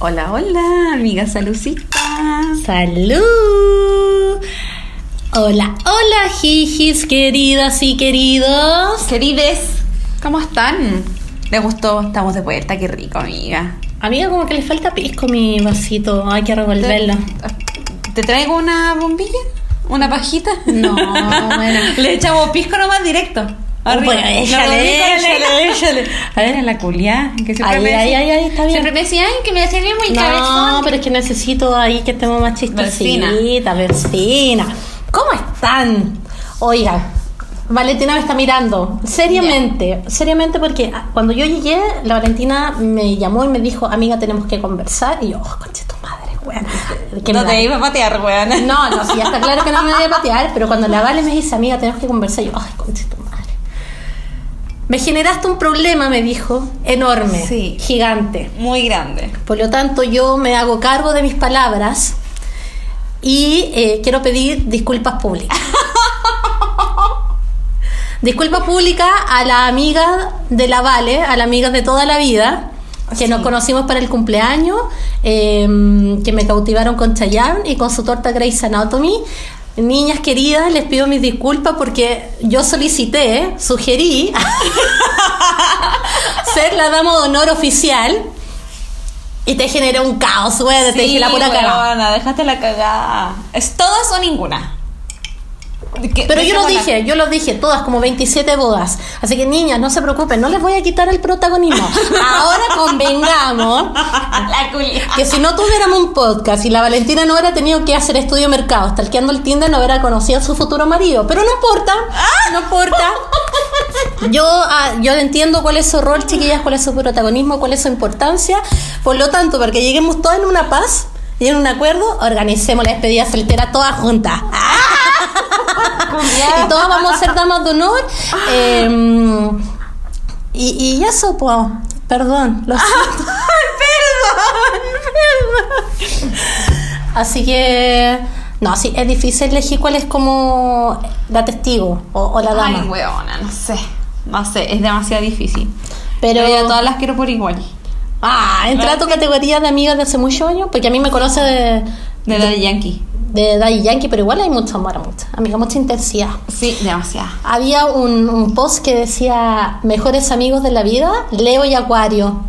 Hola, hola, amiga Salucita. ¡Salud! Hola, hola, jijis, queridas y queridos. Querides, ¿cómo están? ¿Les gustó? Estamos de vuelta, qué rico, amiga. Amiga, como que le falta pisco mi vasito. Hay que revolverlo. ¿Te, te traigo una bombilla? ¿Una pajita? No, bueno. Le echamos pisco nomás directo. Arriba. échale, échale, échale. A ver, en la culia. Que siempre Ay, me ay, ay, ay, está bien. Siempre me decían que me hacía muy No, cabezón. pero es que necesito ahí que estemos más chistosita, versina. ¿Cómo están? Oiga, Valentina me está mirando. Seriamente, seriamente porque ah, cuando yo llegué, la Valentina me llamó y me dijo, amiga, tenemos que conversar. Y yo, oh, conche tu madre, weón. No te iba a patear, weón. No, no, sí, está claro que no me voy a patear, pero cuando la Vale me dice, amiga, tenemos que conversar, yo, ay, conche tu madre. Me generaste un problema, me dijo, enorme, Sí. gigante. Muy grande. Por lo tanto, yo me hago cargo de mis palabras y eh, quiero pedir disculpas públicas. disculpas públicas a la amiga de la Vale, a la amiga de toda la vida, que Sí. nos conocimos para el cumpleaños, eh, que me cautivaron con Chayanne y con su torta Grey's Anatomy. Niñas queridas, les pido mis disculpas porque yo solicité, sugerí ser la dama de honor oficial y te generé un caos, güey, te dije la pura cagada. déjate la cagada. ¿Es todas o ninguna? ¿Qué- Pero yo lo dije, yo lo dije, todas como 27 bodas. Así que niñas, no se preocupen, no les voy a quitar el protagonismo. Ahora convengamos La que si no tuviéramos un podcast y la Valentina no hubiera tenido que hacer estudio de mercado, stalkeando el Tinder, no hubiera conocido a su futuro marido. Pero no importa, no importa. Yo, ah, yo entiendo cuál es su rol, chiquillas, cuál es su protagonismo, cuál es su importancia. Por lo tanto, para que lleguemos todas en una paz en un acuerdo, organicemos la despedida soltera todas juntas. y todas vamos a ser damas de honor. Eh, y, y eso, pues, perdón, lo siento. Así que, no, sí, es difícil elegir cuál es como la testigo o, o la dama. Ay, weona, no sé. No sé, es demasiado difícil. Pero- Pero yo todas las quiero por igual. Ah, entra a tu categoría de amigas de hace muchos años, porque a mí me conoce de, De de Yankee. de Daddy Yankee, pero igual hay mucho amor, mucha, amiga, mucha intensidad. Sí, demasiado. Había un, un post que decía mejores amigos de la vida, Leo y Acuario.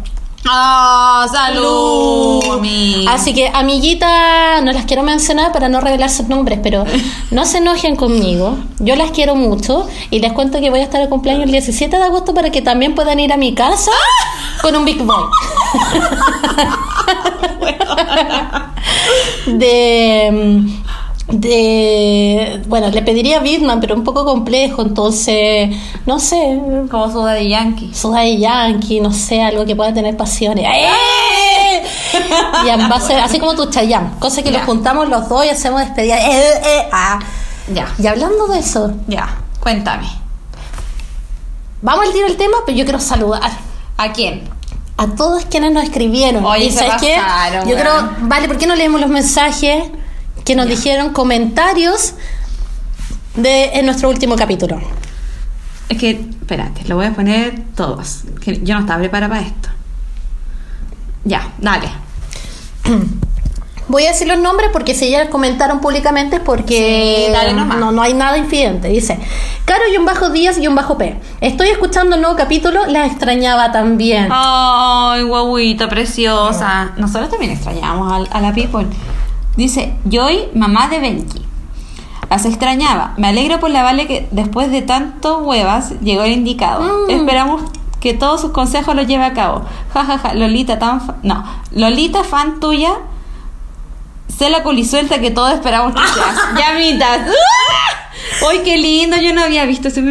¡Ah! ¡Salud! amiga. Así que, amiguita, no las quiero mencionar para no revelar sus nombres, pero no se enojen conmigo. Yo las quiero mucho y les cuento que voy a estar de cumpleaños el 17 de agosto para que también puedan ir a mi casa con un Big Boy. de. De. Bueno, le pediría a Bitman, pero un poco complejo, entonces. No sé. Como su de Yankee. Soy Yankee, no sé, algo que pueda tener pasiones. ¡Eh! Y a ser así como tu Chayam, cosa que nos juntamos los dos y hacemos despedida. ¡Eh, eh, ah! Ya, Y hablando de eso, ya. Cuéntame. vamos al tiro del tema, pero yo quiero saludar ¿A quién? a todos quienes nos escribieron. Oye, y sabes qué? Yo creo, vale, ¿por qué no leemos los mensajes que nos dijeron comentarios de en nuestro último capítulo? Es que, espérate, lo voy a poner todos. Que yo no estaba preparada para esto. Ya, dale. Voy a decir los nombres porque si ya comentaron públicamente es porque Sí, dale nomás. no, no hay nada infidente. Dice, Caro y un bajo Díaz y un bajo P. Estoy escuchando el nuevo capítulo, la extrañaba también. Ay, guaguita preciosa. Nosotros también extrañamos al- a, la people. Dice, Joy, mamá de Benji. Las extrañaba. Me alegro por la Vale que después de tanto huevas llegó el indicado. Mm. Esperamos que todos sus consejos los lleve a cabo. Ja, ja, ja. Lolita, tan fa- No. Lolita, fan tuya. Sé la colisuelta que todos esperamos que seas. Llamitas. ¡Ah! ¡Ay, qué lindo! Yo no había visto ese.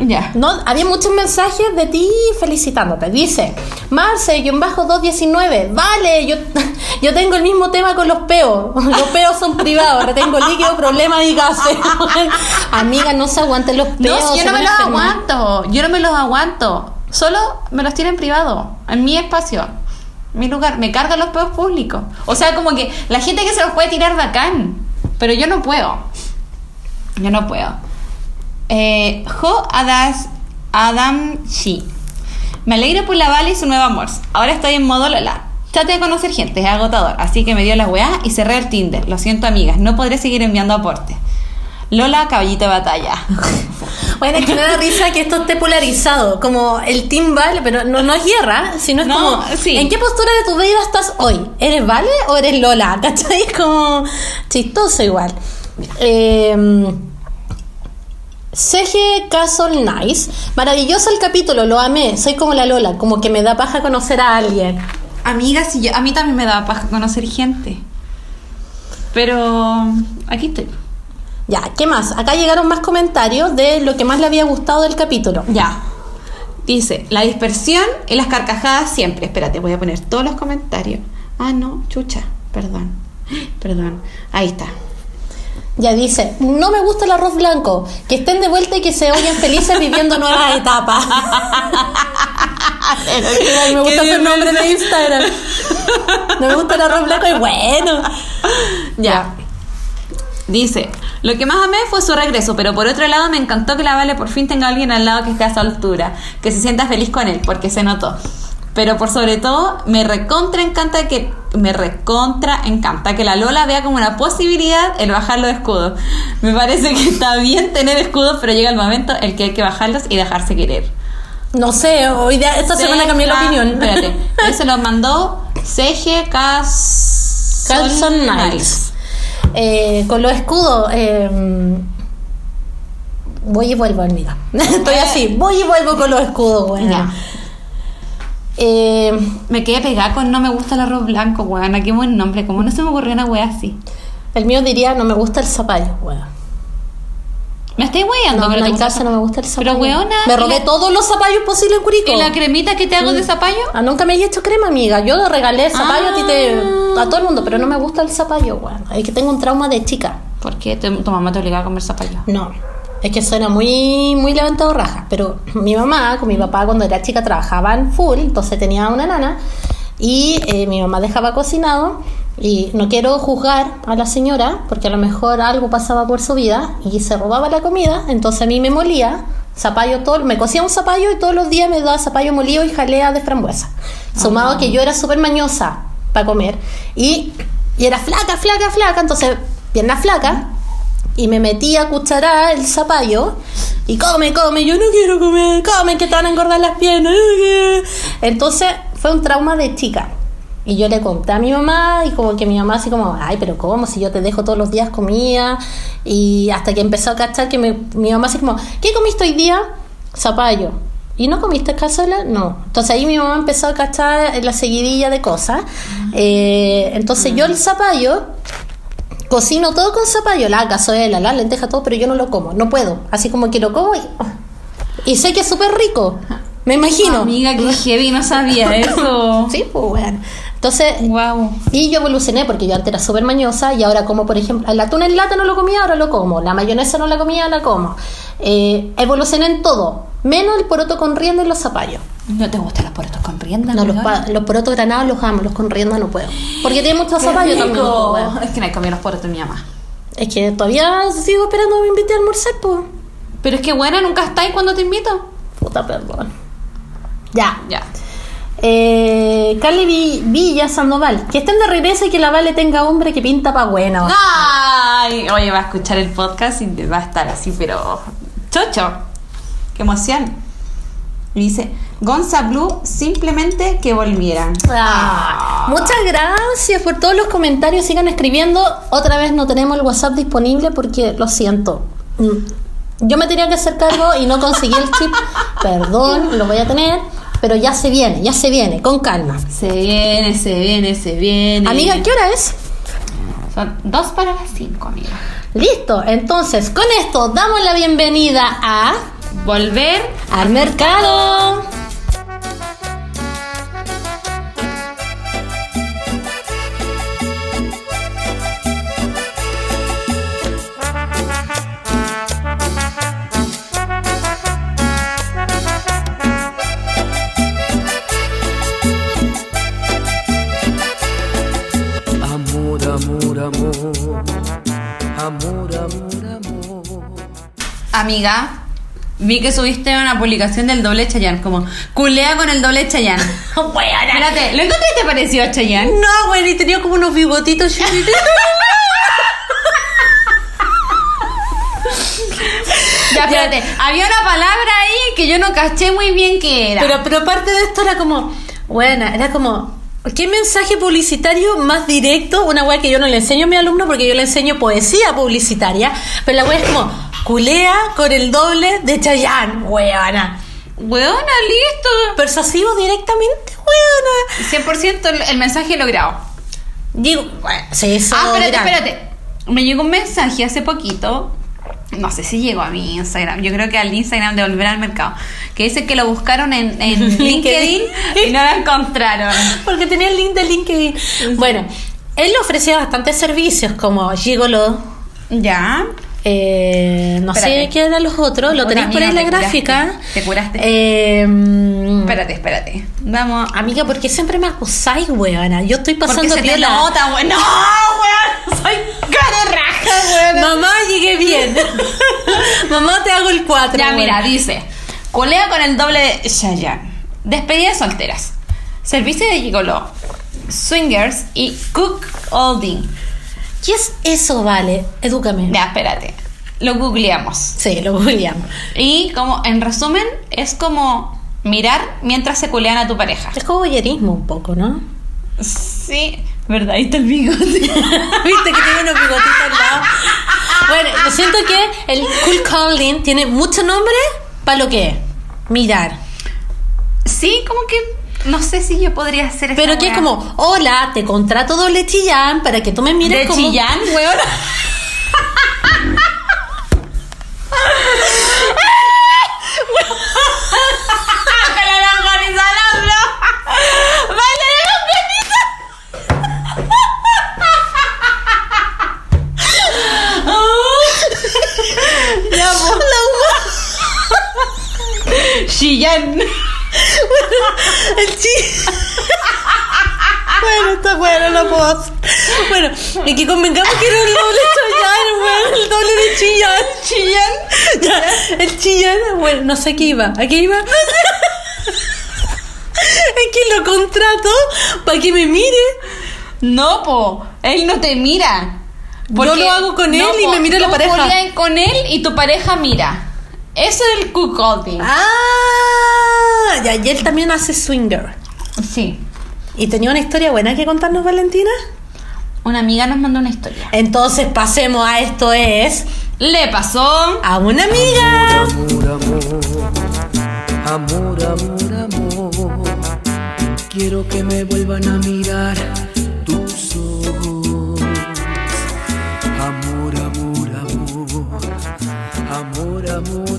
Ya. No, había muchos mensajes de ti felicitándote. Dice, Marce, y un bajo 219. Vale, yo, Yo tengo el mismo tema con los peos. Los peos son privados. Retengo líquido, problema de gases. Amiga, no se aguanten los peos. No, si yo no me los aguanto. Yo no me los aguanto. Solo me los tienen privado. En mi espacio. Mi lugar. Me cargan los peos públicos. O sea, como que la gente que se los puede tirar bacán. Pero yo no puedo. Yo no puedo. Eh, jo Adas, Adam Shi. Me alegro por la Vale y su nuevo amor. Ahora estoy en modo Lola. Trate de conocer gente, es agotador. Así que me dio la weá y cerré el Tinder. Lo siento, amigas. No podré seguir enviando aportes. Lola, caballito de batalla. Bueno, es que me da risa que esto esté polarizado, como el Team Vale, pero no, no es guerra, sino es No, como, sí. ¿en qué postura de tu vida estás hoy? ¿Eres Vale o eres Lola? ¿Cachai? Es como chistoso igual. Eh, CG Castle Nice, maravilloso el capítulo, lo amé, soy como la Lola, como que me da paja conocer a alguien. Amiga, si yo, a mí también me da paja conocer gente. Pero aquí estoy. Ya, ¿qué más? Acá llegaron más comentarios de lo que más le había gustado del capítulo. Ya. Dice, la dispersión y las carcajadas siempre. Espérate, voy a poner todos los comentarios. Ah, no, chucha, perdón. Perdón. Ahí está. Ya dice, no me gusta el arroz blanco, que estén de vuelta y que se oyen felices viviendo nuevas etapas. Me gusta su nombre de Instagram. No me gusta el arroz blanco y bueno. Ya. Dice, lo que más amé fue su regreso, pero por otro lado me encantó que la Vale por fin tenga a alguien al lado que esté a su altura, que se sienta feliz con él, porque se notó. Pero por sobre todo, me recontra encanta que me recontra encanta que la Lola vea como una posibilidad el bajar los escudos. Me parece que está bien tener escudos, pero llega el momento el que hay que bajarlos y dejarse querer. No sé, hoy día, esta semana cambié la opinión. Espérate, él se lo mandó CG Carlson Niles. Eh, con los escudos. eh, voy y vuelvo, amiga. Estoy así, voy y vuelvo con los escudos, bueno. Eh, Me quedé pegada con no me gusta el arroz blanco, weón. Qué buen nombre. Como no se me ocurrió una wea así. el mío diría, no me gusta el zapallo, weón. Me estoy weyando. No, pero en casa no me gusta el zapallo. Pero weona. Me ¿y robé la- todos los zapallos posibles en Curico. ¿Y la cremita que te hago de zapallo? Ah, nunca me he hecho crema, amiga. Yo le regalé zapallo a ti te, Ah. a todo el mundo, pero no me gusta el zapallo, weón. Es que tengo un trauma de chica. ¿Por qué tu, tu mamá te obligaba a comer zapallo? No. Es que suena muy, muy levantado raja. Pero mi mamá con mi papá cuando era chica trabajaban full, entonces tenía una nana. Y eh, mi mamá dejaba cocinado. Y no quiero juzgar a la señora, porque a lo mejor algo pasaba por su vida y se robaba la comida. Entonces a mí me molía zapallo todo, me cocía un zapallo y todos los días me daba zapallo molido y jalea de frambuesa. Sumado que yo era súper mañosa para comer. Y, y era flaca, flaca, flaca. Entonces, pierna flaca. Y me metí a cucharar el zapallo y come, come, yo no quiero comer, come, que te van a engordar las piernas. Entonces fue un trauma de chica. Y yo le conté a mi mamá y como que mi mamá así como, ay, pero ¿cómo? Si yo te dejo todos los días comida. Y hasta que empezó a cachar que me- mi mamá así como, ¿qué comiste hoy día? Zapallo. ¿Y no comiste cazuela? No. Entonces ahí mi mamá empezó a cachar la seguidilla de cosas. Eh, entonces yo el zapallo Cocino todo con zapallo, la cazuela, la lenteja, todo, pero yo no lo como, no puedo. Así como que lo como y, y sé que es súper rico. Me imagino. Amiga, qué heavy, no sabía eso. Sí, pues bueno. Entonces, Wow. y yo evolucioné porque yo antes era súper mañosa y ahora como, por ejemplo, el atún en lata no lo comía, ahora lo como. La mayonesa no la comía, la como. Eh, evolucioné en todo, menos el poroto con rienda y los zapallos. ¿No te gustan los porotos con rienda? No, los, los porotos granados los amo, los con rienda no puedo. Porque tiene mucho zapallo también. bueno. Es que no he comido los porotos de mi mamá. Es que todavía sigo esperando que me invite a almorzar, pues. Pero es que buena, nunca estáis cuando te invito. Puta perdón. Ya. Ya. Eh, Carly Vi- Villa Sandoval. Que estén de regreso y que la Vale tenga hombre que pinta pa' bueno. Ay, oye, va a escuchar el podcast y va a estar así, pero chocho. Qué emoción. Y dice, Gonza Blue, simplemente que volvieran. Ah, muchas gracias por todos los comentarios. Sigan escribiendo. Otra vez no tenemos el WhatsApp disponible porque lo siento. Yo me tenía que hacer cargo y no conseguí el chip. Perdón, lo voy a tener. Pero ya se viene, ya se viene, con calma. Se viene, se viene, se viene. Amiga, ¿qué hora es? Son dos para las cinco, amiga. Listo, entonces con esto damos la bienvenida a Volver Al Mercado. Amor, amor. Amiga, vi que subiste una publicación del doble Chayanne, como culea con el doble Chayanne. Weona. Espérate, ¿lo encontraste parecido a Chayanne? No, güey, y tenía como unos bigotitos chiquititos. Ya, espérate, había una palabra ahí que yo no caché muy bien qué era. Pero, pero aparte de esto era como, bueno, era como, ¿qué mensaje publicitario más directo? Una weá que yo no le enseño a mi alumno porque yo le enseño poesía publicitaria, pero la weá es como, culea con el doble de Chayanne, weona. Weona, listo. Persuasivo directamente, weona. 100% el, el mensaje logrado. Digo, bueno, sí, eso Ah, espérate, espérate. Me llegó un mensaje hace poquito. No sé si llegó a mi Instagram. Yo creo que al Instagram de Volver al Mercado. Que dice que lo buscaron en, en LinkedIn y no lo encontraron. Porque tenía el link de LinkedIn. Bueno, él ofrecía bastantes servicios como Gigolo. Ya. Eh, no sé qué eran los otros, lo tenéis por ahí la te gráfica. curaste, te curaste. Eh, mm, Espérate, espérate. Vamos. Amiga, ¿por qué siempre me acusáis, weona? Yo estoy Porque pasando se te nota, weón. No, weón. Soy cara raja, weón. Mamá, llegué bien. Mamá, te hago el 4. Ya, mira, dice: Colea con el doble de Chayanne. Despedida de solteras. Servicio de gigolo. Swingers y cook holding. ¿Qué es eso, vale? Edúcame. Ya, espérate. Lo googleamos. Sí, lo googleamos. Y como, en resumen, es como mirar mientras se culean a tu pareja. Es como boyerismo un poco, ¿no? Sí, ¿verdad? Ahí está el bigote. Viste que tiene unos bigotitos al lado. Bueno, yo siento que el cool calling tiene mucho nombre para lo que es. Mirar. Sí, como que no sé si yo podría hacer Pero que es wea. como, hola, te contrato doble chillán para que tú me mires de como... chillán, weón. Con la. Chillán. El chi... bueno, está bueno, no puedo hacer. Bueno, y que convengamos que era el doble chillán, weón, el doble de. Chillán. Ya, el chillán, bueno, no sé a qué iba. ¿A qué iba? es que lo contrato para que me mire. No, po, él no te mira. Yo lo hago con él y me mira la tú pareja. culeas con él y tu pareja mira. Eso es el cuckolding. Ah, ya, y él también hace swinger. Sí. ¿Y tenía una historia buena que contarnos, Valentina? Una amiga nos mandó una historia. Entonces pasemos a esto es Le pasó. a una amiga. Amor, amor, amor, amor, amor. Quiero que me vuelvan a mirar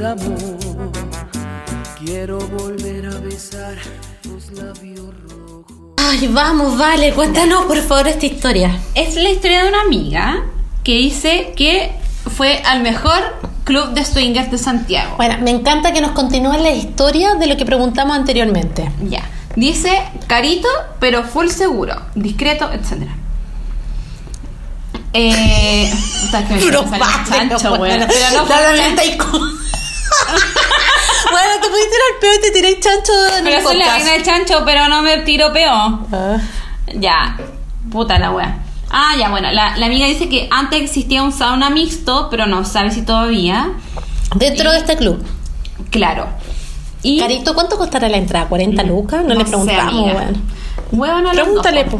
amor. Quiero volver a besar tus labios rojos. Ay, vamos, vale, cuéntanos por favor esta historia. Es la historia de una amiga que dice que fue al mejor club de swingers de Santiago. Bueno, me encanta que nos continúen la historia de lo que preguntamos anteriormente. Ya. Dice carito, pero full seguro, discreto, etc. Eh. puta, que me salió chancho, weón. Pero no fue chancho. bueno, te pudiste tirar peo y te tiré chancho en Pero el soy la podcast. reina del chancho, pero no me tiro peo. Ah. Ya. Puta la wea. Ah, ya, bueno. La, la amiga dice que antes existía un sauna mixto, pero no sabe si todavía. Dentro Y- de este club. Claro. Y. Carito, ¿cuánto costará la entrada? ¿40 lucas? No, le preguntamos, bueno. No Pregúntale, po.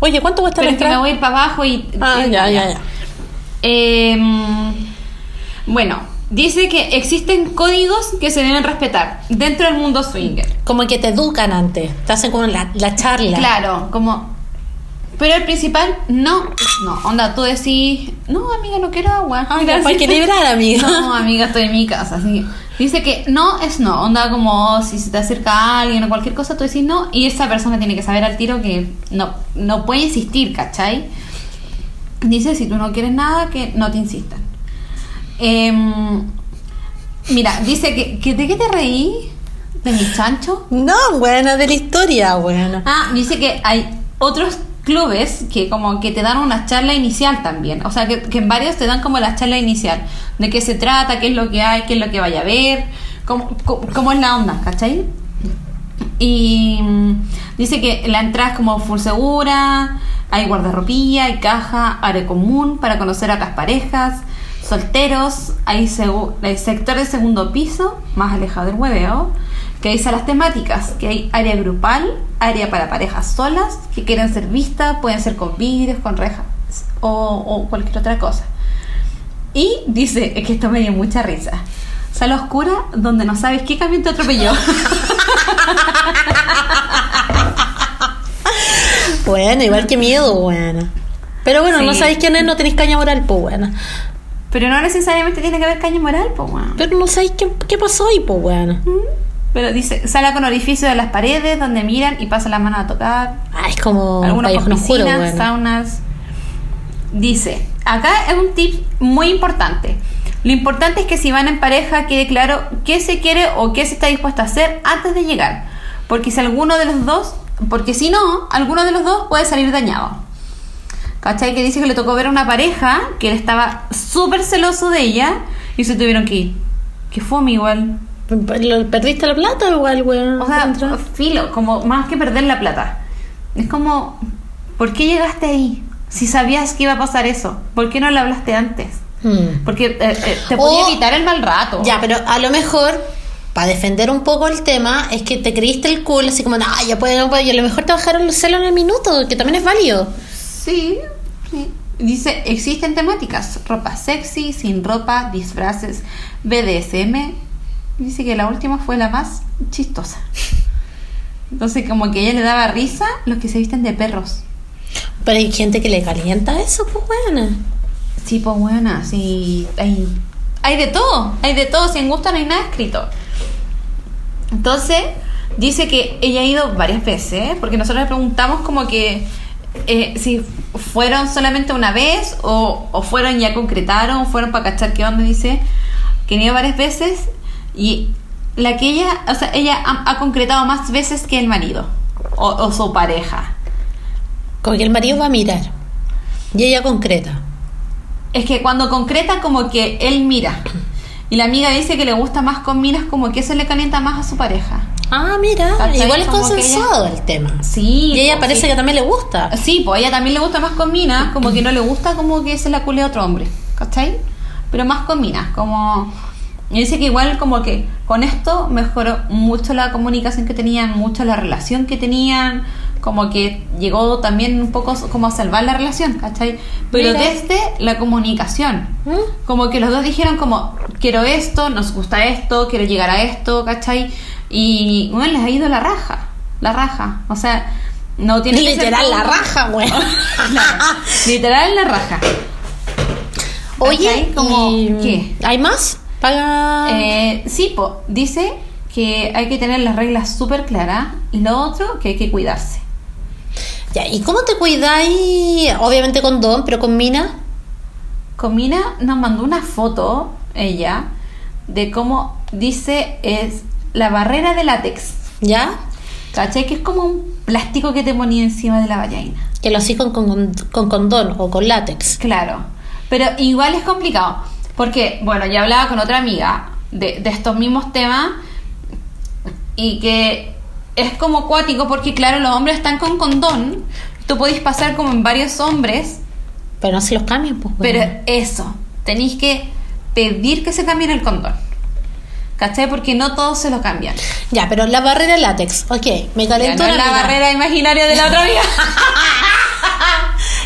Oye, ¿cuánto cuesta Pero la es que me entrada? voy a ir para abajo y. Ah, eh, ya, ya, ya. Em, bueno, dice que existen códigos que se deben respetar dentro del mundo swinger. Como que te educan antes. Te hacen como la, la charla. Claro, como. Pero el principal, no. No, onda, tú decís, no, amiga, no quiero agua. Ay, Gracias. para equilibrar, amiga. No, amiga, estoy en mi casa. Así. Dice que no es no. Onda, como si se te acerca alguien o cualquier cosa, tú decís no. Y esa persona tiene que saber al tiro que no, no puede insistir, ¿cachai? Dice, si tú no quieres nada, que no te insistan. Em, mira, dice que, que ¿de qué te reí? ¿De mi chancho? No, bueno, de la historia, bueno. Ah, dice que hay otros clubes que como que te dan una charla inicial también. O sea, que, que en varios te dan como la charla inicial. De qué se trata, qué es lo que hay, qué es lo que vaya a ver, cómo, cómo, cómo es la onda, ¿cachai? Y mm, dice que la entrada es como full segura, hay guardarropía, hay caja, área común para conocer a otras parejas, solteros, hay, hay sector de segundo piso, más alejado del hueveo, que dice las temáticas, que hay área grupal, área para parejas solas, que quieren ser vistas, pueden ser con vidrios, con rejas o, o cualquier otra cosa. Y dice, es que esto me dio mucha risa. Sala oscura donde no sabes qué camión te atropelló. Bueno, igual que miedo, bueno. Pero bueno, no sabéis quién es, no tenéis caña moral, pues bueno. Pero no necesariamente tiene que haber caña moral, pues, weón. Pero no sabéis qué, qué pasó ahí, pues bueno. Pero dice, sala con orificio de las paredes donde miran y pasan la mano a tocar. Ah, es como oscuro, piscinas, bueno. saunas. Dice, acá es un tip muy importante. Lo importante es que si van en pareja quede claro qué se quiere o qué se está dispuesto a hacer antes de llegar. Porque si alguno de los dos, porque si no, alguno de los dos puede salir dañado. ¿Cachai? Que dice que le tocó ver a una pareja que él estaba súper celoso de ella y se tuvieron que ir. Que fue igual. ¿Lo- ¿Perdiste la plata igual, weón? O sea, filo, como más que perder la plata. Es como, ¿por qué llegaste ahí? Si sabías que iba a pasar eso, ¿por qué no lo hablaste antes? Hmm. Porque eh, eh, te podía O- evitar el mal rato. Ya, pero a lo mejor, para defender un poco el tema, es que te creíste el cool, así como, ah, ya puede, no puede, y a lo mejor te bajaron los celos en el minuto, que también es válido. Sí, sí. Dice, existen temáticas, ropa sexy, sin ropa, disfraces, BDSM. Dice que la última fue la más chistosa. Entonces como que ella le daba risa los que se visten de perros. Pero hay gente que le calienta eso, pues bueno. Sí, pues buena, sí. Hay, hay de todo, hay de todo. Si en gusto no hay nada escrito. Entonces, dice que ella ha ido varias veces, porque nosotros le preguntamos como que eh, si fueron solamente una vez o, o fueron ya concretaron, fueron para cachar qué onda, dice que han ido varias veces y la que ella, o sea, ella ha, ha concretado más veces que el marido o, o su pareja. Como que el marido va a mirar. Y ella concreta. Es que cuando concreta como que él mira. Y la amiga dice que le gusta más con miras como que eso le calienta más a su pareja. Ah, mira, ¿Cachai? igual es Como consensuado el tema. Sí. Y ella pues, parece sí. que también le gusta. Sí, pues a ella también le gusta más con minas, como que no le gusta como que se la cule a otro hombre. ¿Cachai? Pero más con minas, como... Y dice que igual como que con esto mejoró mucho la comunicación que tenían, mucho la relación que tenían, como que llegó también un poco como a salvar la relación, ¿cachai? Pero Mira. desde la comunicación. ¿Mm? Como que los dos dijeron como, quiero esto, nos gusta esto, quiero llegar a esto, ¿cachai? Y bueno, les ha ido la raja, la raja. O sea, no tiene que ser Literal, la raja, güey. Claro, literal la raja. Oye. Como, ¿qué? ¿Hay más? Paga. Eh, sí, po, dice que hay que tener las reglas súper claras y lo otro, que hay que cuidarse. Ya, ¿y cómo te cuidáis? Obviamente con Don, pero con Mina. Con Mina nos mandó una foto, ella, de cómo dice es la barrera de látex. ¿Ya? ¿Cachai? Que es como un plástico que te ponía encima de la vallaina. Que lo hacís con, con, con condón o con látex. Claro, pero igual es complicado, porque, bueno, ya hablaba con otra amiga de, de estos mismos temas y que es como cuático porque, claro, los hombres están con condón, tú podéis pasar como en varios hombres, Pero no se los cambian, pues. pero eso, tenéis que pedir que se cambien el condón, ¿cachai? Porque no todos se lo cambian. Ya, pero la barrera látex. Ok, me Ya calentó no es una la amiga. barrera imaginaria de la otra amiga.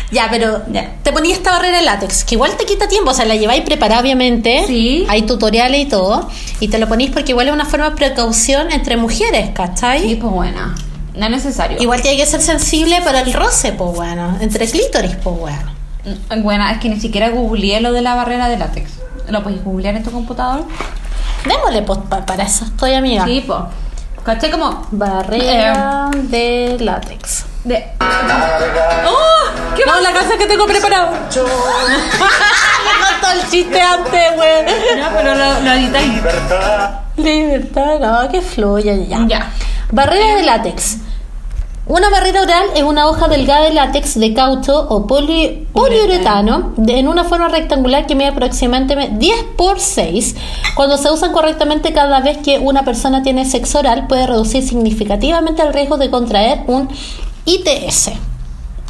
Ya, pero Ya. te ponía esta barrera de látex, que igual te quita tiempo, o sea, la lleváis preparada obviamente. Sí. Hay tutoriales y todo. Y te lo ponís porque igual es una forma de precaución entre mujeres, ¿cachai? Sí, pues buena, no es necesario. Igual tiene que ser sensible para el roce, pues bueno. Entre clítoris, pues bueno. Mm, Bueno, es que ni siquiera googleé lo de la barrera de látex. ¿Lo puedes googlear en tu computador? Démosle, pa- para eso estoy amiga. Sí, pues. ¿Cachai? Como. Barrera de látex. De... ¡Oh! ¿Qué No, la casa que tengo preparado. Me contó el chiste antes, güey. No, pero lo, lo editáis. Libertad, no, que fluya ya. Ya. Barrera de látex. Una barrera oral es una hoja delgada de látex de caucho o poli- poliuretano de- en una forma rectangular que mide aproximadamente 10 por 6. Cuando se usan correctamente cada vez que una persona tiene sexo oral puede reducir significativamente el riesgo de contraer un ITS.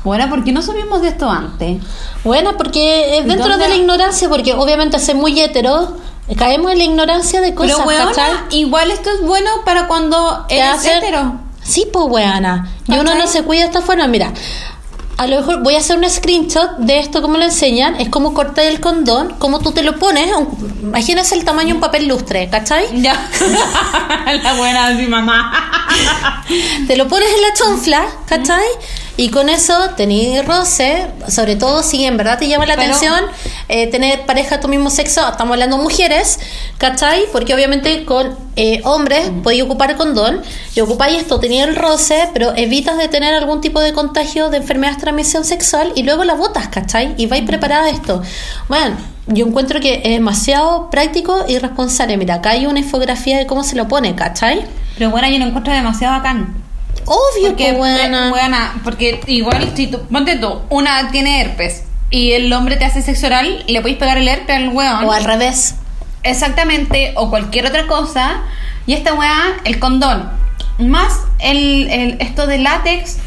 Bueno, ¿por qué no sabíamos de esto antes? Bueno, porque es ¿Y dentro dónde? de la ignorancia, porque obviamente ser muy hetero, caemos en la ignorancia de cosas, Pero, ¿cachai? igual esto es bueno para cuando ¿Qué eres hetero. Sí, pues weana. Y uno no se cuida de esta forma. Mira, a lo mejor voy a hacer un screenshot de esto como lo enseñan. Es como cortar el condón, como tú te lo pones. Imagínese el tamaño de un papel lustre, ¿cachai? Ya. la buena de mi mamá. Te lo pones en la chonfla, ¿cachai? Y con eso tenés roce, sobre todo si en verdad te llama la Pero- atención eh, tener pareja de tu mismo sexo, estamos hablando de mujeres, ¿cachai? Porque obviamente con eh, hombres podéis ocupar condón y ocupáis esto, tenías el roce, pero evitas de tener algún tipo de contagio de enfermedades de transmisión sexual y luego la botas, ¿cachai? Y vais preparada a esto. Bueno, yo encuentro que es demasiado práctico y responsable. Mira, acá hay una infografía de cómo se lo pone, ¿cachai? Pero bueno, yo lo encuentro demasiado bacán. Obvio Porque, que buena. eh, buena, porque igual si tú, ponte tú, una tiene herpes y el hombre te hace sexo oral, le podéis pegar el herpes al weón. O al revés. Exactamente, o cualquier otra cosa. Y esta weá, el condón, más el, el- esto de látex,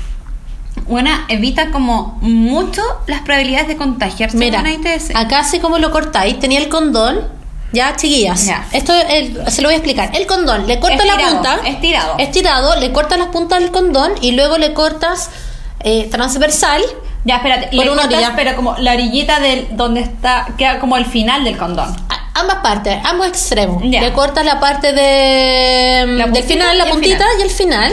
buena, evita como mucho las probabilidades de contagiarse Mira, con ITS. acá así como lo cortáis, tenía el condón. Ya, chiquillas. Ya. Esto el- se lo voy a explicar. El condón, le cortas la punta. estirado. Estirado, le cortas las puntas del condón y luego le cortas eh, transversal. Ya, espérate, Por le una cortas, orilla. pero como la orillita del donde está, queda como el final del condón. a- ambas partes, ambos extremos. Ya. Le cortas la parte de, La del final, la puntita final. y el final.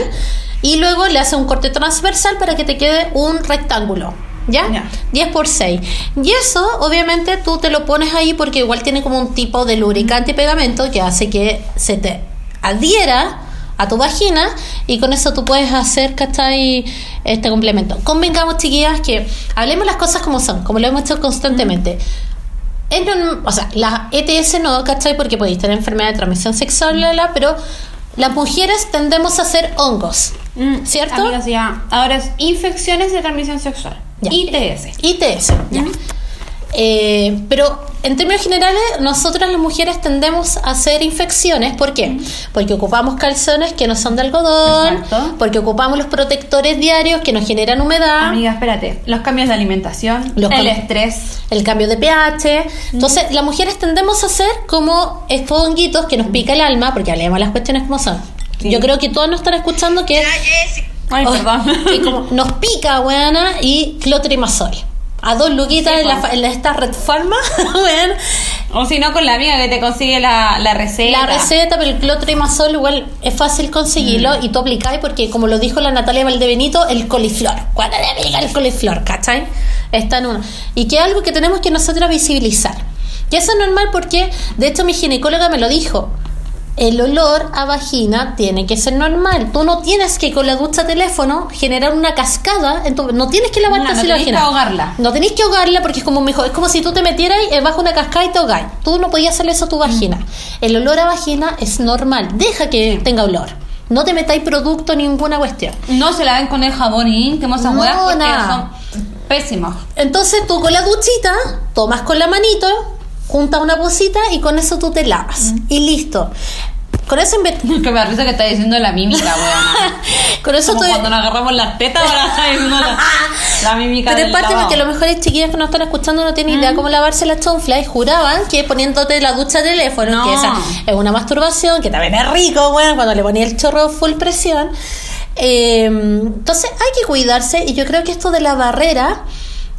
Y luego le hace un corte transversal para que te quede un rectángulo. ¿Ya? Ya. 10 por 6. Y eso, obviamente, tú te lo pones ahí porque igual tiene como un tipo de lubricante y pegamento que hace que se te adhiera a tu vagina y con eso tú puedes hacer, ¿cachai? Este complemento. Convengamos, chiquillas, que hablemos las cosas como son, como lo hemos hecho constantemente. Es norm- o sea, la ETS no, ¿cachai? Porque podéis tener enfermedad de transmisión sexual, bla, bla, pero las mujeres tendemos a hacer hongos, ¿cierto? Amigas, ya. Ahora es infecciones de transmisión sexual. Ya. ITS. ITS, ya. Eh, pero en términos generales, nosotras las mujeres tendemos a hacer infecciones. ¿Por qué? Porque ocupamos calzones que no son de algodón, Exacto. porque ocupamos los protectores diarios que nos generan humedad. Amiga, espérate. Los cambios de alimentación, Los el estrés. el cambio de pH. Entonces, las mujeres tendemos a hacer como estos honguitos que nos pica el alma, porque hablemos las cuestiones como son. Sí. Yo creo que todos nos están escuchando que Ay, oh, perdón. que como nos pica, weana, y clotrimazol. A dos luquitas Sí, en, la, pues. en la- esta red farma, weón. O si no, con la amiga que te consigue la, la receta. La receta, pero el clotrimazol igual es fácil conseguirlo Mm. y tú aplicáis porque, como lo dijo la Natalia Valdebenito, el coliflor. Cuando le pica el coliflor, ¿cachai? Está en uno. Y que es algo que tenemos que nosotros visibilizar. Y eso es normal porque, de hecho, mi ginecóloga me lo dijo. El olor a vagina tiene que ser normal. Tú no tienes que con la ducha teléfono generar una cascada. En tu- no tienes que lavarte No, no así la tenés que vagina. ahogarla. No tenéis que ahogarla porque es como mejor, es como si tú te metieras bajo una cascada y te ahogáis. Tú no podías hacerle eso a tu vagina. El olor a vagina es normal. Deja que tenga olor. No te metáis producto ninguna cuestión. No se la ven con el jabón íntimo, esas No, huevas, porque nada. son pésimos. Entonces tú con la duchita tomas con la manito, juntas una bolsita y con eso tú te lavas. Y listo. Con eso Que me risa que está diciendo la mímica, weón. con eso Como cuando nos agarramos las tetas, ahora está diciendo la, la mímica Pero en parte lavado. porque a lo mejor hay chiquillas que no están escuchando no tienen idea cómo lavarse la chonfla y juraban que poniéndote la ducha de teléfono, No. que esa es una masturbación, que también es rico, bueno, cuando le ponía el chorro full presión. Eh, entonces hay que cuidarse y yo creo que esto de la barrera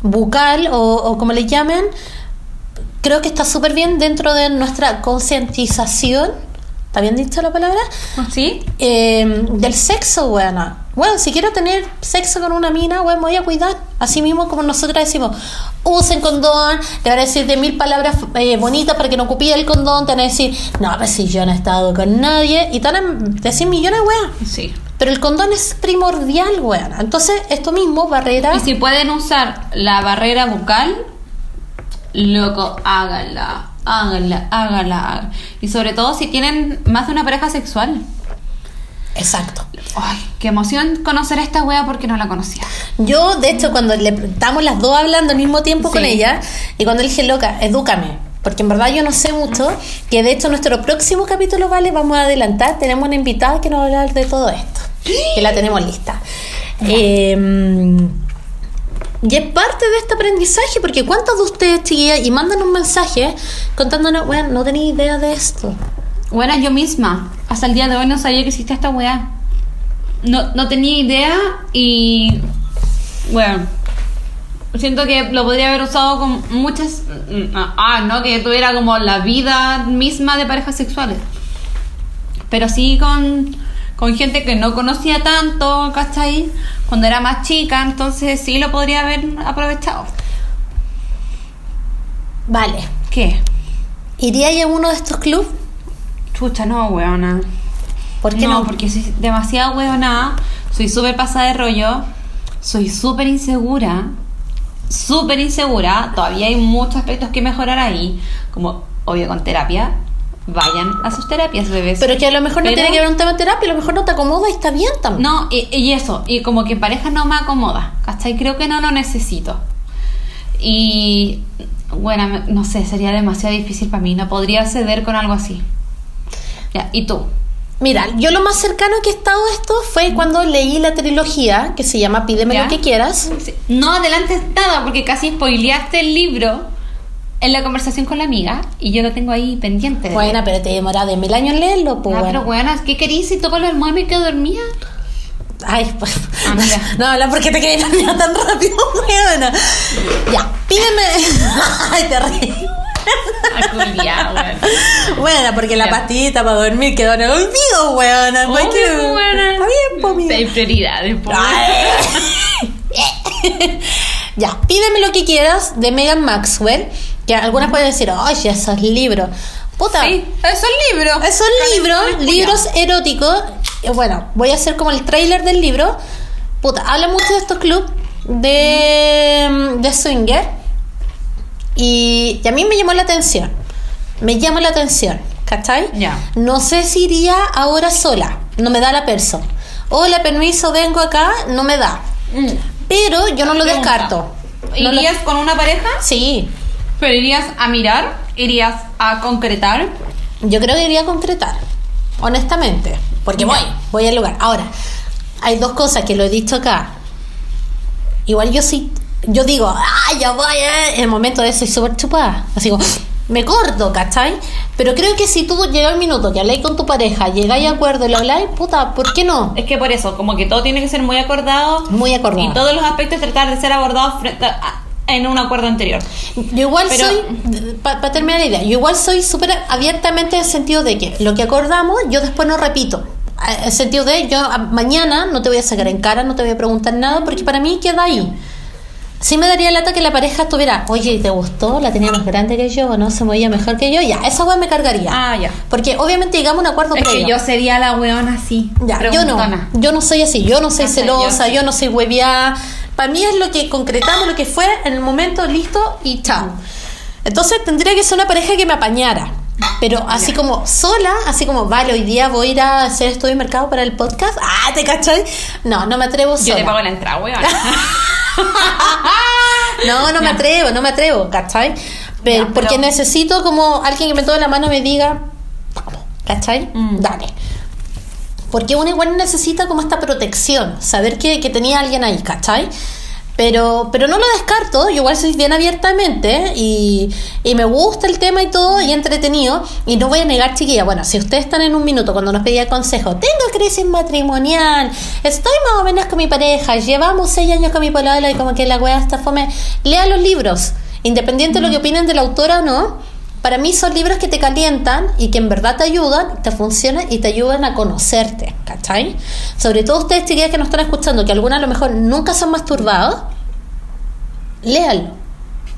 bucal o, o como le llamen, creo que está súper bien dentro de nuestra concientización. ¿Está bien dicho la palabra? ¿Sí? Eh, del sexo, bueno. Bueno, si quiero tener sexo con una mina, bueno, me voy a cuidar. Así mismo como nosotras decimos, usen condón, te van a decir de mil palabras eh, bonitas para que no ocupie el condón, te van a decir, no, pues si yo no he estado con nadie, y te van a decir millones, weón. Sí. Pero el condón es primordial, weón. Entonces, esto mismo, barrera. Y si pueden usar la barrera bucal, loco, háganla, háganla, háganla. háganla. Y sobre todo si tienen más de una pareja sexual. Exacto. Ay, qué emoción conocer a esta wea porque no la conocía. Yo, de hecho, cuando le estamos las dos hablando al mismo tiempo con ella, y cuando le dije, loca, edúcame, porque en verdad yo no sé mucho, que de hecho nuestro próximo capítulo, vale, vamos a adelantar, tenemos una invitada que nos va a hablar de todo esto, que la tenemos lista. Eh, y es parte de este aprendizaje, porque ¿cuántos de ustedes, chiquillas, y mandan un mensaje contándonos, bueno, no tenía idea de esto? Bueno, yo misma, hasta el día de hoy no sabía que existía esta weá. No, no tenía idea y. Bueno, siento que lo podría haber usado con muchas. Ah, no, que tuviera como la vida misma de parejas sexuales. Pero sí con, con gente que no conocía tanto, ¿cachai? Cuando era más chica, entonces sí lo podría haber aprovechado. Vale, ¿Qué? ¿iría a uno de estos clubes? Chucha, no, weona. ¿Por qué no? porque soy demasiado huevonada, soy súper pasada de rollo, soy súper insegura, súper insegura, todavía hay muchos aspectos que mejorar ahí, como obvio con terapia, vayan a sus terapias, bebés. Pero que a lo mejor no Pero- tiene que ver un tema de terapia, a lo mejor no te acomoda y está bien también. No, y, y eso, y como que pareja no me acomoda, ¿cachai? Creo que no lo necesito. Y, bueno, no sé, sería demasiado difícil para mí, no podría ceder con algo así. Ya, ¿y tú? Mira, yo lo más cercano que he estado a esto fue cuando leí la trilogía que se llama Pídeme ¿Ya? lo que quieras. No adelantes nada porque casi spoileaste el libro en la conversación con la amiga y yo lo tengo ahí pendiente. leer. pero te demora de mil años leerlo, pues Ah, bueno. pero bueno, ¿qué querías si almohada y me quedo dormida? Ay, pues. Amiga. No, habla porque te quedé dormida tan rápido, weona. Ya, pídeme. Ay, te ríes. Bueno, porque la pastillita para dormir quedó en el olvido, weona. Buena. Está bien, pues, amiga. Hay prioridades, po. ya, pídeme lo que quieras de Megan Maxwell. Que algunas pueden decir, ay, esos libros. Puta, Sí, es un libro. son libros, libros eróticos. Eh, Bueno, voy a hacer como el trailer del libro. Puta, habla mucho de estos clubs de, de swinger. Y, y a mí me llamó la atención. Me llama la atención, ¿cachai? Ya. No sé si iría ahora sola. No me da la perso. Hola, permiso, vengo acá. No me da. Mm. Pero yo no lo Pregunta. descarto. No lo- ¿Irías con una pareja? Sí, ¿Pero irías a mirar? ¿Irías a concretar? yo creo que iría a concretar. Honestamente. Porque voy, voy al lugar. Ahora, hay dos cosas que lo he dicho acá. Igual yo sí, yo digo, ah, ya voy, eh", en el momento de eso soy súper chupada. Así como, me corto, ¿cachai? Pero creo que si tú llega el minuto que habláis con tu pareja, llegáis a acuerdo y lo habláis, puta, ¿por qué no? Es que por eso, como que todo tiene que ser muy acordado. Muy acordado. Y todos los aspectos tratar de ser abordados frente a- en un acuerdo anterior. Yo igual Pero- soy, para terminar la idea, yo igual soy súper abiertamente en el sentido de que lo que acordamos, yo después no repito. En el sentido de, yo a- mañana no te voy a sacar en cara, no te voy a preguntar nada, porque para mí queda ahí. Sí me daría lata que la pareja estuviera, oye, ¿te gustó? La tenía más grande que yo, ¿no? Se movía mejor que yo, ya, esa weá me cargaría. Ah, ya. Porque obviamente llegamos a un acuerdo Es que yo sería la weona así. Ya, yo no, yo no soy así, yo no soy celosa, yo no soy hueviada. Para mí es lo que concretamos, lo que fue en el momento, listo y chao. Entonces tendría que ser una pareja que me apañara. Pero así como sola, así como, vale, hoy día voy a ir a hacer estudio de mercado para el podcast. Ah, ¿te cachai? No, no me atrevo sola. Yo te pago la entrada, weona. No, no me atrevo, no me atrevo, ¿cachai? Pero, Ya, porque necesito como alguien que me tome la mano y me diga, vamos, ¿cachai? Mm. Dale. Porque uno igual necesita como esta protección, saber que, que tenía alguien ahí, ¿cachai? Pero, pero no lo descarto, yo igual soy bien abiertamente y, y me gusta el tema y todo y entretenido. Y no voy a negar, chiquilla, bueno, si ustedes están en un minuto cuando nos pedía consejo, tengo crisis matrimonial, estoy más o menos con mi pareja, llevamos seis años con mi polola y como que la wea está fome, lea los libros, independiente de lo que opinen de la autora o no. Para mí son libros que te calientan y que en verdad te ayudan, te funcionan y te ayudan a conocerte, ¿cachai? Sobre todo ustedes, chiquillas que nos están escuchando, que algunas a lo mejor nunca se han masturbado, léanlo.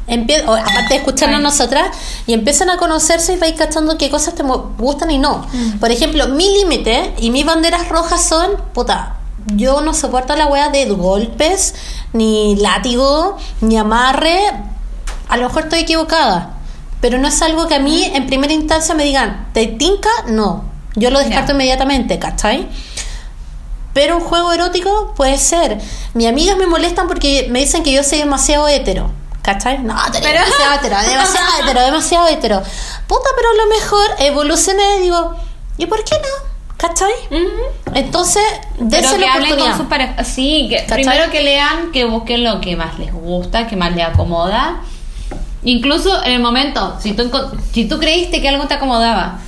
Empie- o, aparte de escucharnos Ay. nosotras y empiezan a conocerse y vais cachando qué cosas te gustan y no. Por ejemplo, mi límite y mis banderas rojas son, puta, yo no soporto la wea de golpes, ni látigo, ni amarre. A lo mejor estoy equivocada, pero no es algo que a mí en primera instancia me digan, ¿te tinca? No. Yo lo descarto Ya. inmediatamente, ¿cachai? Pero un juego erótico puede ser. Mis amigas me molestan porque me dicen que yo soy demasiado hetero. ¿Cachai? No, Pero- demasiado hetero, demasiado hetero, demasiado hetero. Puta, pero a lo mejor evolucioné y digo, ¿y por qué no? ¿Cachai? Entonces, Pero dése que la hablen con oportunidad. sus parejas. Sí, que primero que lean, que busquen lo que más les gusta, que más les acomoda. Incluso en el momento, si tú, si tú creíste que algo te acomodaba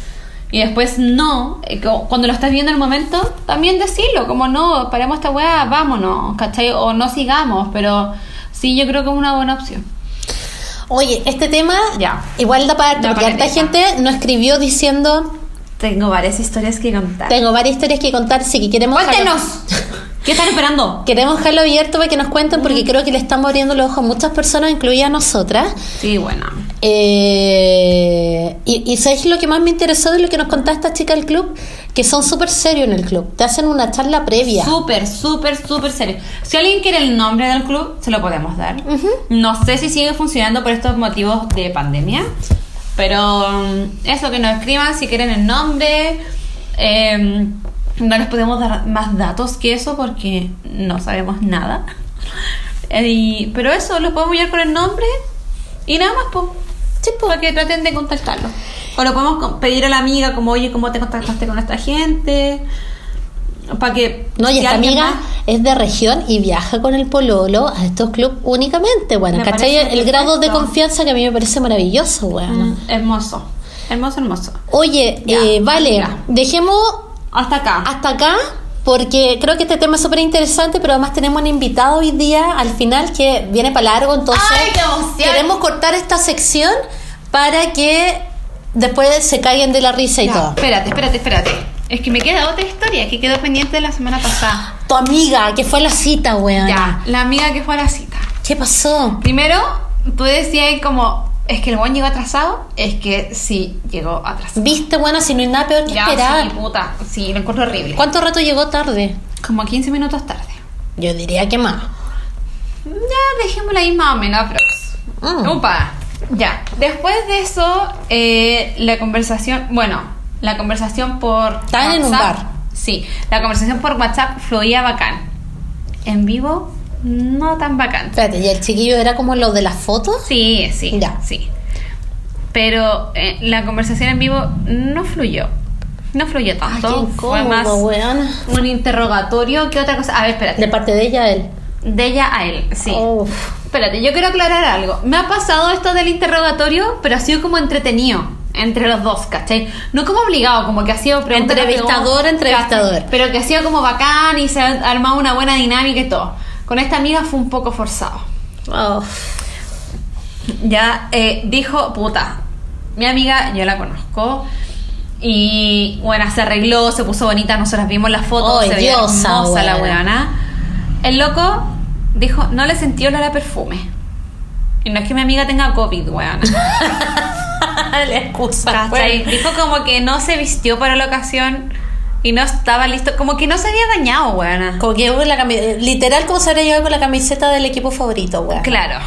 y después no, eh, cu- cuando lo estás viendo en el momento, también decirlo, como no, paremos esta weá, vámonos, ¿cachai? O no sigamos, pero sí, yo creo que es una buena opción. Oye, este tema Ya. igual da para Da porque harta gente nos escribió diciendo Tengo varias historias que contar. tengo varias historias que contar, sí que queremos ¡Cuéntenos! ¿Qué están esperando? queremos dejarlo abierto para que nos cuenten porque creo que le estamos abriendo los ojos a muchas personas, incluidas nosotras. Sí, bueno. Eh, y, y ¿sabes lo que más me interesó de lo que nos contaba esta chica del club? Que son súper serios en el club. Te hacen una charla previa. Súper, súper, súper serio. Si alguien quiere el nombre del club, se lo podemos dar. No sé si sigue funcionando por estos motivos de pandemia, pero mm, eso que nos escriban si quieren el nombre. Eh, no les podemos dar más datos que eso porque no sabemos nada. Eh, y- pero eso, los podemos enviar con el nombre y nada más, pues. para que traten de contactarlo. O lo podemos pedir a la amiga, como, oye, ¿cómo te contactaste con esta gente? Para que. No, y si esta amiga más- es de región y viaja con el pololo a estos clubes únicamente, bueno, Me ¿cachai? El grado de confianza que a mí me parece maravilloso, bueno. Mm, hermoso. Hermoso, hermoso. Oye, Ya, eh, vale, dejemos Hasta acá. hasta acá porque creo que este tema es súper interesante, pero además tenemos un invitado hoy día al final que viene para largo, entonces ¡Ay, qué queremos cortar esta sección para que después se caigan de la risa y Ya, todo. Espérate, espérate, espérate. Es que me queda otra historia que quedó pendiente de la semana pasada. Tu amiga que fue a la cita, weón. Ya, la amiga que fue a la cita. ¿Qué pasó? Primero, tú decías como, es que el buen llegó atrasado. Es que sí, llegó atrasado. Viste, bueno, si no hay nada peor que Ya, esperar. sí, puta. Sí, lo encuentro horrible. ¿Cuánto rato llegó tarde? Como 15 minutos tarde. Yo diría que más. Ya, dejémosla ahí más o menos, aprox. Mm. Upa. Ya. Después de eso, eh, la conversación, bueno, la conversación por Estaban en un WhatsApp- bar. Sí, la conversación por WhatsApp fluía bacán. En vivo, no tan bacán. Espérate, ¿y el chiquillo era como lo de las fotos? Sí, sí, Ya. sí. Pero eh, la conversación en vivo no fluyó. No fluyó Ay, tanto. qué Fue más incómodo, un interrogatorio que otra cosa. A ver, espérate. De parte de ella a él. De ella a él, sí. Uf. Espérate, yo quiero aclarar algo. Me ha pasado esto del interrogatorio, pero ha sido como entretenido entre los dos, ¿cachai? No como obligado, como que ha sido Entrevistador, entrevistador. Pero que ha sido como bacán y se ha armado una buena dinámica y todo. Con esta amiga fue un poco forzado. Oh. Ya eh, dijo, puta, mi amiga, yo la conozco. Y bueno, se arregló, se puso bonita, nosotras vimos las fotos, se veía hermosa la weona. El loco dijo, no le sentí olor a perfume. Y no es que mi amiga tenga COVID, weona. La excusa. ¿Cachai? Dijo como que no se vistió para la ocasión y no estaba listo, como que no se había bañado, weona. Como que con la camiseta, literal como se habría llegado con la camiseta del equipo favorito, weón. Claro.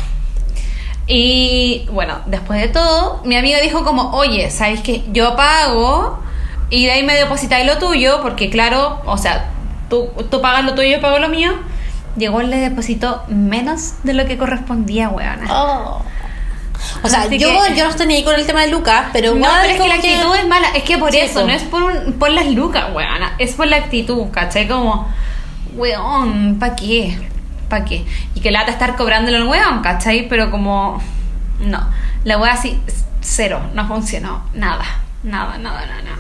Y bueno, después de todo, mi amiga dijo como, oye, ¿sabes qué? Yo pago y de ahí me depositáis lo tuyo, porque claro, o sea, tú, tú pagas lo tuyo, yo pago lo mío. Llegó y le depositó menos de lo que correspondía, weona. Oh. O sea, Así yo, que- yo no estoy ni ahí con el tema de Lucas, pero No, igual pero es que la actitud es mala. Es que por Sí, eso, no es por, un- por las lucas, weona. Es por la actitud, ¿cachai? Como, weón, ¿pa' qué? ¿Pa' qué? Y que lata estar cobrándolo al weón, ¿cachai? Pero como, no. La wea así, cero, no funcionó. Nada, nada, nada, nada. nada.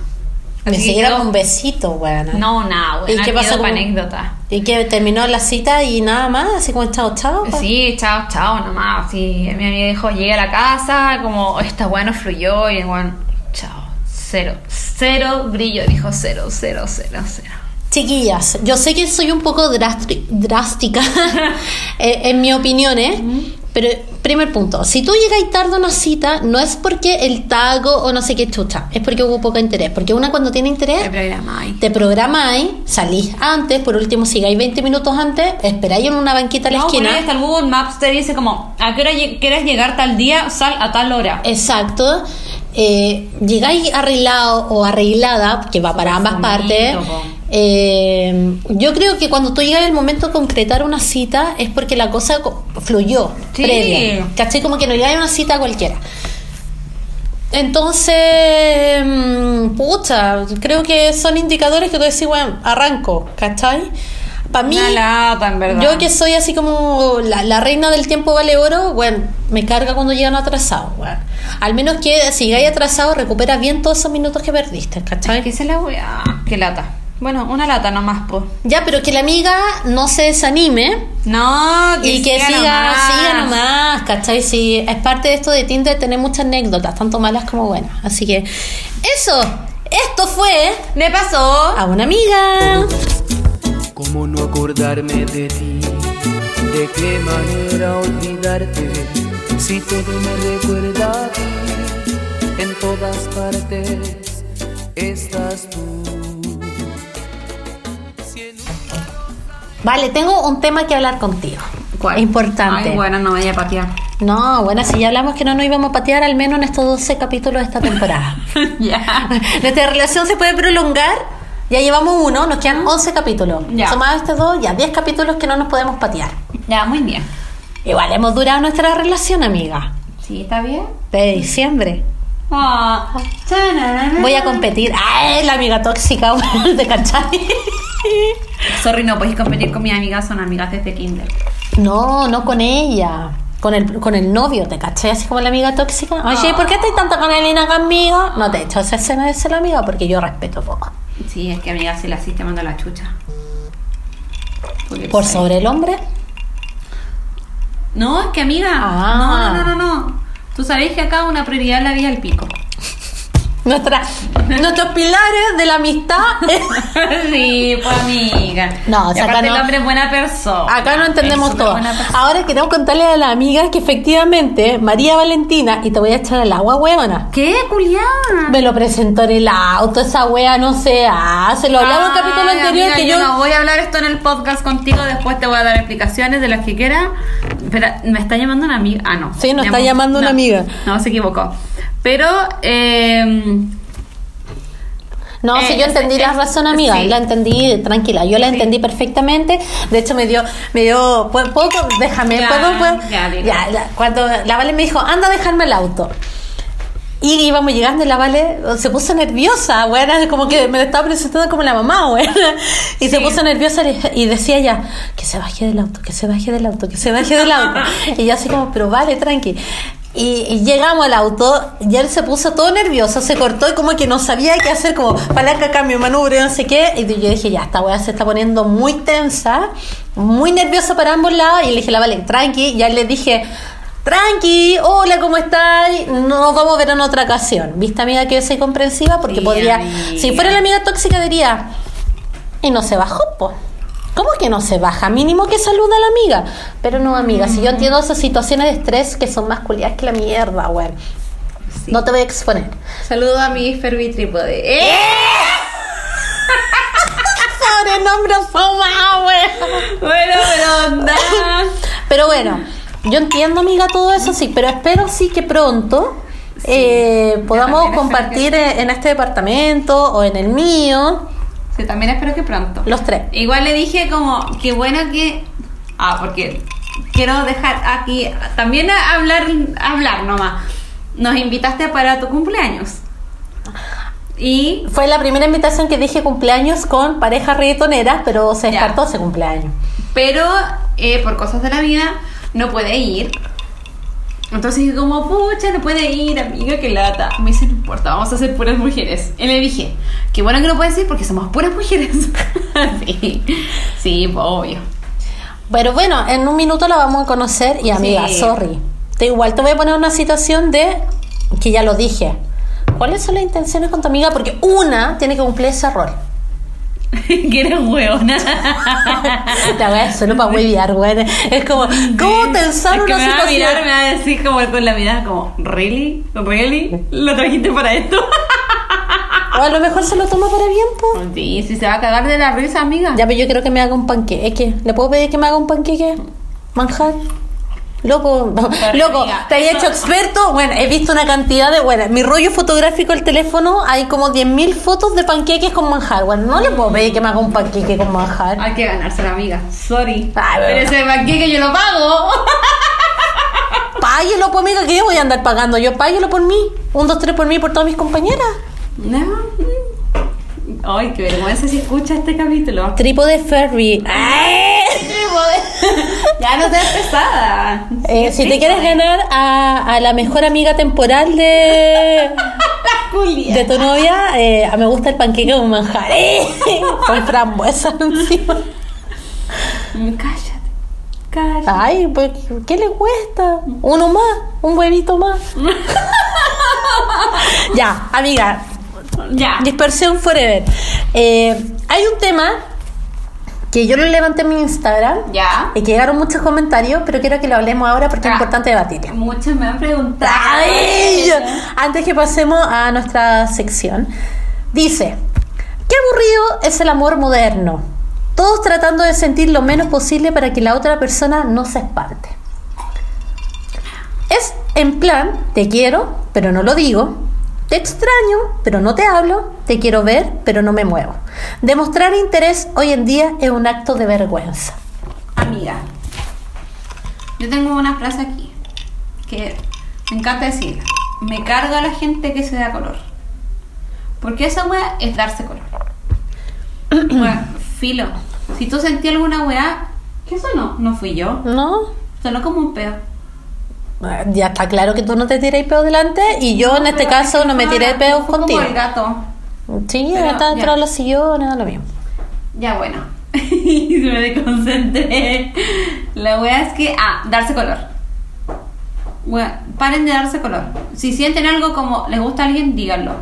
Ni siquiera quedó- con un besito, weón. No, nada, ¿Y weón. qué pasó con- anécdota. Y que terminó la cita y nada más, así como chao, chao. pa- Sí, chao, chao, nomás. Sí, mi amiga dijo, llegué a la casa, como, esta weá no fluyó, y weón, chao, cero, cero brillo, dijo cero, cero, cero, cero. Chiquillas, yo sé que soy un poco drástica en mi opinión, ¿eh? Pero, primer punto, si tú llegas tarde a una cita, no es porque el tago o no sé qué chucha, es porque hubo poco interés. Porque una cuando tiene interés, te programáis, salís antes, por último, sigáis 20 minutos antes, esperáis en una banquita a la No, esquina. ahí hasta el Google Maps te dice como, ¿a qué hora quieres llegar tal día? Sal a tal hora. Exacto. Eh, llegáis arreglado o arreglada, que va para ambas partes, po. Eh, yo creo que cuando tú llegas al momento de concretar una cita es porque la cosa co- fluyó Sí. previa. ¿Cachai? Como que no llega a una cita cualquiera. Entonces, mm, pucha, creo que son indicadores que tú decís, bueno, arranco, ¿cachai? Para mí, lata, en verdad. yo que soy así como la, la reina del tiempo vale oro, bueno, me carga cuando llegan atrasados, bueno. Al menos que si llegáis atrasado, recuperas bien todos esos minutos que perdiste, ¿cachai? ¿Qué se la weá? ¿Qué lata? Bueno, una lata nomás, po. Ya, pero que la amiga no se desanime No, y que siga, nomás. siga nomás, ¿cachai? Sí, es parte de esto de Tinder tener muchas anécdotas, tanto malas como buenas. Así que, eso, esto fue Me pasó. a una amiga. ¿Cómo no acordarme de ti? ¿De qué manera olvidarte? Si todo me recuerda a ti, en todas partes estás tú. Vale, tengo un tema que hablar contigo. Importante. Ay, bueno, no vaya a patear. No, bueno, si ya hablamos que no nos íbamos a patear al menos en estos 12 capítulos de esta temporada. ya. Nuestra relación se puede prolongar. Ya llevamos uno, nos quedan 11 capítulos. Ya. Sumados estos dos, ya 10 capítulos que no nos podemos patear. Ya, muy bien. Igual hemos durado nuestra relación, amiga. Sí, ¿está bien? De diciembre. Ah. Voy a competir. ¡Ay, la amiga tóxica! ¿Te cachai? Sorry, no podéis competir con mis amigas, son amigas desde kinder. No, no con ella. Con el, con el novio, ¿te cachai? Así como la amiga tóxica. Oye, ¿por qué estás tanto con Elena conmigo? No te he hecho esa escena de ser la amiga porque yo respeto poco. Sí, es que amiga se la hiciste mando la chucha. Porque Por sobre el hombre. No, es que amiga. Ah. No, no, no, no, no. Tú sabéis que acá una prioridad la vida al pico. Nuestra, nuestros pilares de la amistad. sí, pues amiga. No, o sea, acá no- el hombre es buena persona. Acá no entendemos todo. Ahora queremos contarle a la amiga que efectivamente María Valentina, y te voy a echar al agua, huevona. ¿Qué, Julián? Me lo presentó en el auto, esa wea no se hace. Lo hablaba en capítulo anterior amiga, que yo yo. no voy a hablar esto en el podcast contigo, después te voy a dar explicaciones de las que quiera. Pero me está llamando una amiga. Ah, no. Sí, nos está llamando una amiga. No, se equivocó. Pero, eh, No, Eh, si yo entendí la razón, amiga, sí. la entendí tranquila, yo la Sí. entendí perfectamente. De hecho, me dio, me dio, ¿puedo, puedo- déjame, Ya, puedo, puedo? ya. Ya, cuando la Vale me dijo, anda a dejarme el auto. Y íbamos llegando y la Vale se puso nerviosa, bueno, como que me estaba presentando como la mamá, bueno. Y se puso nerviosa y decía ya, que se baje del auto, que se baje del auto, que se baje del auto. y yo así como, pero vale, tranqui. Y, y llegamos al auto y él se puso todo nervioso, se cortó y como que no sabía qué hacer, como palanca, cambio, manubrio, no sé qué. Y yo dije, ya, esta weá se está poniendo muy tensa, muy nerviosa para ambos lados. Y le dije, la vale, tranqui. Y él le dije, tranqui, hola, ¿cómo estás? Nos vamos a ver en otra ocasión. ¿Viste, amiga, que yo soy comprensiva? Porque Sí, podría, amiga. si fuera la amiga tóxica, diría, y no se bajó, po. ¿Cómo que no se baja? Mínimo que saluda a la amiga. Pero no, amiga, si yo entiendo esas situaciones de estrés que son más culiadas que la mierda, güey. sí. No te voy a exponer. saludo a mi Fervitrípode. ¡Eh! Sobrenombre fuma, güey. Bueno, pero nada. Pero bueno, yo entiendo, amiga, todo eso sí, pero espero sí que pronto eh, podamos compartir eh, en este departamento o en el mío, Sí, también espero que pronto. los tres. Igual le dije como, qué bueno que... Ah, porque quiero dejar aquí también a hablar, hablar nomás. Nos invitaste para tu cumpleaños. Y Fue la primera invitación que dije cumpleaños con pareja reggaetonera, pero se Ya. descartó ese cumpleaños. pero eh, por cosas de la vida no puede ir. Entonces dije como, pucha, no puede ir, amiga, que lata. Me dice, no importa, vamos a ser puras mujeres. Y le dije, qué bueno que no puedes ir porque somos puras mujeres. sí, sí, pues, obvio. Pero bueno, en un minuto la vamos a conocer y amiga, Sí. sorry. Te igual te voy a poner una situación de que ya lo dije. ¿Cuáles son las intenciones con tu amiga? Porque una tiene que cumplir ese rol. que eres hueona. La es solo para huevear, güey. Es como, ¿cómo pensar es que una me va a mirar, me va a decir como con la mirada como, ¿really? ¿really? ¿Lo trajiste para esto? O a lo mejor se lo toma para bien, po. sí, si se va a cagar de la risa, amiga. Ya, pero yo quiero que me haga un panqueque. ¿Le puedo pedir que me haga un panqueque? Manjar. Loco, loco, te eso- hecho experto. Bueno, he visto una cantidad de. Bueno, mi rollo fotográfico del teléfono hay como 10.000 fotos de panqueques con manjar. Bueno, no le puedo pedir que me haga un panqueque con manjar. Hay que ganársela, amiga. Sorry. Ay, Pero ese panqueque yo lo pago. Páguelo, pues, amiga, que yo voy a andar pagando. Yo páguelo por mí. Un, dos, tres por mí y por todas mis compañeras. No. Ay, qué vergüenza si escucha este capítulo. Trípode Ferry. ¡Ay! Ya no seas pesada. Eh, si te quieres ganar a, a la mejor amiga temporal de, Julia. de tu novia, eh, me gusta el panqueque con manjar. ¡Eh! Con frambuesa encima. Cállate. Cállate. Ay, pues, ¿qué le cuesta? Uno más, un huevito más. ya, amiga, Ya. dispersión forever. Eh, hay un tema que yo lo levanté en mi Instagram Ya. y que llegaron muchos comentarios, pero quiero que lo hablemos ahora porque es Ah. importante debatirlo. Muchos me han preguntado. Ay, Antes que pasemos a nuestra sección, dice, qué aburrido es el amor moderno. Todos tratando de sentir lo menos posible para que la otra persona no se espante. Es en plan, te quiero, pero no lo digo. Te extraño, pero no te hablo. Te quiero ver, pero no me muevo. Demostrar interés hoy en día es un acto de vergüenza. Amiga, yo tengo una frase aquí que me encanta decirla. Me carga a la gente que se da color. Porque esa weá es darse color. Bueno, filo. Si tú sentí alguna weá, ¿qué eso no? No fui yo. ¿No? Sonó como un pedo. Ya está claro que tú no te tiráis pedos delante y yo en este caso que no me tiré pedos fue contigo. Como el gato. Sí, Pero, está dentro ya. de los sillones, lo mismo. Ya bueno. Y me desconcentré. La wea es que. Ah, darse color. Wea, paren de darse color. Si sienten algo como les gusta a alguien, díganlo.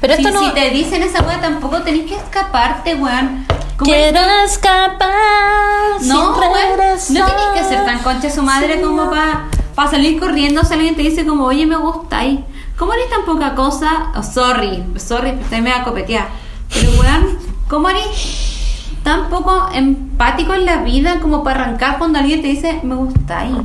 Pero si, esto no- si te dicen esa wea, tampoco tenés que escaparte, weón. Quiero escapar. No, sin no tenés que ser tan concha su madre como para salir corriendo si alguien te dice como, oye, me gusta ahí. ¿Cómo eres tan poca cosa? Oh, sorry, sorry, usted me va a copetear. Pero, weón, ¿cómo eres tan poco empático en la vida como para arrancar cuando alguien te dice, me gusta ahí?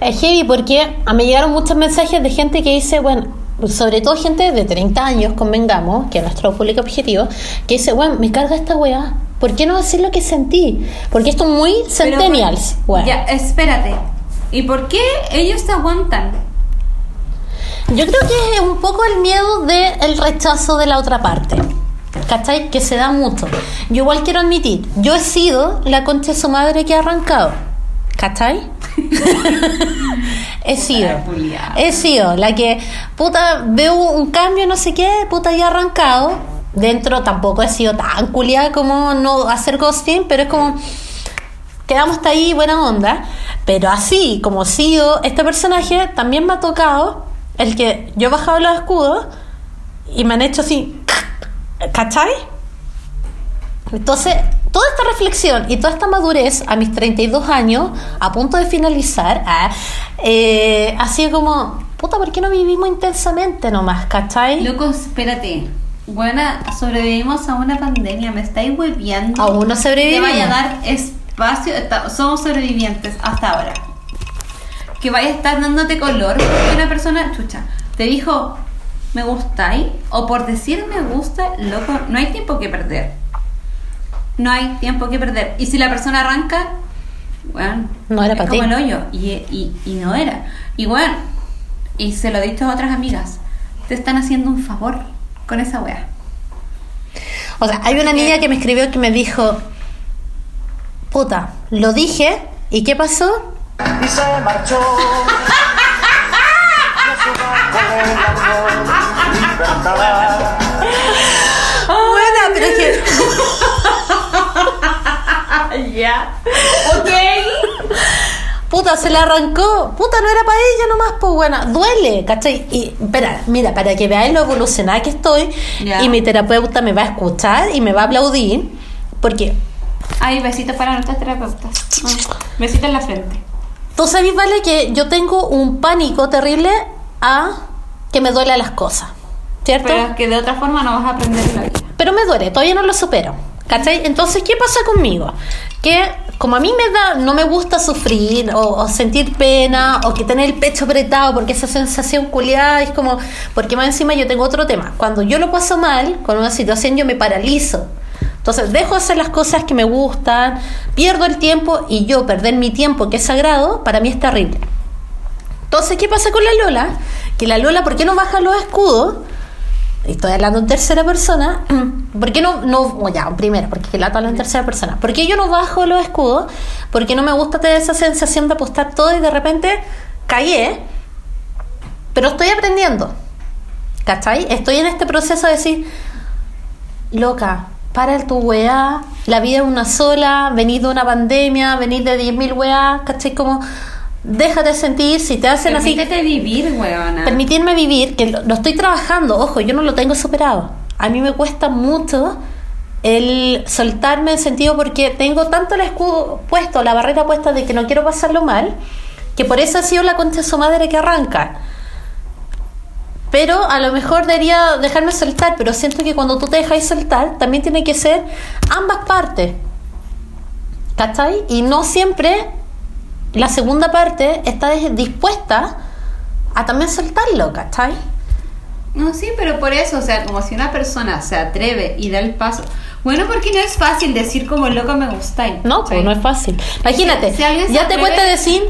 Es heavy porque a mí llegaron muchos mensajes de gente que dice, bueno, sobre todo gente de 30 años, convengamos, que es nuestro público objetivo, que dice, bueno, me carga esta weá. ¿Por qué no decir lo que sentí? Porque esto es muy Pero, centennials, weón. Ya, espérate. ¿Y por qué ellos se aguantan? Yo creo que es un poco el miedo del rechazo de la otra parte. ¿Cachai? Que se da mucho. Yo igual quiero admitir, yo he sido la concha de su madre que ha arrancado. ¿Cachai? he sido. He sido la que, puta, veo un cambio, no sé qué, puta, ya ha arrancado. Dentro tampoco he sido tan culiada como no hacer ghosting, pero es como, quedamos hasta ahí, buena onda. Pero así, como sido este personaje, también me ha tocado el que yo he bajado los escudos y me han hecho así, ¿cachai? Entonces, toda esta reflexión y toda esta madurez a mis 32 años, a punto de finalizar, ah, eh, ha sido como, puta, ¿por qué no vivimos intensamente nomás, cachai? Loco, espérate. Buena, sobrevivimos a una pandemia, me estáis hueviando. Aún no Te sobrevivimos. vaya a dar espacio, está- somos sobrevivientes hasta ahora. Que vaya a estar dándote color porque una persona, chucha, te dijo, me gustáis, o por decir me gusta, loco, no hay tiempo que perder. No hay tiempo que perder. Y si la persona arranca, bueno, No era es como ti. el hoyo. Y, y, y no era. Y bueno, y se lo he dicho a otras amigas, te están haciendo un favor con esa wea. O sea, hay una niña que me escribió que me dijo, puta, lo dije, ¿y qué pasó? Y se marchó. Buena, pero es que... Ya. Ok. Puta, se la arrancó. Puta, no era para ella nomás, pues buena. Duele, ¿cachai? Y, espera, mira, para que veáis lo evolucionada que estoy, Ya. y mi terapeuta me va a escuchar y me va a aplaudir, porque Ay, besitos para nuestras terapeutas. Besitos en la frente. Tú sabes, vale, que yo tengo un pánico terrible a que me duelen las cosas, ¿cierto? Pero es que de otra forma no vas a aprender en la vida. pero me duele, todavía no lo supero. ¿Cachai? Entonces, ¿qué pasa conmigo? Que como a mí me da, no me gusta sufrir o, o sentir pena o que tener el pecho apretado porque esa sensación culiada es como, porque más encima yo tengo otro tema. Cuando yo lo paso mal con una situación yo me paralizo. Entonces dejo hacer las cosas que me gustan, pierdo el tiempo y yo perder mi tiempo que es sagrado, para mí es terrible. Entonces, ¿qué pasa con la Lola? Que la Lola, ¿por qué no baja los escudos? Estoy hablando en tercera persona. ¿Por qué no, no o ya, primero, porque la hablo en tercera persona. ¿Por qué yo no bajo los escudos? Porque no me gusta tener esa sensación de apostar todo y de repente caí, pero estoy aprendiendo. ¿Cachai? Estoy en este proceso de decir, loca, para tu weá, la vida es una sola, venís de una pandemia, venís de 10.000 weá, ¿cachai? Como, déjate sentir, si te hacen así... Permítete vivir, weona. Permitirme vivir, que lo, lo estoy trabajando, ojo, yo no lo tengo superado. A mí me cuesta mucho el soltarme en sentido porque tengo tanto el escudo puesto, la barrera puesta de que no quiero pasarlo mal, que por eso ha sido la concha de su madre que arranca. Pero a lo mejor debería dejarme soltar, pero siento que cuando tú te dejáis soltar, también tiene que ser ambas partes. ¿Cachai? Y no siempre la segunda parte está dis- dispuesta a también soltarlo, ¿cachai? No, sí, pero por eso, o sea, como si una persona se atreve y da el paso. Bueno, porque no es fácil decir como loco me gustáis. No, pues no es fácil. Imagínate, Si se ya te atreve- cuesta decir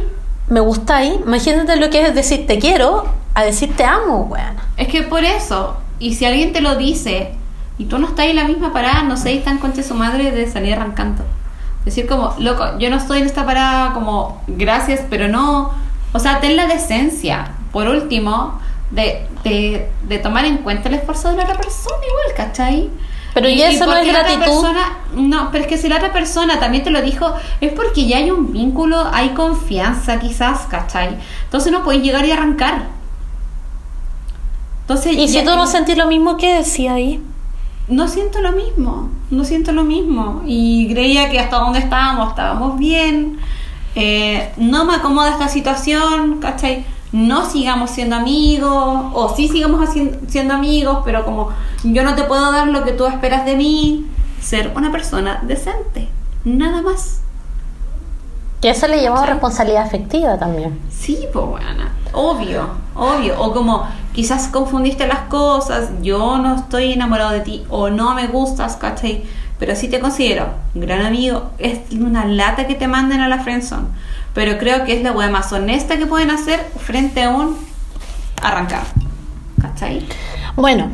me gustáis, imagínate lo que es decir te quiero a decir te amo, weón. Es que por eso, y si alguien te lo dice y tú no estás en la misma parada, no seas tan concha su madre de salir arrancando. Decir como, loco, yo no estoy en esta parada como, gracias, pero no. O sea, ten la decencia, por último, de, de, de tomar en cuenta el esfuerzo de la otra persona igual, ¿cachai? Pero y eso no es gratitud. persona- no, pero es que si la otra persona también te lo dijo, es porque ya hay un vínculo, hay confianza quizás, ¿cachai? Entonces no puedes llegar y arrancar. Entonces, Y si ya- tú no sentís lo mismo que decía ahí. no siento lo mismo, no siento lo mismo. Y creía que hasta donde estábamos, estábamos bien. Eh, no me acomoda esta situación, ¿cachai? No sigamos siendo amigos, o sí sigamos siendo amigos, pero como yo no te puedo dar lo que tú esperas de mí, ser una persona decente, nada más. Que eso le llamamos Sí. responsabilidad afectiva también. Sí, pues buena. Obvio, obvio. O como quizás confundiste las cosas, yo no estoy enamorado de ti o no me gustas, ¿cachai? Pero sí te considero un gran amigo. Es una lata que te manden a la friendzone. Pero creo que es la wea más honesta que pueden hacer frente a un arrancar. ¿Cachai? Bueno,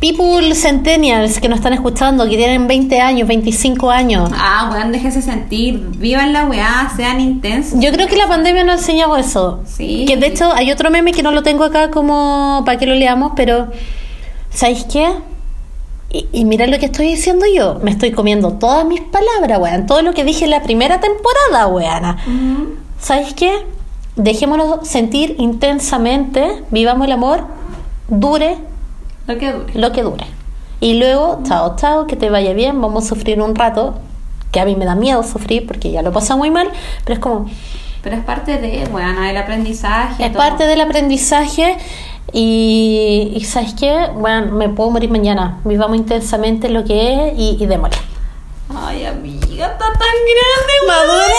people centennials que nos están escuchando, que tienen 20 años, 25 años. Ah, weón, déjense sentir. Vivan la weá, sean intensos. Yo creo que la pandemia nos ha enseñado eso. Sí. Que de hecho hay otro meme que no lo tengo acá como para que lo leamos, pero ¿sabéis qué? Y, y mira lo que estoy diciendo yo. Me estoy comiendo todas mis palabras, weón. Todo lo que dije en la primera temporada, weana. ¿Sabéis qué? Dejémonos sentir intensamente, vivamos el amor, dure Lo que dure. lo que dure. Y luego, chao, chao, que te vaya bien, vamos a sufrir un rato, que a mí me da miedo sufrir porque ya lo pasa muy mal, pero es como, Pero es parte de, weón, el aprendizaje. es todo. parte del aprendizaje y, y ¿sabes qué? Bueno, me puedo morir mañana, vivamos intensamente lo que es y, y démosle. Ay, amiga, está tan grande, Madure.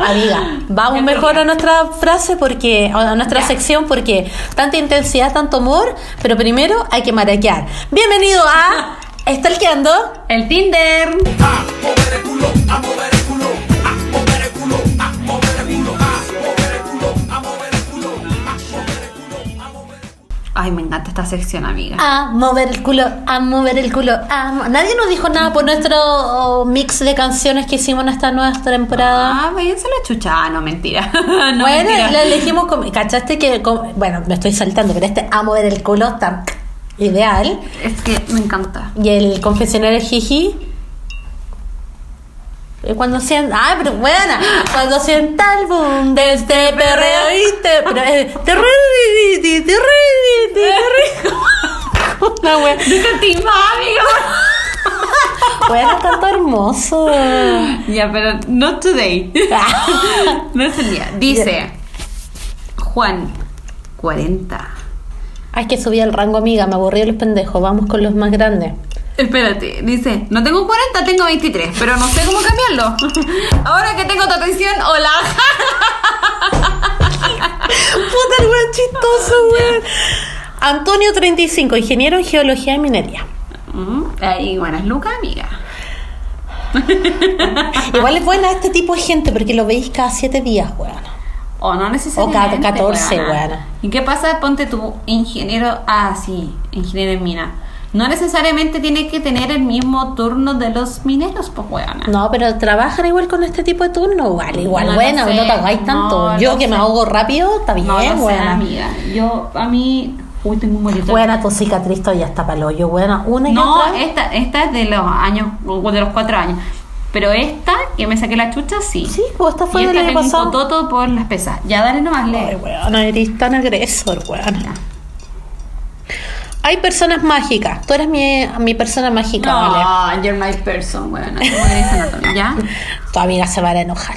Amiga, vamos mejor a nuestra frase porque a nuestra Ya. sección porque tanta intensidad, tanto amor, pero primero hay que maraquear. Bienvenido a Estalqueando. El Tinder. Ay, me encanta esta sección, amiga. A mover el culo, a mover el culo. A Nadie nos dijo nada por nuestro oh, mix de canciones que hicimos en esta nueva temporada. Ah, váyanse la chucha. Ah, no, mentira. no, bueno, mentira. la elegimos como. ¿Cachaste que.? bueno, me estoy saltando, pero este a mover el culo está ideal. Es que me encanta. Y el confesionario jiji. Eh, Cuando sienta, ah, pero buena, cuando sienta el boom de este perreo y te, pero, eh, te re, te. Una wea. Bueno, tanto hermoso. ya, pero not today. no es el día. Dice Juan, 40. Ay, que subí el rango, amiga, me aburrí los pendejos, vamos con los más grandes. Espérate, dice, no tengo 40, tengo 23, pero no sé cómo cambiarlo. Ahora que tengo tu atención, hola. Puta el weón chistoso, weón. Antonio 35, ingeniero en geología y minería. Mm, Ahí, buenas lucas, amiga. Igual es buena este tipo de gente porque lo veis cada 7 días, weón. O no necesariamente. O ca- 14, weona. weona. ¿Y qué pasa? Ponte tu ingeniero. Ah, sí, ingeniero en mina. No necesariamente tiene que tener el mismo turno de los mineros, pues, weona. No, pero trabajan igual con este tipo de turno, igual, igual, No bueno, sé, no te hagáis tanto. no Yo que me ahogo rápido, está bien, no lo sé, amiga. Yo, a mí. Uy, tengo un morito. Buena tu cicatriz todavía está para el hoyo, buena. Una y No, otra. esta, esta es de los años, o de los cuatro años. Pero esta, que me saqué la chucha, sí. Sí, pues esta fue y esta año tengo un pasado. pototo por las pesas. Ya dale nomás, lee. Ay, eres tan agresor, weón. Hay personas mágicas. Tú eres mi, mi persona mágica, ¿vale? No, you're my person, Anatomy, ¿ya? Tu amiga se va a enojar.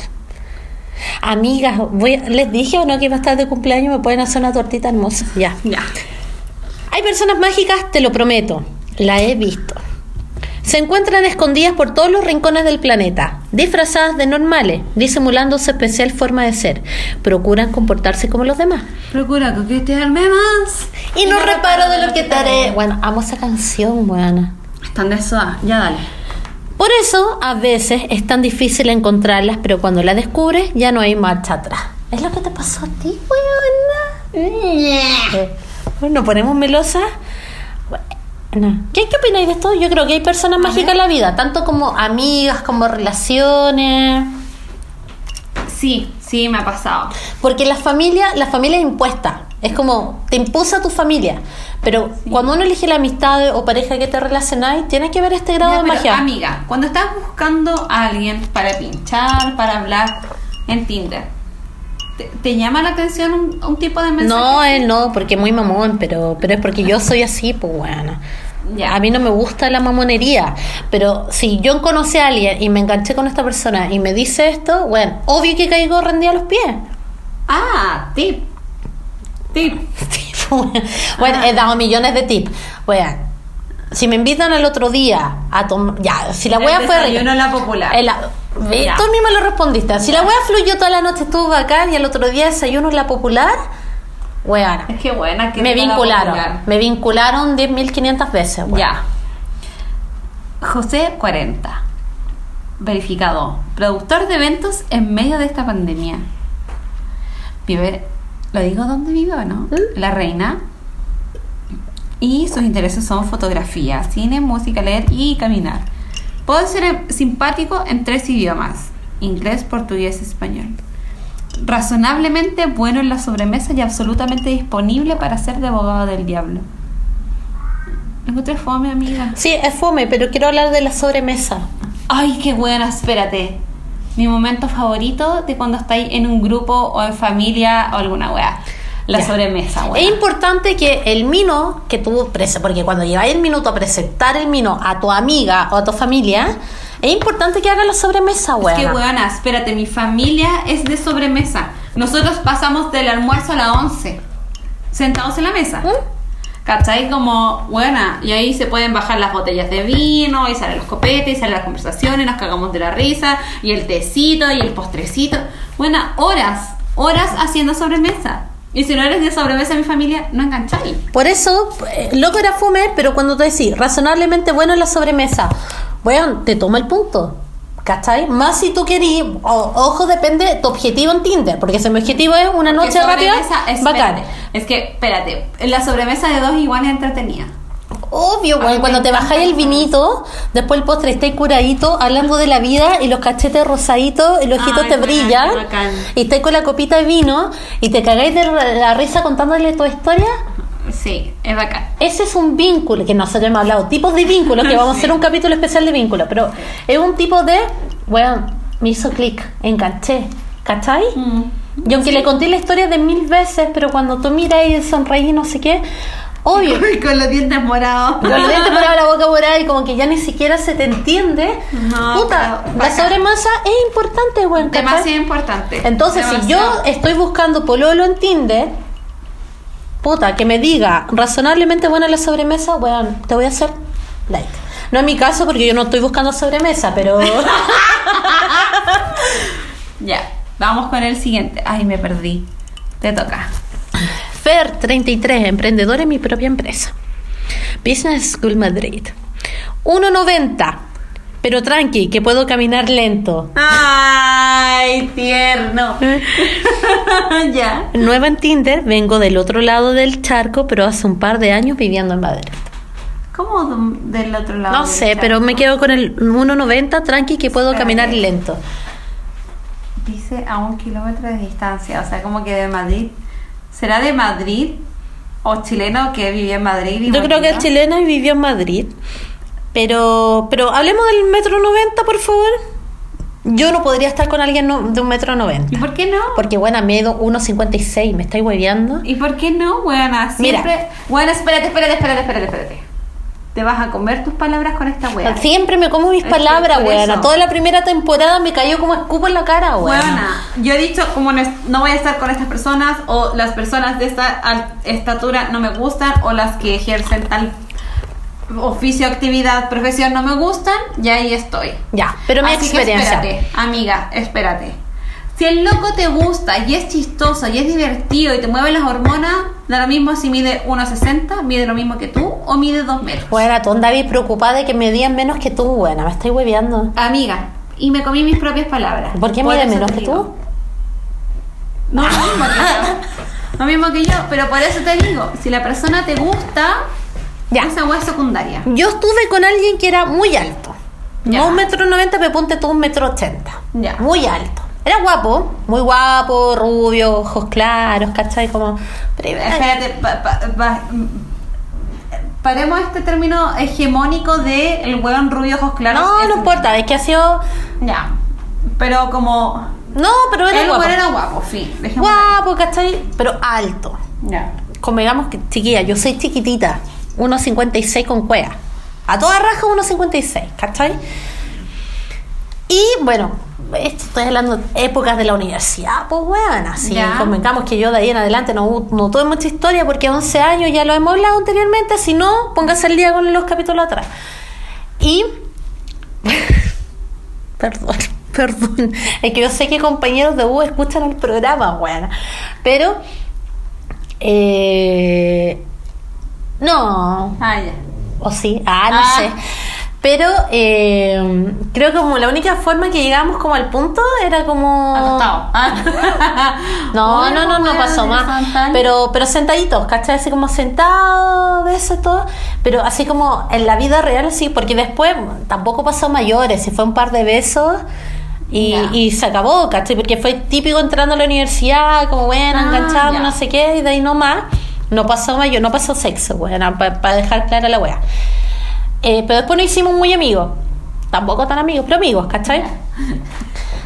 Amigas, voy, les dije o no que iba a estar de cumpleaños, me pueden hacer una tortita hermosa. Ya. Ya. Hay personas mágicas, te lo prometo. La he visto. Se encuentran escondidas por todos los rincones del planeta, disfrazadas de normales, disimulando su especial forma de ser. Procuran comportarse como los demás. Procura coquetearme más. Y no reparo de lo que te haré. Bueno, amo esa canción, buena. Están de eso, ya dale. Por eso, a veces es tan difícil encontrarlas, pero cuando las descubres, ya no hay marcha atrás. ¿Es lo que te pasó a ti, weona? Eh, Bueno, ponemos melosa. ¿Qué, ¿Qué opináis de esto? Yo creo que hay personas mágicas en la vida, tanto como amigas, como relaciones. Sí, sí, me ha pasado. Porque la familia, la familia es impuesta. Es como, te impuso a tu familia. Pero cuando uno elige la amistad o pareja que te relacionáis, tienes que ver este grado Ya, de magia. Amiga, cuando estás buscando a alguien para pinchar, para hablar en Tinder, ¿te, te llama la atención un, un tipo de mensaje? No, él no, porque es muy mamón, pero, pero es porque yo soy así, pues bueno. Ya. A mí no me gusta la mamonería, pero si yo conocí a alguien y me enganché con esta persona y me dice esto, bueno, obvio que caigo rendida a los pies. Ah, tip. Tip. bueno, Ah. he dado millones de tips. Bueno, si me invitan al otro día a tomar, ya, si la El wea fue desayuno rica. en la popular. Ya. Tú misma lo respondiste. Si la wea fluyó toda la noche, estuvo bacán y el otro día desayuno en la popular, weana. Es que buena que Me vincularon. Me vincularon 10.500 veces. bueno. Ya. José 40. Verificado. Productor de eventos en medio de esta pandemia. Vive. ¿Lo digo dónde vive o no? La reina. Y sus intereses son fotografía, cine, música, leer y caminar. Puede ser simpático en tres idiomas: inglés, portugués y español. Razonablemente bueno en la sobremesa y absolutamente disponible para ser de abogado del diablo. Lo encontré fome, amiga. Sí, es fome, pero quiero hablar de la sobremesa. Ay, qué buena, espérate. Mi momento favorito de cuando estáis en un grupo o en familia o alguna weá. La Ya. sobremesa, Es weá. importante que el mino que tú porque cuando lleváis el minuto a presentar el mino a tu amiga o a tu familia, es importante que haga la sobremesa, Es weón. que weona, espérate, mi familia es de sobremesa. Nosotros pasamos del almuerzo a la 11, sentados en la mesa. ¿Mm? ¿Cachai? Como, buena, y ahí se pueden bajar las botellas de vino, y salen los copetes, y salen las conversaciones, nos cagamos de la risa, y el tecito, y el postrecito. Buena, horas, horas haciendo sobremesa. Y si no eres de sobremesa, mi familia, no engancháis. Por eso, eh, loco era fome, pero cuando te decís razonablemente bueno en la sobremesa, weón, te toma el punto. ¿Cachai? Más si tú querís, o- ojo, depende de tu objetivo en Tinder, porque si mi objetivo es una noche rápida, espérate. bacán. Es que, espérate, la sobremesa de dos igual es entretenida. Obvio, me cuando te bajáis el vinito, después el postre estáis curadito, hablando de la vida y los cachetes rosaditos y los ojitos Ay, te brillan, y estáis con la copita de vino y te cagáis de la risa contándole tu historia. Sí, es bacán. Ese es un vínculo, que nosotros hemos hablado, tipos de vínculos, que vamos a hacer un capítulo especial de vínculos, pero es un tipo de, weón, me hizo clic, enganché, ¿cachai? Mm. Y aunque le conté la historia de mil veces, pero cuando tú miras y sonreís y no sé qué, obvio, con los dientes morados. con los dientes morados, la boca morada y como que ya ni siquiera se te entiende, No, puta, la sobremasa es importante, weón. Demasiado importante. Entonces, si yo estoy buscando pololo en Tinder, puta, que me diga razonablemente buena la sobremesa, weón, te voy a hacer like. No es mi caso porque yo no estoy buscando sobremesa, pero. Ya, vamos con el siguiente. Ay, me perdí. Te toca. Fer 33, emprendedor en mi propia empresa. Business School Madrid. 1.90, pero tranqui, que puedo caminar lento. Ay, tierno. ya. Nueva en Tinder, vengo del otro lado del charco, pero hace un par de años viviendo en Madrid. ¿Cómo de- del otro lado? No del sé, charco? pero me quedo con el 1.90, tranqui, que puedo Espérate. caminar lento. Dice a un kilómetro de distancia, o sea, como que de Madrid. ¿Será de Madrid o chileno que vivía en Madrid? y Yo creo que es chilena y vivió en Madrid. Pero, pero hablemos del metro 90, por favor. Yo no podría estar con alguien no- de un metro ¿Y 90. por qué no? Porque, bueno, mido 1,56. ¿Me estáis hueveando? ¿Y por qué no, buena? Mira. Bueno, espérate, espérate, espérate, espérate, espérate. Te vas a comer tus palabras con esta wea. Siempre me como mis Es palabras, eso. Toda la primera temporada me cayó como escupo en la cara. Buena. Yo he dicho, como no, voy a estar con estas personas, o las personas de esta estatura no me gustan, o las que ejercen tal oficio, actividad, profesión no me gustan, y ahí estoy. Ya, pero mi Así que experiencia. espérate, amiga, espérate. Si el loco te gusta y es chistoso y es divertido y te mueve las hormonas, da lo mismo si mide 1,60, mide lo mismo que tú o mide 2 metros. Buena, tú andabas preocupada de que medían menos que tú, buena. Me estáis hueveando. Amiga, y me comí mis propias palabras. ¿Por qué mide menos que tú? No, lo mismo que yo. Lo mismo que yo, pero por eso te digo, si la persona te gusta, Ya. esa hueá es secundaria. Yo estuve con alguien que era muy alto. Ya. No un metro noventa, pero ponte tú un metro ochenta. Ya. Muy alto. Era guapo, muy guapo, rubio, ojos claros, ¿cachai? Como... Espérate, pa- pa- pa- paremos este término hegemónico de el hueón rubio ojos claros. No, no importa, es que ha sido... Ya, pero como... No, pero era el guapo. era guapo, ahí. Guapo, ¿cachai? Pero alto. Ya. Como digamos que, chiquilla, yo soy chiquitita, 1,56 con cuea. A toda raja 1,56, ¿cachai? Y bueno, estoy hablando de épocas de la universidad, pues weón, así Ya. convengamos que yo de ahí en adelante no, no tuve mucha historia porque 11 años ya lo hemos hablado anteriormente, si no, póngase el día con los capítulos atrás. Y... perdón, perdón, es que yo sé que compañeros de U escuchan el programa, weón, pero... Eh, no, Ah, ya. o sí, ah, no Ah. sé. Pero eh, creo que como la única forma que llegamos como al punto era como... Acostado. Ah. No, no, no, no ¿cómo pasó más. Pero, pero sentaditos, ¿cachai? Así como sentados, besos, todo. Pero así como en la vida real, sí, porque después tampoco pasó mayores, y fue un par de besos y, y se acabó, ¿cachai? Porque fue típico entrando a la universidad, como bueno, Ah, enganchando, ya. no sé qué, y de ahí nomás. No pasó mayor, no pasó sexo, bueno, para dejar clara la wea. Eh, pero después nos hicimos muy amigos. Tampoco tan amigos, pero amigos, ¿cachai?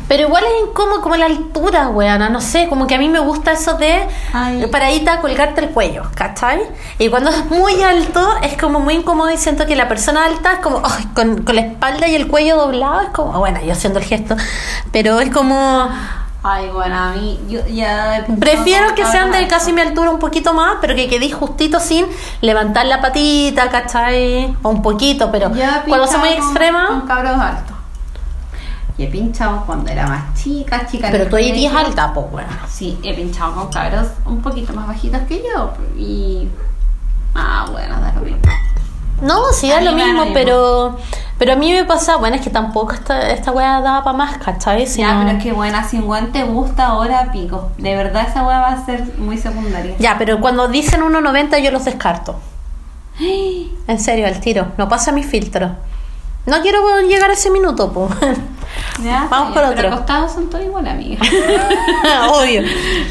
Pero igual es incómodo como la altura, weana, no sé, como que a mí me gusta eso de Ay. paradita colgarte el cuello, ¿cachai? Y cuando es muy alto es como muy incómodo y siento que la persona alta es como con, con la espalda y el cuello doblado, es como, bueno, yo haciendo el gesto, pero es como, Ay, bueno, a mí yo ya... prefiero que sean de casi mi altura un poquito más, pero que quedéis justito sin levantar la patita, ¿cachai? O un poquito, pero cuando son muy extremas... Con cabros altos. Y he pinchado cuando era más chica, chica. Pero tú ahí eres alta, pues, bueno. Sí, he pinchado con cabros un poquito más bajitos que yo. Y. Ah, bueno, da lo mismo. No, sí, A es lo da mismo, pero pero a mí me pasa, bueno, es que tampoco esta, esta weá daba para más, ¿cachai? Si Ya, no- pero es que buena, si un te gusta ahora, pico. De verdad, esa weá va a ser muy secundaria. Ya, pero cuando dicen 1.90 yo los descarto. En serio, al tiro. No pasa mi filtro. No quiero llegar a ese minuto, pues. Ya, Vamos por otro. acostados son todos igual, amiga. Obvio.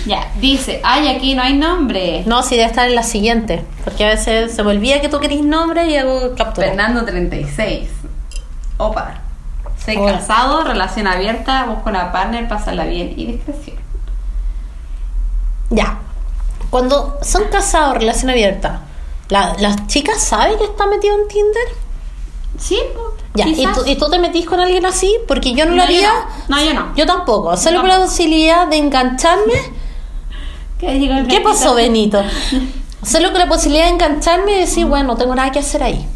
ya, dice, ay, aquí no hay nombre. No, sí, debe estar en la siguiente. Porque a veces se me olvida que tú querís nombre y hago captura. Fernando 36. Opa. Soy Hola. casado, relación abierta, busco una partner, pasarla bien y discreción. Ya. Cuando son casados, relación abierta, ¿la, ¿las chicas saben que está metido en Tinder? Sí, po, Ya, ¿y tú, ¿y tú te metís con alguien así? Porque yo no, lo yo haría. No, yo no. Yo tampoco. Solo por la posibilidad de engancharme. ¿Qué, el ¿Qué pasó, Benito? Solo con la posibilidad de engancharme y decir, bueno, no tengo nada que hacer ahí.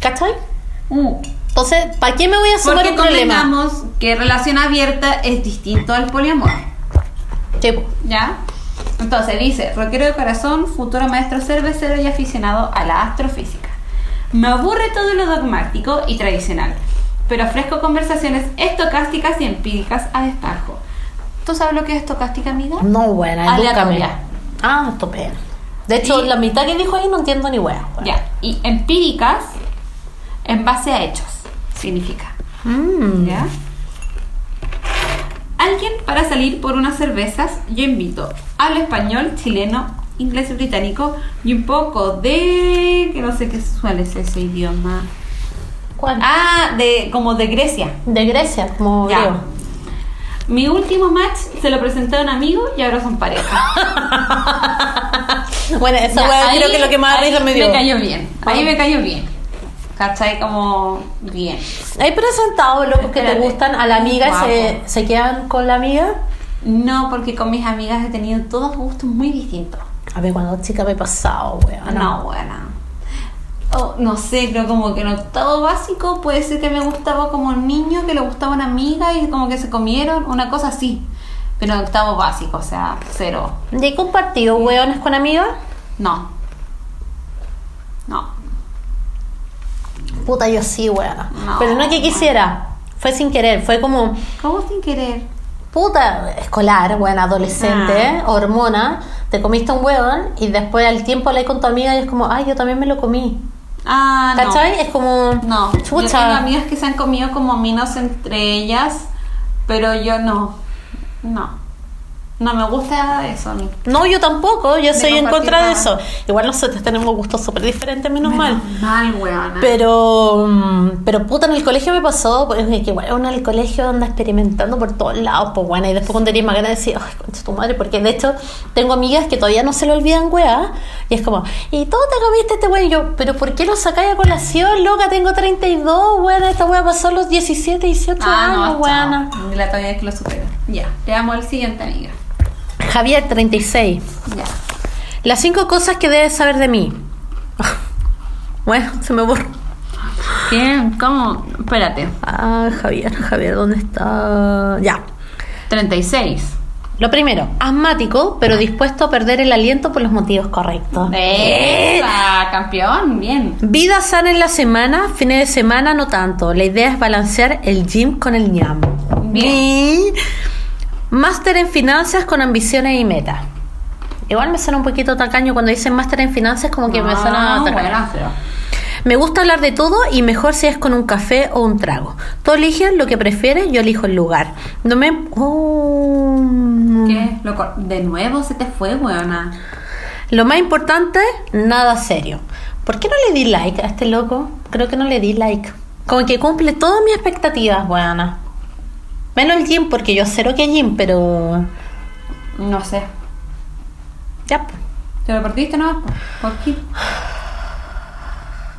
¿Cachai? Entonces, ¿para qué me voy a sumar Porque un problema? que relación abierta es distinto al poliamor. Sí, po. ¿Ya? Entonces dice, rockero de corazón, futuro maestro cervecero y aficionado a la astrofísica. Me aburre todo lo dogmático y tradicional, pero ofrezco conversaciones estocásticas y empíricas a destajo. ¿Tú sabes lo que es estocástica, amiga? No, buena, Aleatoria. Ah, estupendo. De hecho, Y- la mitad que dijo ahí no entiendo ni wea. Ya, y empíricas en base a hechos, significa. Mm. ¿Ya? Alguien para salir por unas cervezas, yo invito. Habla español, chileno, inglés y británico y un poco de... que no sé qué suele ser ese idioma. ¿Cuál? Ah, de como de Grecia. De Grecia, como Ya. griego. Mi último match se lo presenté a un amigo y ahora son pareja. Bueno, esa Ya, wea ahí- creo que es lo que más ahí risa me dio. Me cayó bien. Ahí Ah. me cayó bien. ¿Cachai? Como bien. ¿Hay presentado locos que te gustan a la amiga y se quedan con la amiga? No, porque con mis amigas he tenido todos gustos muy distintos. A ver, cuando chica me he pasado, wea. No, buena. Oh, no sé, creo como que en octavo básico puede ser que me gustaba como un niño que le gustaba una amiga y como que se comieron, una cosa así. Pero en octavo básico, o sea, cero. ¿Y he compartido weones con amigas? No. No. Puta, yo sí, wea. No, Pero no que quisiera. Fue sin querer. Fue como, ¿Cómo sin querer? puta, escolar, buena, adolescente, Ah. hormona. Te comiste un weón y después al tiempo le con tu amiga y es como, ay, yo también me lo comí. Ah, no. ¿Cachai? Es como, No, yo tengo chucha. amigas que se han comido como minos entre ellas, pero yo no. No. No me gusta eso a mí. No, yo tampoco, yo soy en contra de eso. Igual nosotros tenemos gustos súper diferentes, menos mal. Mal, weona. Pero, mm, pero puta, en el colegio me pasó, pues, que igual uno en el colegio anda experimentando por todos lados, pues bueno, y después cuando eres más grande decís, ay, concha tu madre, porque de hecho tengo amigas que todavía no se le olvidan, weá, y es como, ¿y tú te comiste este weá? Y yo, ¿pero por qué lo sacáis a colación, loca? Tengo 32, weá, esta weá pasó a los 17, 18 Ah, años, no, chao. La todavía es que lo supera. Ya, te amo al siguiente, amiga. Javier, 36. Ya. Las cinco cosas que debes saber de mí. Bueno, se me borró. ¿Qué? ¿Cómo? Espérate. Ah, Javier, Javier, ¿dónde está? Ya. 36. Lo primero, asmático, pero dispuesto a perder el aliento por los motivos correctos. ¡Esa! Campeón, bien. Vida sana en la semana, fines de semana no tanto. La idea es balancear el gym con el ñam. Bien. Y máster en finanzas con ambiciones y metas. Igual me suena un poquito tacaño cuando dicen máster en finanzas, como que me suena Ah, tacaño. bueno, Me gusta hablar de todo y mejor si es con un café o un trago. Tú eliges lo que prefieres, yo elijo el lugar. No me... Oh. ¿Qué? De nuevo se te fue, weona. Lo más importante, nada serio. ¿Por qué no le di like a este loco? Creo que no le di like. Como que cumple todas mis expectativas, buena. Menos el gym, porque yo cero que gym, pero... No sé. Ya, pues. ¿Te lo perdiste no? ¿Por qué?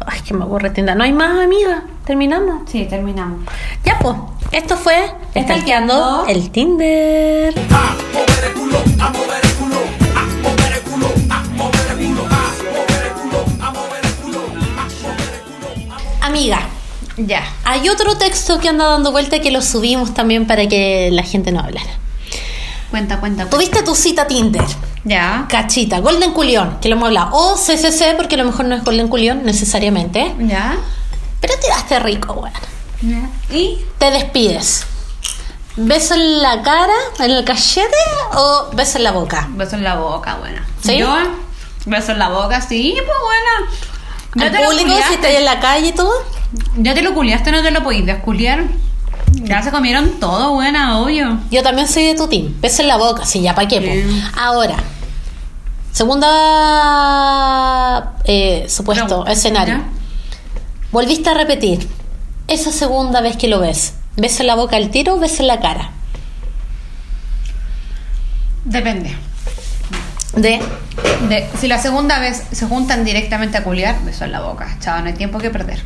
Ay, que me aburre tienda. No hay más, amiga. Terminamos. Sí, terminamos. Ya, pues. Esto fue Estalqueando el Tinder. Amiga, Ya. hay otro texto que anda dando vuelta que lo subimos también para que la gente no hablara. Cuenta, cuenta, cuenta. Tuviste tu cita Tinder. Ya. Cachita, Golden Culión, que lo hemos hablado. O CCC, porque a lo mejor no es Golden Culión necesariamente. Ya. Pero tiraste rico, weón. Ya. ¿Y? Te despides. ¿Beso en la cara, en el cachete o beso en la boca? Beso en la boca, buena. ¿Sí? Yo, beso en la boca, sí, pues buena. ¿Ya ¿Al te lo público, si culiaste? estás en la calle y todo? ¿Ya te lo culiaste no te lo podís desculiar? Ya se comieron todo, buena, obvio. Yo también soy de tu team. Beso en la boca, sí, ya para qué. Bien. Ahora, segunda eh, supuesto Pregunta. escenario. ¿Ya? Volviste a repetir. Esa segunda vez que lo ves. ¿Beso en la boca al tiro o beso en la cara? Depende. De. De, si la segunda vez se juntan directamente a culiar, beso en la boca. Chao, no hay tiempo que perder.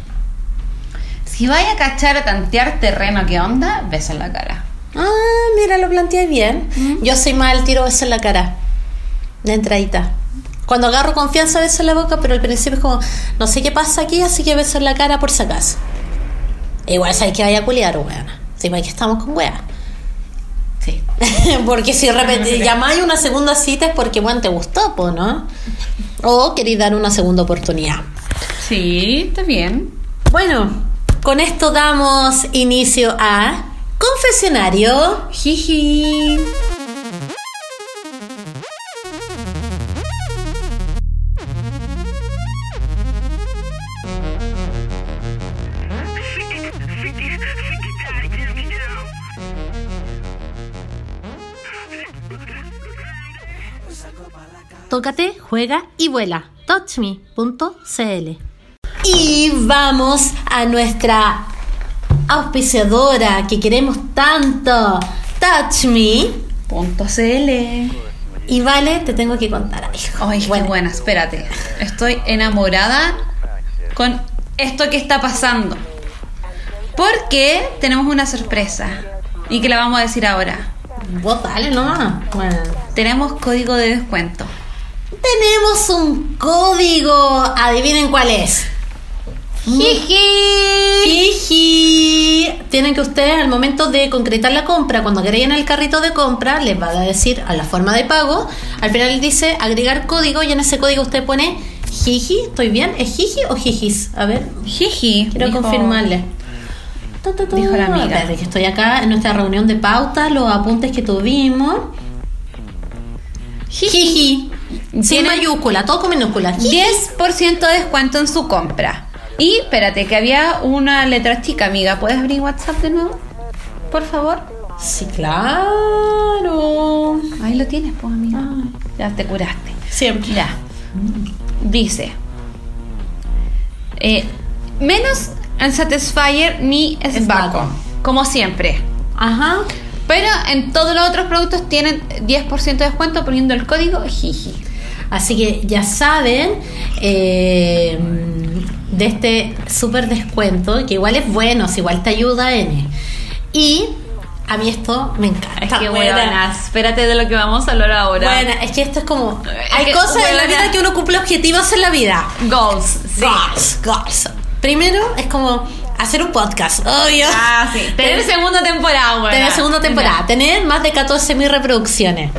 Si vaya a cachar a tantear terreno, ¿qué onda? Beso en la cara. Ah, mira, lo planteé bien. Yo soy más al tiro beso en la cara. De entradita. Cuando agarro confianza beso en la boca, pero al principio es como, no sé qué pasa aquí, así que beso en la cara por si acaso. Igual sabes que vaya a culiar, weón. Pues que estamos con weas. Sí. porque si repetís, llamáis una segunda cita es porque, bueno, te gustó, po, ¿no? O queréis dar una segunda oportunidad. Sí, está bien. Bueno, con esto damos inicio a Confesionario. Jiji. Tócate, juega y vuela. Touchme.cl. Y vamos a nuestra auspiciadora que queremos tanto, Touch Me. Punto CL. Y vale, te tengo que contar algo. Ay, qué buena, espérate. Estoy enamorada con esto que está pasando. Porque tenemos una sorpresa. Y que la vamos a decir ahora. Vos dale nomás. Bueno. Tenemos código de descuento. Tenemos un código. Adivinen cuál es. Jiji. Jiji. Tienen que ustedes al momento de concretar la compra, cuando agreguen el carrito de compra, les va a decir a la forma de pago. Al final dice agregar código y en ese código usted pone Jiji. ¿Estoy bien? ¿Es Jiji o Jijis? A ver, Jiji. quiero dijo- confirmarle. Dijo la amiga. Espérate, que estoy acá en nuestra reunión de pauta, los apuntes que tuvimos. Jiji. Sin mayúscula, todo con minúscula. Jiji. 10% de descuento en su compra. Y espérate, que había una letra chica, amiga. ¿Puedes abrir WhatsApp de nuevo? Por favor. Sí, claro. Ahí lo tienes, pues, amiga. Ya te curaste. Siempre. Ya. Dice. eh, menos en Satisfyer ni. Sbacon. Como siempre. Ajá. Pero en todos los otros productos tienen 10% de descuento poniendo el código Jiji. Así que ya saben eh, de este súper descuento, que igual es bueno, si igual te ayuda N. Y a mí esto me encanta. Es que buena. buena. Espérate de lo que vamos a hablar ahora. Bueno, es que esto es como... Hay que, cosas en la buena. vida que uno cumple objetivos en la vida. Goals. Sí. Goals, goals. Primero es como hacer un podcast, obvio. Ah, sí. Tener segunda temporada, buena. Tener segunda temporada, tener más de 14.000 reproducciones.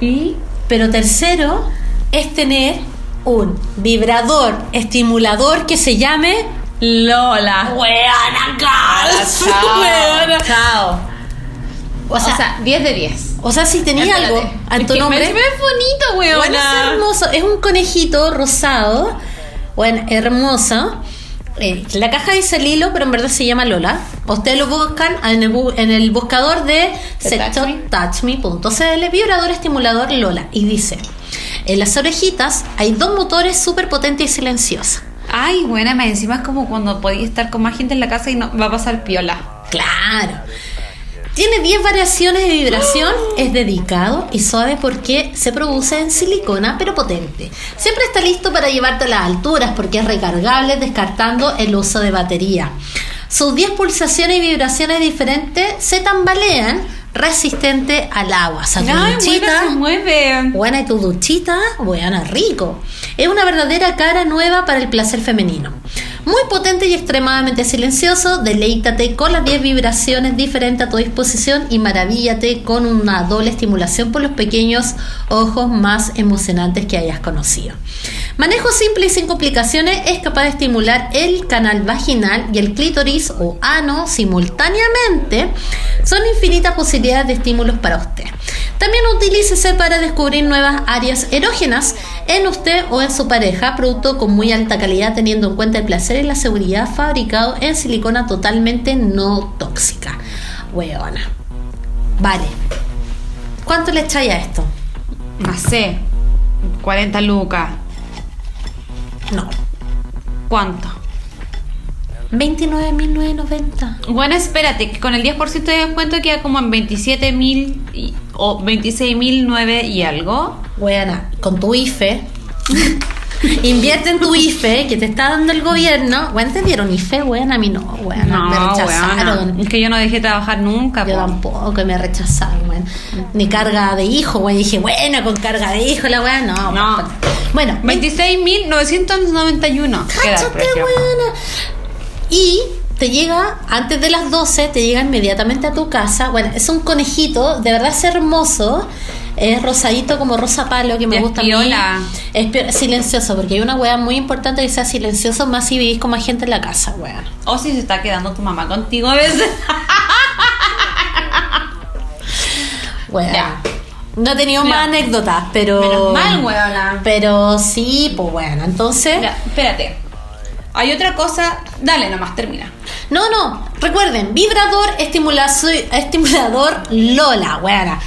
Y Pero tercero es tener un vibrador estimulador que se llame Lola. Weona Girls. Chao. Chao. O O sea, sea, 10 de 10. o sea, si tenía Espérate. algo a Es tu que nombre. Me, me es bonito, weona. Bueno, es hermoso. Es un conejito rosado. Bueno, hermoso. Eh, la caja dice Lilo, pero en verdad se llama Lola. Ustedes lo buscan en el, bu- en el buscador de De sexotouchme.cl, vibrador estimulador Lola. Y dice: En las orejitas hay dos motores súper potentes y silenciosos. Ay, buena, me encima es como cuando podías estar con más gente en la casa y no va a pasar piola. Claro. Tiene 10 variaciones de vibración, es dedicado y suave porque se produce en silicona pero potente. Siempre está listo para llevarte a las alturas porque es recargable descartando el uso de batería. Sus 10 pulsaciones y vibraciones diferentes se tambalean resistente al agua. O sea, tu Ay, duchita- se mueve. Buena y tu duchita, buena, rico. Es una verdadera cara nueva para el placer femenino. Muy potente y extremadamente silencioso, deleítate con las 10 vibraciones diferentes a tu disposición y maravíllate con una doble estimulación por los pequeños ojos más emocionantes que hayas conocido. Manejo simple y sin complicaciones es capaz de estimular el canal vaginal y el clítoris o ano simultáneamente. Son infinitas posibilidades de estímulos para usted. También utilícese para descubrir nuevas áreas erógenas en usted o en su pareja, producto con muy alta calidad teniendo en cuenta el placer la seguridad fabricado en silicona totalmente no tóxica. Weona. Vale. ¿Cuánto le echáis a esto? No sé. 40 lucas. No. ¿Cuánto? 29.990. Bueno, espérate, que con el 10% de descuento queda como en 27 mil o 26 mil 9 y algo. Weona, con tu IFE. Invierte en tu IFE que te está dando el gobierno. Weón, ¿te dieron IFE? Weón, a mí no. Weón, No, me rechazaron. weona. Es que yo no dejé trabajar nunca. Yo po. tampoco, me rechazaron, weón. Ni carga de hijo, weón. Dije, bueno, con carga de hijo, la weón, no. No. Bueno, 26.991 queda el Cáchate, weona. Y te llega, antes de las 12, te llega inmediatamente a tu casa. Bueno, es un conejito, de verdad es hermoso. Es rosadito como rosa palo, que me gusta a mí. Es silencioso, porque hay una weá muy importante que sea silencioso, más si vivís con más gente en la casa, weón. O si se está quedando tu mamá contigo a veces. Weón. Ya. No he tenido Mira. más anécdotas, pero. Menos mal, weona. Pero sí, pues bueno, entonces. Mira, espérate. Hay otra cosa. Dale nomás, termina. No, no, recuerden, vibrador estimulazo- estimulador Lola, weona.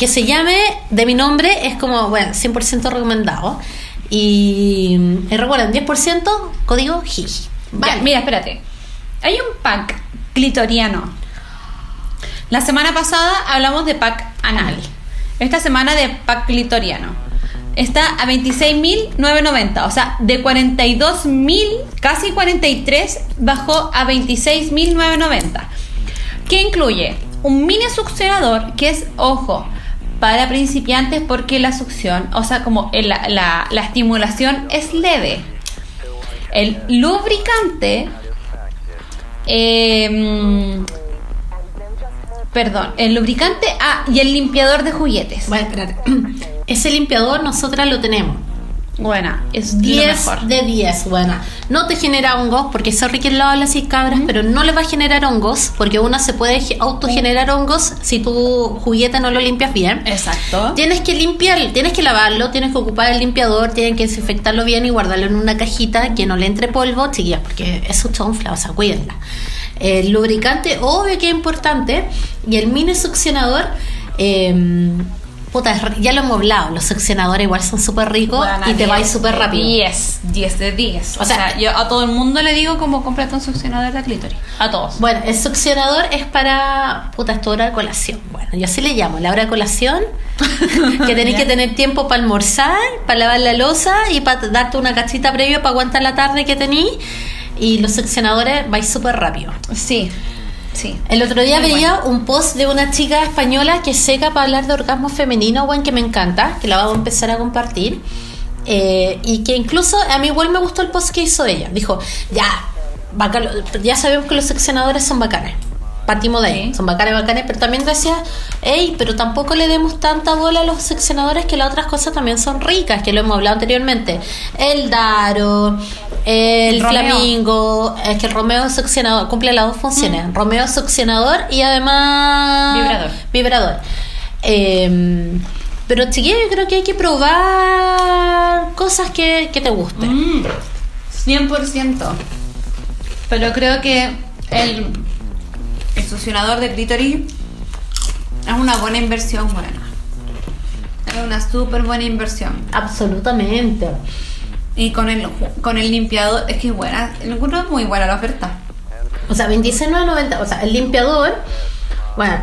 Que se llame de mi nombre, es como, bueno, 100% recomendado. Y, y recuerden, 10% código JIJI. Ya, mira, espérate. Hay un pack clitoriano. La semana pasada hablamos de pack anal. Esta semana de pack clitoriano. Está a 26.990. O sea, de 42.000, casi 43, bajó a 26.990. Que incluye un mini succionador que es, ojo, para principiantes porque la succión, o sea, como la, la- la estimulación es leve. El lubricante. eh, perdón, el lubricante. Ah, y el limpiador de juguetes. Bueno, espérate. Ese limpiador nosotras lo tenemos. Buena, es lo 10 mejor. de 10, bueno. No te genera hongos, porque sorry que lo habla así cabras, pero no le va a generar hongos, porque una se puede ge- autogenerar hongos si tu juguete no lo limpias bien. Exacto. Tienes que limpiar, tienes que lavarlo, tienes que ocupar el limpiador, tienes que desinfectarlo bien y guardarlo en una cajita que no le entre polvo, chiquillas, porque es su chonfla, o sea, cuídenla. El lubricante, obvio que es importante, y el mini succionador, eh, puta, ya lo hemos hablado, los succionadores igual son súper ricos y te 10 vais súper rápido. 10, 10 de 10. O, O sea, sea, yo a todo el mundo le digo como cómprate un succionador de clítoris. A todos. Bueno, el succionador es para, puta, es tu hora de colación. Bueno, yo así le llamo, la hora de colación, que tenés que tener tiempo para almorzar, para lavar la losa y para darte una cachita previa para aguantar la tarde que tenís. Y los succionadores vais súper rápido. Sí, sí. El otro día Muy veía un post de una chica española que seca para hablar de orgasmo femenino, bueno, que me encanta, que la vamos a empezar a compartir. Eh, y que incluso a mí igual me gustó el post que hizo ella. Dijo, ya, bacán, ya sabemos que los seccionadores son bacanes. Partimos de ahí, son bacanes, bacanes, pero también decía, hey, pero tampoco le demos tanta bola a los seccionadores que las otras cosas también son ricas, que lo hemos hablado anteriormente. El Daro, el Romeo. Flamingo, es que el Romeo es succionador, cumple las dos funciones. Romeo es succionador y además Vibrador. vibrador. Eh, pero chiquillo, yo creo que hay que probar cosas que, que te gusten. Mm, 100%. Pero creo que el succionador de clítoris es una buena inversión, buena. Es una súper buena inversión. Absolutamente. Y con el, con el limpiador, es que es buena. Encuentro es muy buena la oferta. O sea, 26,990. O sea, el limpiador, bueno,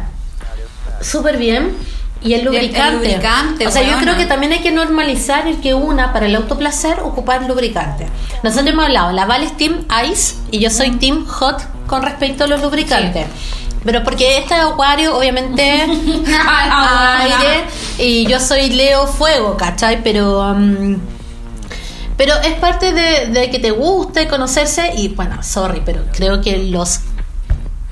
súper bien. Y el el lubricante. lubricante, o sea, yo creo que también hay que normalizar el que una, para el autoplacer, ocupar lubricante. Nosotros hemos hablado, la Val es Team Ice y yo soy Team Hot con respecto a los lubricantes. Pero porque este es Acuario, obviamente, aire, y yo soy Leo Fuego, ¿cachai? Pero. um, pero es parte de, de que te guste conocerse y bueno, sorry, pero creo que los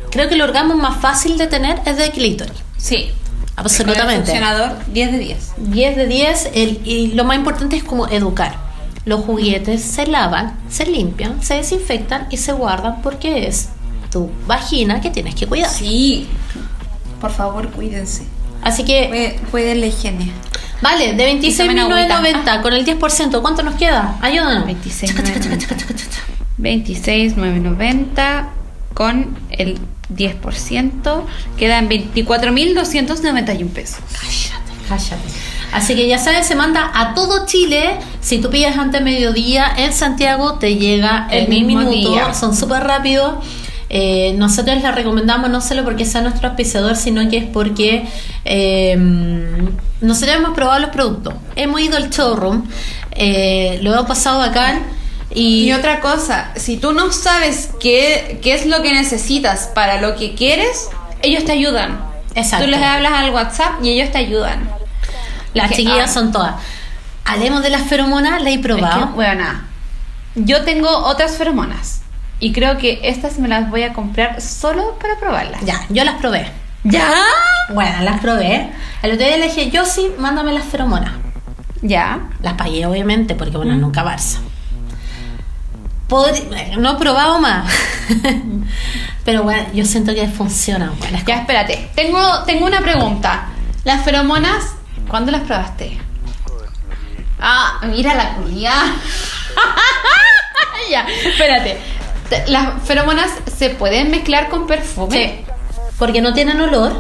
creo que el orgasmo más fácil de tener es de clítoris. Sí. Absolutamente. El succionador, 10 de 10. 10 de 10 el, y lo más importante es como educar. Los juguetes se lavan, se limpian, se desinfectan y se guardan porque es tu vagina que tienes que cuidar. Sí. Por favor, cuídense. Así que, Cuide- Cuiden la higiene. vale, de Y tomen 26.990 con el 10%, ¿cuánto nos queda? Ayúdanos. 26.990. Chaca, chaca, chaca, chaca, chaca, chaca. 26,990 con el 10%. Quedan 24.291 pesos. Cállate, cállate. Así que ya sabes, se manda a todo Chile. Si tú pides antes de mediodía en Santiago, te llega el, El mismo minuto. día. Son súper rápidos. Eh, nosotros les recomendamos no solo porque sea nuestro auspiciador, sino que es porque eh, nosotros hemos probado los productos. Hemos ido al showroom, eh, lo hemos pasado bacán. Y, Y otra cosa, si tú no sabes qué, qué es lo que necesitas para lo que quieres, ellos te ayudan. Exacto. Tú les hablas al WhatsApp y ellos te ayudan. las Es chiquillas ah, son todas. Hablemos de las feromonas, la he Es probado. que, buena. Yo tengo otras feromonas. Y creo que estas me las voy a comprar solo para probarlas. Ya, yo las probé. ¿Ya? Bueno, las probé. El otro día le dije, yo sí, mándame las feromonas. ¿Ya? Las pagué, obviamente, porque bueno, nunca Barça. No he probado más. Pero bueno, yo siento que. Bueno, es Ya, espérate. Tengo, tengo una pregunta. Las feromonas, ¿cuándo las probaste? Ah, mira la culia. ya, espérate. Te- Las feromonas se pueden mezclar con perfume. Sí, porque no tienen olor.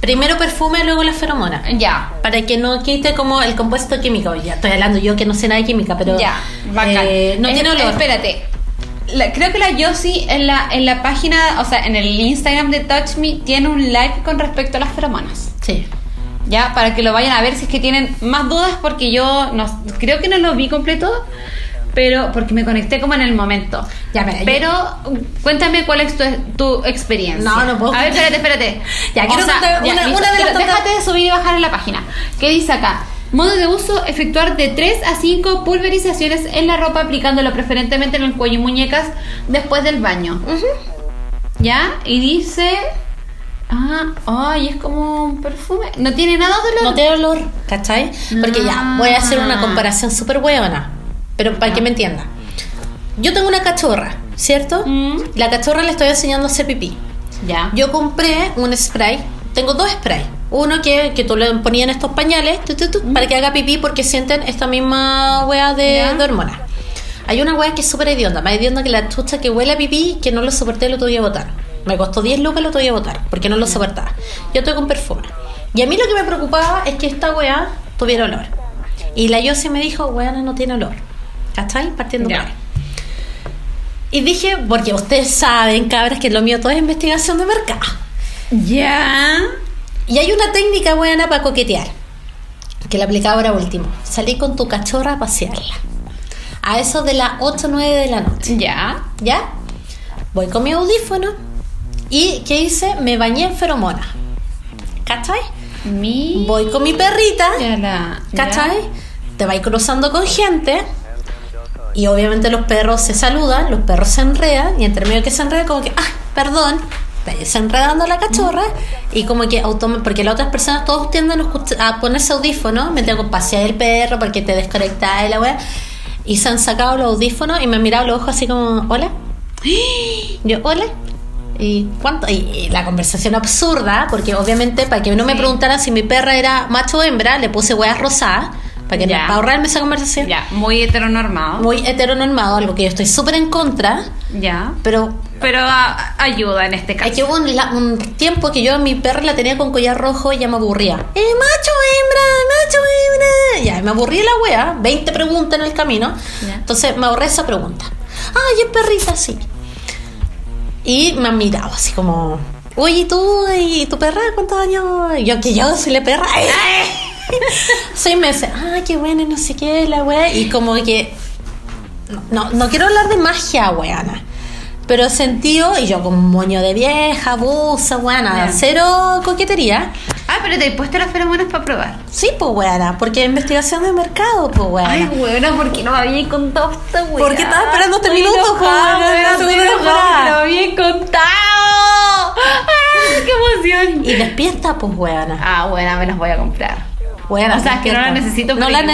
Primero perfume, luego las feromonas. Ya. Para que no quite como el compuesto químico. Ya estoy hablando yo que no sé nada de química, pero Ya, bacán. eh, no Es- tiene olor. Espérate. La- creo que la Yossi en la, en la página, o sea, en el Instagram de Touch Me, tiene un live con respecto a las feromonas. Sí. Ya, para que lo vayan a ver si es que tienen más dudas, porque yo no, creo que no lo vi completo, pero porque me conecté como en el momento. Ya, yo- pero cuéntame cuál es tu, tu experiencia. No, no puedo A ver, espérate, espérate. Ya, quiero contar una- listo, una de las pero tantas- Déjate de subir y bajar en la página. ¿Qué dice acá? Modo de uso, efectuar de 3 a 5 pulverizaciones en la ropa aplicándolo preferentemente en el cuello y muñecas después del baño. ¿Ya? Y dice... Ah, ay, es como un perfume. No tiene nada de olor. No tiene olor, ¿cachai? Porque ya, voy a hacer una Ah. comparación súper buena. Pero para que me entienda. Yo tengo una cachorra, ¿cierto? Mm. La cachorra le estoy enseñando a hacer pipí. Ya. Yo compré un spray. Tengo dos sprays. Uno que, que tú le ponías en estos pañales tu, tu, tu, para que haga pipí porque sienten esta misma wea de, Ya. de hormonas. Hay una wea que es súper hedionda, más hedionda que la chucha que huele a pipí que no lo soporté lo tuve a botar. Me costó 10 lucas lo tuve a botar porque no lo soportaba. Yo estoy con perfume. Y a mí lo que me preocupaba es que esta wea tuviera olor. Y la Yossi me dijo, wea no tiene olor. ¿Cachai? Partiendo Ya. por ahí. Y dije, porque ustedes saben, cabras, que lo mío todo es investigación de mercado. Ya. Y hay una técnica buena para coquetear, que la aplicaba ahora último. Salí con tu cachorra a pasearla. A eso de las 8 o 9 de la noche. Ya. ¿Ya? Voy con mi audífono. ¿Y qué hice? Me bañé en feromona. ¿Cachai? Mi. Voy con mi perrita. Ya la. ¿Cachai? Te vais cruzando con gente. Y obviamente los perros se saludan, los perros se enredan. Y entre medio que se enredan, como que, ah, perdón. Está desenredando la cachorra. Y como que. Porque las otras personas todos tienden a, ponerse audífonos. Me tengo que pasear el perro porque te desconectas de la wea. Y se han sacado los audífonos y me han mirado los ojos así como, hola. Yo, hola. ¿Y cuánto? Y, y la conversación absurda, porque obviamente para que no me preguntaran si mi perra era macho o hembra, le puse hueas rosadas, para, que para ahorrarme esa conversación. Ya. Muy heteronormado. Muy heteronormado, algo que yo estoy súper en contra, Ya. pero Pero a- ayuda en este caso. hay que hubo un, la- un tiempo que yo a mi perra la tenía con collar rojo y ya me aburría. ¡Eh, macho hembra! ¡Macho hembra! Ya, me aburrí la wea, 20 preguntas en el camino. Entonces me ahorré esa pregunta. ¡Ay, es perrita! Sí. Y me han mirado así como, oye, ¿y tú y tu perra cuántos años? Y Yo que yo soy la perra. Seis meses. Ay, qué bueno, y no sé qué, la wea. Y como que, no, no quiero hablar de magia, weana. Pero sentido, y yo con moño de vieja, busa, weana, cero coquetería. Ah, pero te he puesto las feromonas para probar. Sí, pues weana, porque investigación de mercado, pues weana. Ay, buena, ¿por qué no me habías contado esta weá? Porque estaba esperando este minuto, weá, que no me habías contado. ¡Ah, qué emoción! Y despierta, pues weana. Ah, buena, me las voy a comprar. Weana, o sea, es que no las necesito. No pero las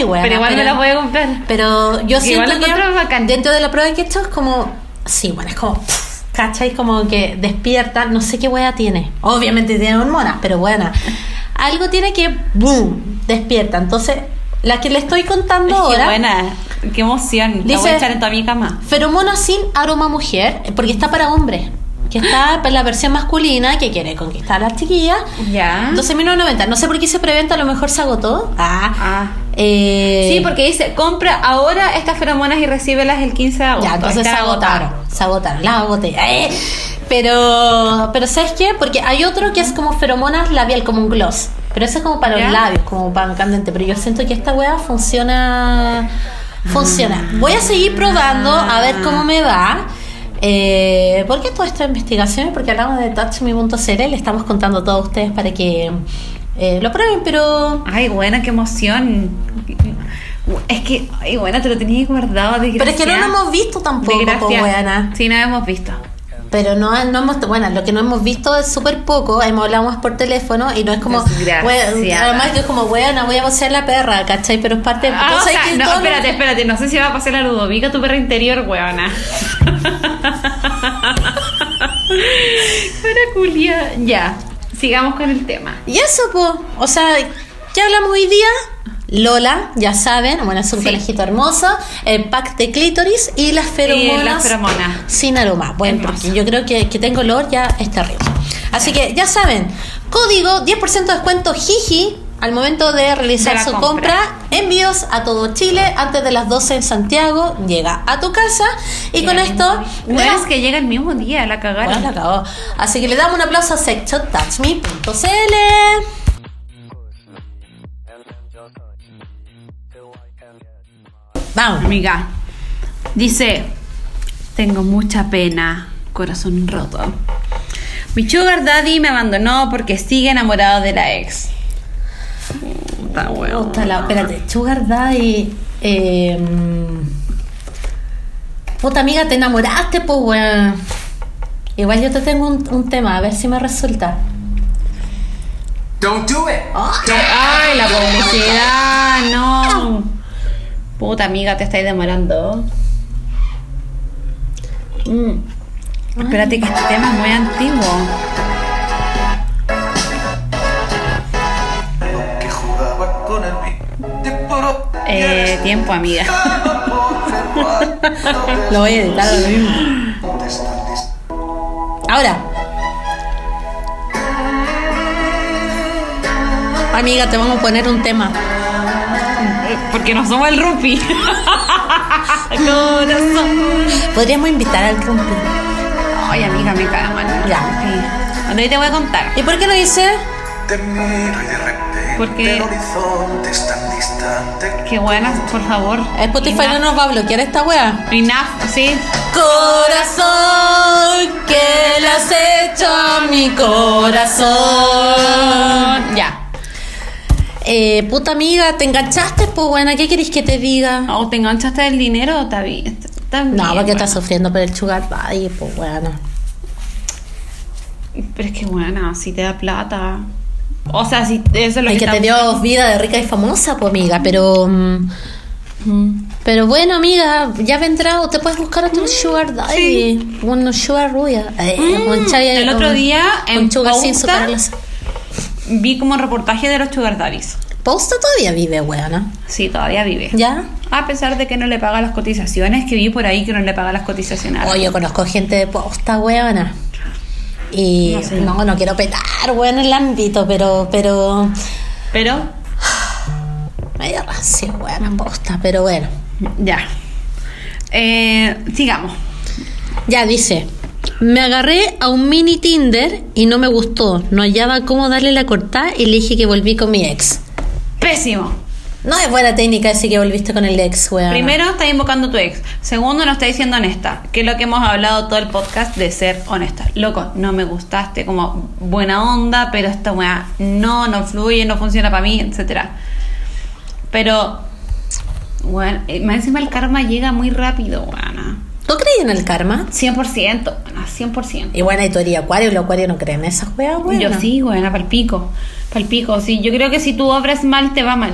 igual-. Pero igual me pero- las voy a comprar. Pero yo Que siento que dentro de la prueba que hecho es como, sí, bueno, es como, pff, ¿cachai? Como que despierta, no sé qué wea tiene. Obviamente tiene hormonas, pero buena. Algo tiene que, boom, despierta. Entonces, la que le estoy contando ahora, buena, qué emoción. la voy Dice- a echar en toda mi cama. feromona sin aroma mujer, porque está para hombre. Que está para la versión masculina que quiere conquistar a las chiquillas. Ya. 12.990. No sé por qué se preventa, a lo mejor se agotó. Ah. Ah. Eh, Sí, porque dice, compra ahora estas feromonas y recíbelas el 15 de agosto. Ya, entonces se agotaron. Se agotaron, las agoté. ¡Eh! Pero, pero ¿sabes qué? Porque hay otro que es como feromonas labial, como un gloss. Pero eso es como para ¿Ya? los labios, como para candente. Pero yo siento que esta weá funciona. Funciona. Voy a seguir probando a ver cómo me va. Eh, ¿Por qué toda esta investigación? Porque hablamos de touchme.cl, le estamos contando a todos ustedes para que eh, lo prueben, pero Ay, buena, qué emoción. Es que, ay, bueno, te lo tenía guardado. Pero es que no lo hemos visto tampoco, po, weona. Sí, no lo hemos visto. Pero no, no hemos, bueno, lo que no hemos visto es súper poco, hemos hablado más por teléfono y no es como, wea- además que es como, weona, voy a pasear la perra, ¿cachai? Pero es parte, Ah, tú o sea, no, espérate, espérate, no sé si va a pasar la Ludovica, tu perra interior, weona. Para Julia, ya, sigamos con el tema. Y eso, po, o sea, ¿qué hablamos hoy día? Lola, ya saben, bueno, es un Sí. conejito hermoso, el pack de clítoris y las feromonas, las feromonas. sin aroma. Bueno, Hermoso. porque yo creo que, que tengo olor ya es terrible. Así que ya saben, código 10% de descuento Jiji al momento de realizar De su compra. compra. Envíos a todo Chile antes de las 12 en Santiago, llega a tu casa y con esto... No es que llega el mismo día, la bueno, cagaron. la acabó. Así que le damos un aplauso a sexshoptouchme.cl. Vamos. Amiga, dice, tengo mucha pena, corazón roto. Mi sugar daddy me abandonó porque sigue enamorado de la ex. Weón. Puta la- espérate, Sugar Daddy. Eh, puta amiga, te enamoraste, pues weón. Igual yo te tengo un, un tema, a ver si me resulta. Don't do it. Ay, la publicidad, no. Puta amiga, te estáis demorando. Mm. Espérate que este tema es muy antiguo. Eh, tiempo, amiga. Lo voy a editar ahora mismo. ¿Dónde están dis- Ahora. Amiga, te vamos a poner un tema. Porque no somos el rumpi. Corazón. Podríamos invitar al rumpi. Ay, amiga, me cae mal. Ya. Sí. Bueno, ahí te voy a contar. ¿Y por qué no dice? Te miro y de repente Porque- el horizonte es tan distante. Qué buenas, por favor. Spotify no Enough. nos va a bloquear esta wea. Enough, sí. Corazón, que le has hecho a mi corazón. Ya. Eh, puta amiga, ¿te enganchaste? Pues buena, ¿qué querés que te diga? ¿O te enganchaste del dinero? Está bien. No, porque bueno. estás sufriendo por el sugar daddy, pues bueno. Pero es que bueno, si te da plata. O sea, si eso es lo El que, que te dio vida de rica y famosa, pues amiga, pero... mm, Pero bueno, amiga, ya vendrá o te puedes buscar otro sugar daddy. Un sugar rubia. Eh, Mm. el otro un- día en un sugar sin Pauta- superarlas. Vi como reportaje de los sugar daddies. Posta todavía vive, weona. Sí, todavía vive. ¿Ya? A pesar de que no le paga las cotizaciones, que vi por ahí que no le paga las cotizaciones. Oye, yo conozco gente de posta, weona. Y No sé. no, no quiero petar, weón, el ámbito, pero, pero. Pero, Medio rancia, weona, posta, pero bueno. ya. Eh, sigamos. Ya dice. Me agarré a un mini Tinder y no me gustó. No hallaba cómo darle la cortada y le dije que volví con mi ex. Pésimo. No es buena técnica decir que volviste con el ex, weón. Primero, está invocando a tu ex. Segundo, no está diciendo honesta. Que es lo que hemos hablado todo el podcast de ser honesta. Loco, no me gustaste, como buena onda, pero esta weá no, no fluye, no funciona para mí, etcétera. Pero, bueno, eh, más encima el karma llega muy rápido, weana. ¿Tú crees en el karma? 100%, weona, 100%. Y bueno, y tú eres acuario los acuarios no creen en esas weas, weón. Yo sí, weona, palpico. Palpico, sí. Yo creo que si tú obras mal, te va mal.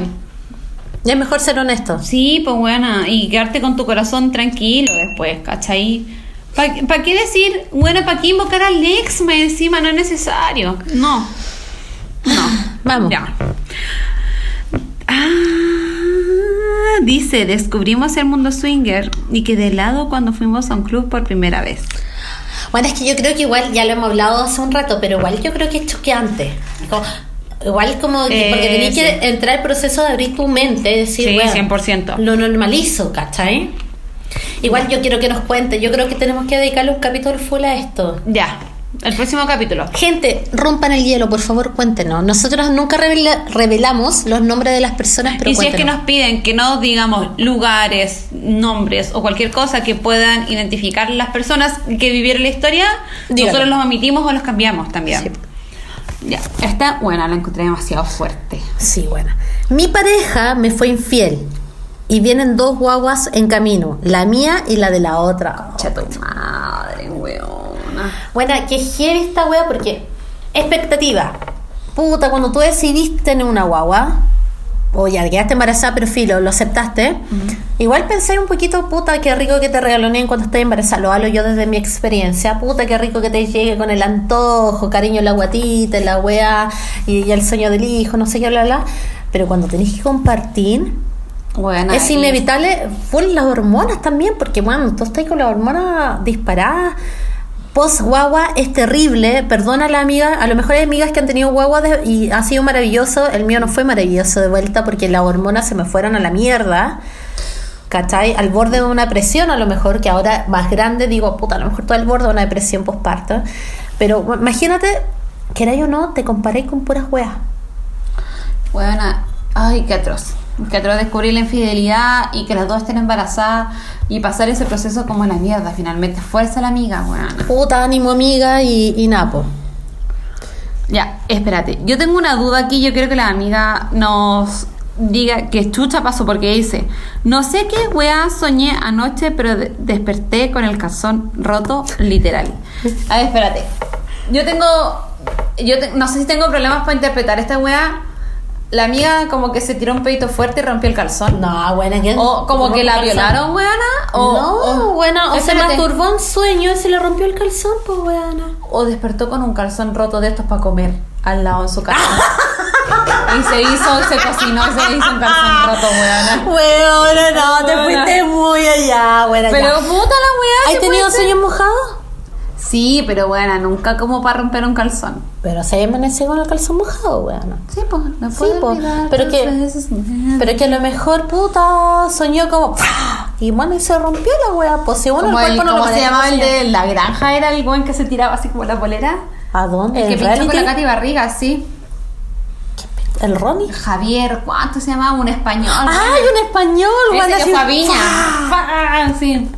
Y es mejor ser honesto. Sí, pues buena, y quedarte con tu corazón tranquilo después, ¿cachai? ¿Para qué decir, bueno, para qué invocar al ex más encima? No es necesario. No. No. Vamos. Ya. Ah, dice, descubrimos el mundo swinger y quedé helado cuando fuimos a un club por primera vez. Bueno, es que yo creo que igual, ya lo hemos hablado hace un rato, pero igual yo creo que es choqueante. Como- igual como que, Eh, porque tenés sí. que entrar al proceso de abrir tu mente, decir, Sí, bueno, 100%. lo normalizo, ¿cachai? Igual yo quiero que nos cuente, yo creo que tenemos que dedicarle un capítulo full a esto. Ya, el próximo capítulo. Gente, rompan el hielo, por favor, cuéntenos. Nosotros nunca revela- revelamos los nombres de las personas, pero y si es que nos piden que no digamos lugares, nombres o cualquier cosa que puedan identificar las personas que vivieron la historia, Dígalo. nosotros los omitimos o los cambiamos también. Sí. Ya, esta, bueno, la encontré demasiado fuerte. Sí, bueno. Mi pareja me fue infiel. y vienen dos guaguas en camino, la mía y la de la otra. Cha tu madre, weona. Bueno, que heavy esta wea porque expectativa. Puta, cuando tú decidiste tener una guagua, o ya quedaste embarazada, pero filo, lo aceptaste. Igual pensé un poquito, puta, qué rico que te regaloneen cuando estás embarazada. Lo hablo yo desde mi experiencia. Puta, qué rico que te llegue con el antojo, cariño, la guatita, la wea y, y el sueño del hijo, no sé qué, bla, bla. Pero cuando tenés que compartir, Weona, es inevitable, por las hormonas también, porque bueno, tú estás con las hormonas disparadas. Post guagua es terrible, perdona la amiga, a lo mejor hay amigas que han tenido guagua y ha sido maravilloso, el mío no fue maravilloso de vuelta porque las hormonas se me fueron a la mierda, ¿cachai? Al borde de una presión a lo mejor, que ahora más grande digo, puta, a lo mejor todo al borde de una depresión postparto, pero imagínate, queráis o no, te comparé con puras weas. Weona, ay, qué atroz. Qué atroz descubrir la infidelidad y que las dos estén embarazadas y pasar ese proceso como la mierda. Finalmente, fuerza la amiga, weona. Puta, ánimo amiga y, y napo. Ya, espérate. Yo tengo una duda aquí. Yo quiero que la amiga nos diga que chucha pasó porque dice: No sé qué weá soñé anoche, pero de- desperté con el calzón roto, literal. A ver, espérate. Yo tengo. Yo te- no sé si tengo problemas para interpretar esta weá. La amiga como que se tiró un peito fuerte y rompió el calzón. No, buena, que O como que la violaron, weona. O, no, o- buena, o se masturbó en sueño y se le rompió el calzón, pues weona. O despertó con un calzón roto de estos para comer al lado en su casa. y se hizo, se cocinó se hizo un calzón roto, weona. Weona, no, te fuiste muy allá, weona. Pero ya. puta la weá. ¿Has ¿qué tenido sueños mojados? Sí, pero weona, nunca como para romper un calzón. Pero se amanecido con el calzón mojado, weona. Sí, pues, no Sí, puedo po, olvidar pero que-. Pero que a lo mejor, puta, soñó como... Y bueno, y se rompió la wea. Pues si Como el el, cuerpo no lo ¿Cómo se maneja, llamaba el soñar. de la granja? Era el buen que se tiraba así como la polera. ¿A dónde? El que ¿El pinchó con la Katy Barriga, sí. ¿El Ronnie? Javier, ¿cuánto se llamaba? Un español. ¡Ay, un español, Ese weona! que fue a Viña. Sí.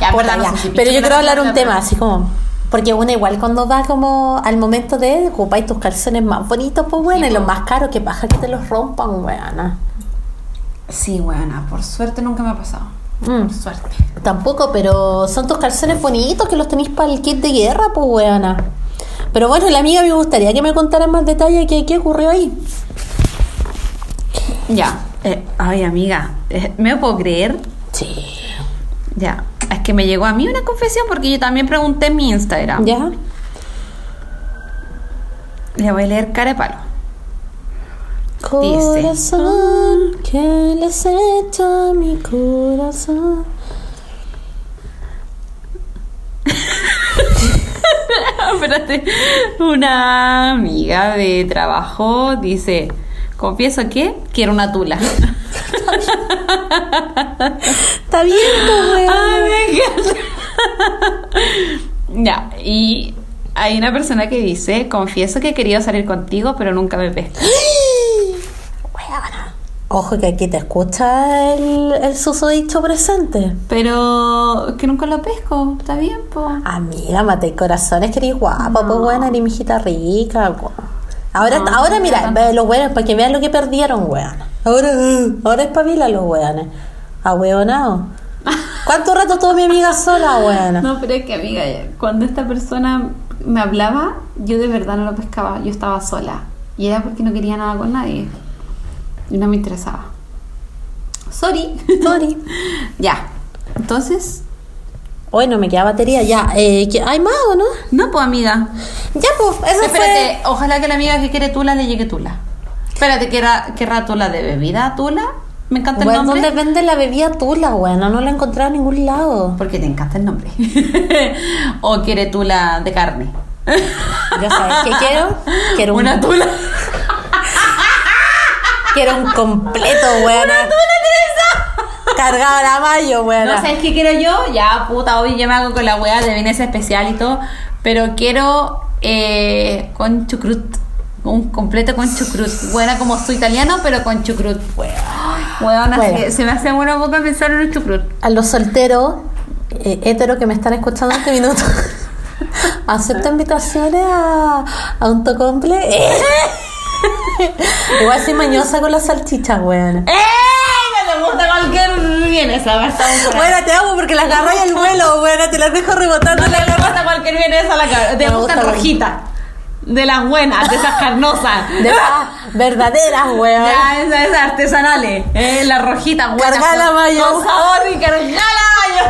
Ya, ya. Pero yo quiero la hablar un tema así como. Porque uno igual cuando va como al momento de ocupáis tus calzones más bonitos, pues bueno, Sí, y los más caros, que paja que te los rompan, weona. Sí, buena, por suerte nunca me ha pasado. Mm, Por suerte. tampoco, pero son tus calzones bonitos que los tenéis para el kit de guerra, pues weona. Pero bueno, la amiga me gustaría que me contara más detalle qué, qué ocurrió ahí. Ya. Eh, ay, amiga, eh, ¿me lo puedo creer? Sí. Ya. Es que me llegó a mí una confesión porque yo también pregunté en mi Instagram. ¿Ya? Le voy a leer cara de palo. Dice. Corazón, que le has hecho a mi corazón. Espérate. Una amiga de trabajo dice: Confieso que quiero una tula. Está bien, encanta. ya, y hay una persona que dice, confieso que he querido salir contigo, pero nunca me pesca. Weona. Ojo que aquí te escucha el, el susodicho presente. Pero que nunca lo pesco, está bien, po. Amiga, mate corazones que eres guapa, pues buena, eres mi hijita rica. po. Ahora, No, ahora no, mira, los weones, para que vean lo que perdieron, weón. Ahora, ahora espabila los weones. A weonado. ¿Cuánto rato estuvo mi amiga sola, weona? No, pero es que, amiga, cuando esta persona me hablaba, yo de verdad no lo pescaba, yo estaba sola. Y era porque no quería nada con nadie. Y no me interesaba. Sorry. Sorry. ya. Entonces, Hoy no me queda batería, ya. Eh, ¿qué- ¿Hay más o no? no, pues, amiga. Ya, pues, eso Espérate, ojalá que la amiga que quiere tula le llegue tula. Espérate, ¿querrá, querrá tula de bebida tula? Me encanta fue. el Weón, nombre. ¿Dónde vende la bebida tula, weona? No la he encontrado en ningún lado. Porque te encanta el nombre. o quiere tula de carne. Ya sabes, ¿qué quiero? Quiero un, Una tula. quiero un completo, weona. Cargado la mayo, weona. No sabes qué quiero yo. Ya, puta, hoy yo me hago con la weá de Venecia especial y todo. Pero quiero eh, con chucrut. Un completo con chucrut. Buena como su italiano, pero con chucrut. Weona, Bueno. se, se me hace buena boca pensar en el chucrut. a los solteros eh, heteros que me están escuchando este minuto acepto invitaciones a, a un tocomple igual soy mañosa con las salchichas weón ¡Eh! Gusta cualquier vienesa, bastante. Bueno, te amo porque las agarré el vuelo, bueno, te las dejo rebotando No la le gusta cualquier vienesa la cara. Te gusta rojitas. De las buenas, de esas carnosas. De las verdaderas, weón. Ya, esas, esas artesanales. Eh, las rojitas buenas. Cargala con- mayo. Con sabor y cargala mayo.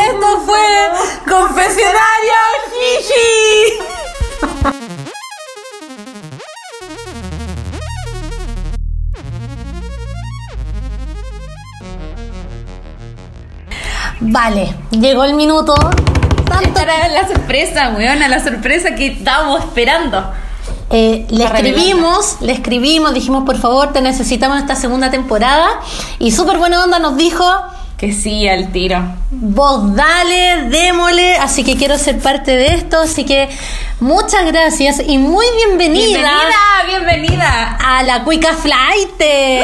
Esto fue Confesionario Gigi. Vale, llegó el minuto. Esta era la sorpresa, weona, la sorpresa que estábamos esperando. Eh, le escribimos, le escribimos, dijimos por favor te necesitamos esta segunda temporada y súper buena onda nos dijo Que sí, al tiro. vos dale, démosle, así que quiero ser parte de esto, así que muchas gracias y muy bienvenida, Bienvenida, bienvenida. a la Cuica Flight.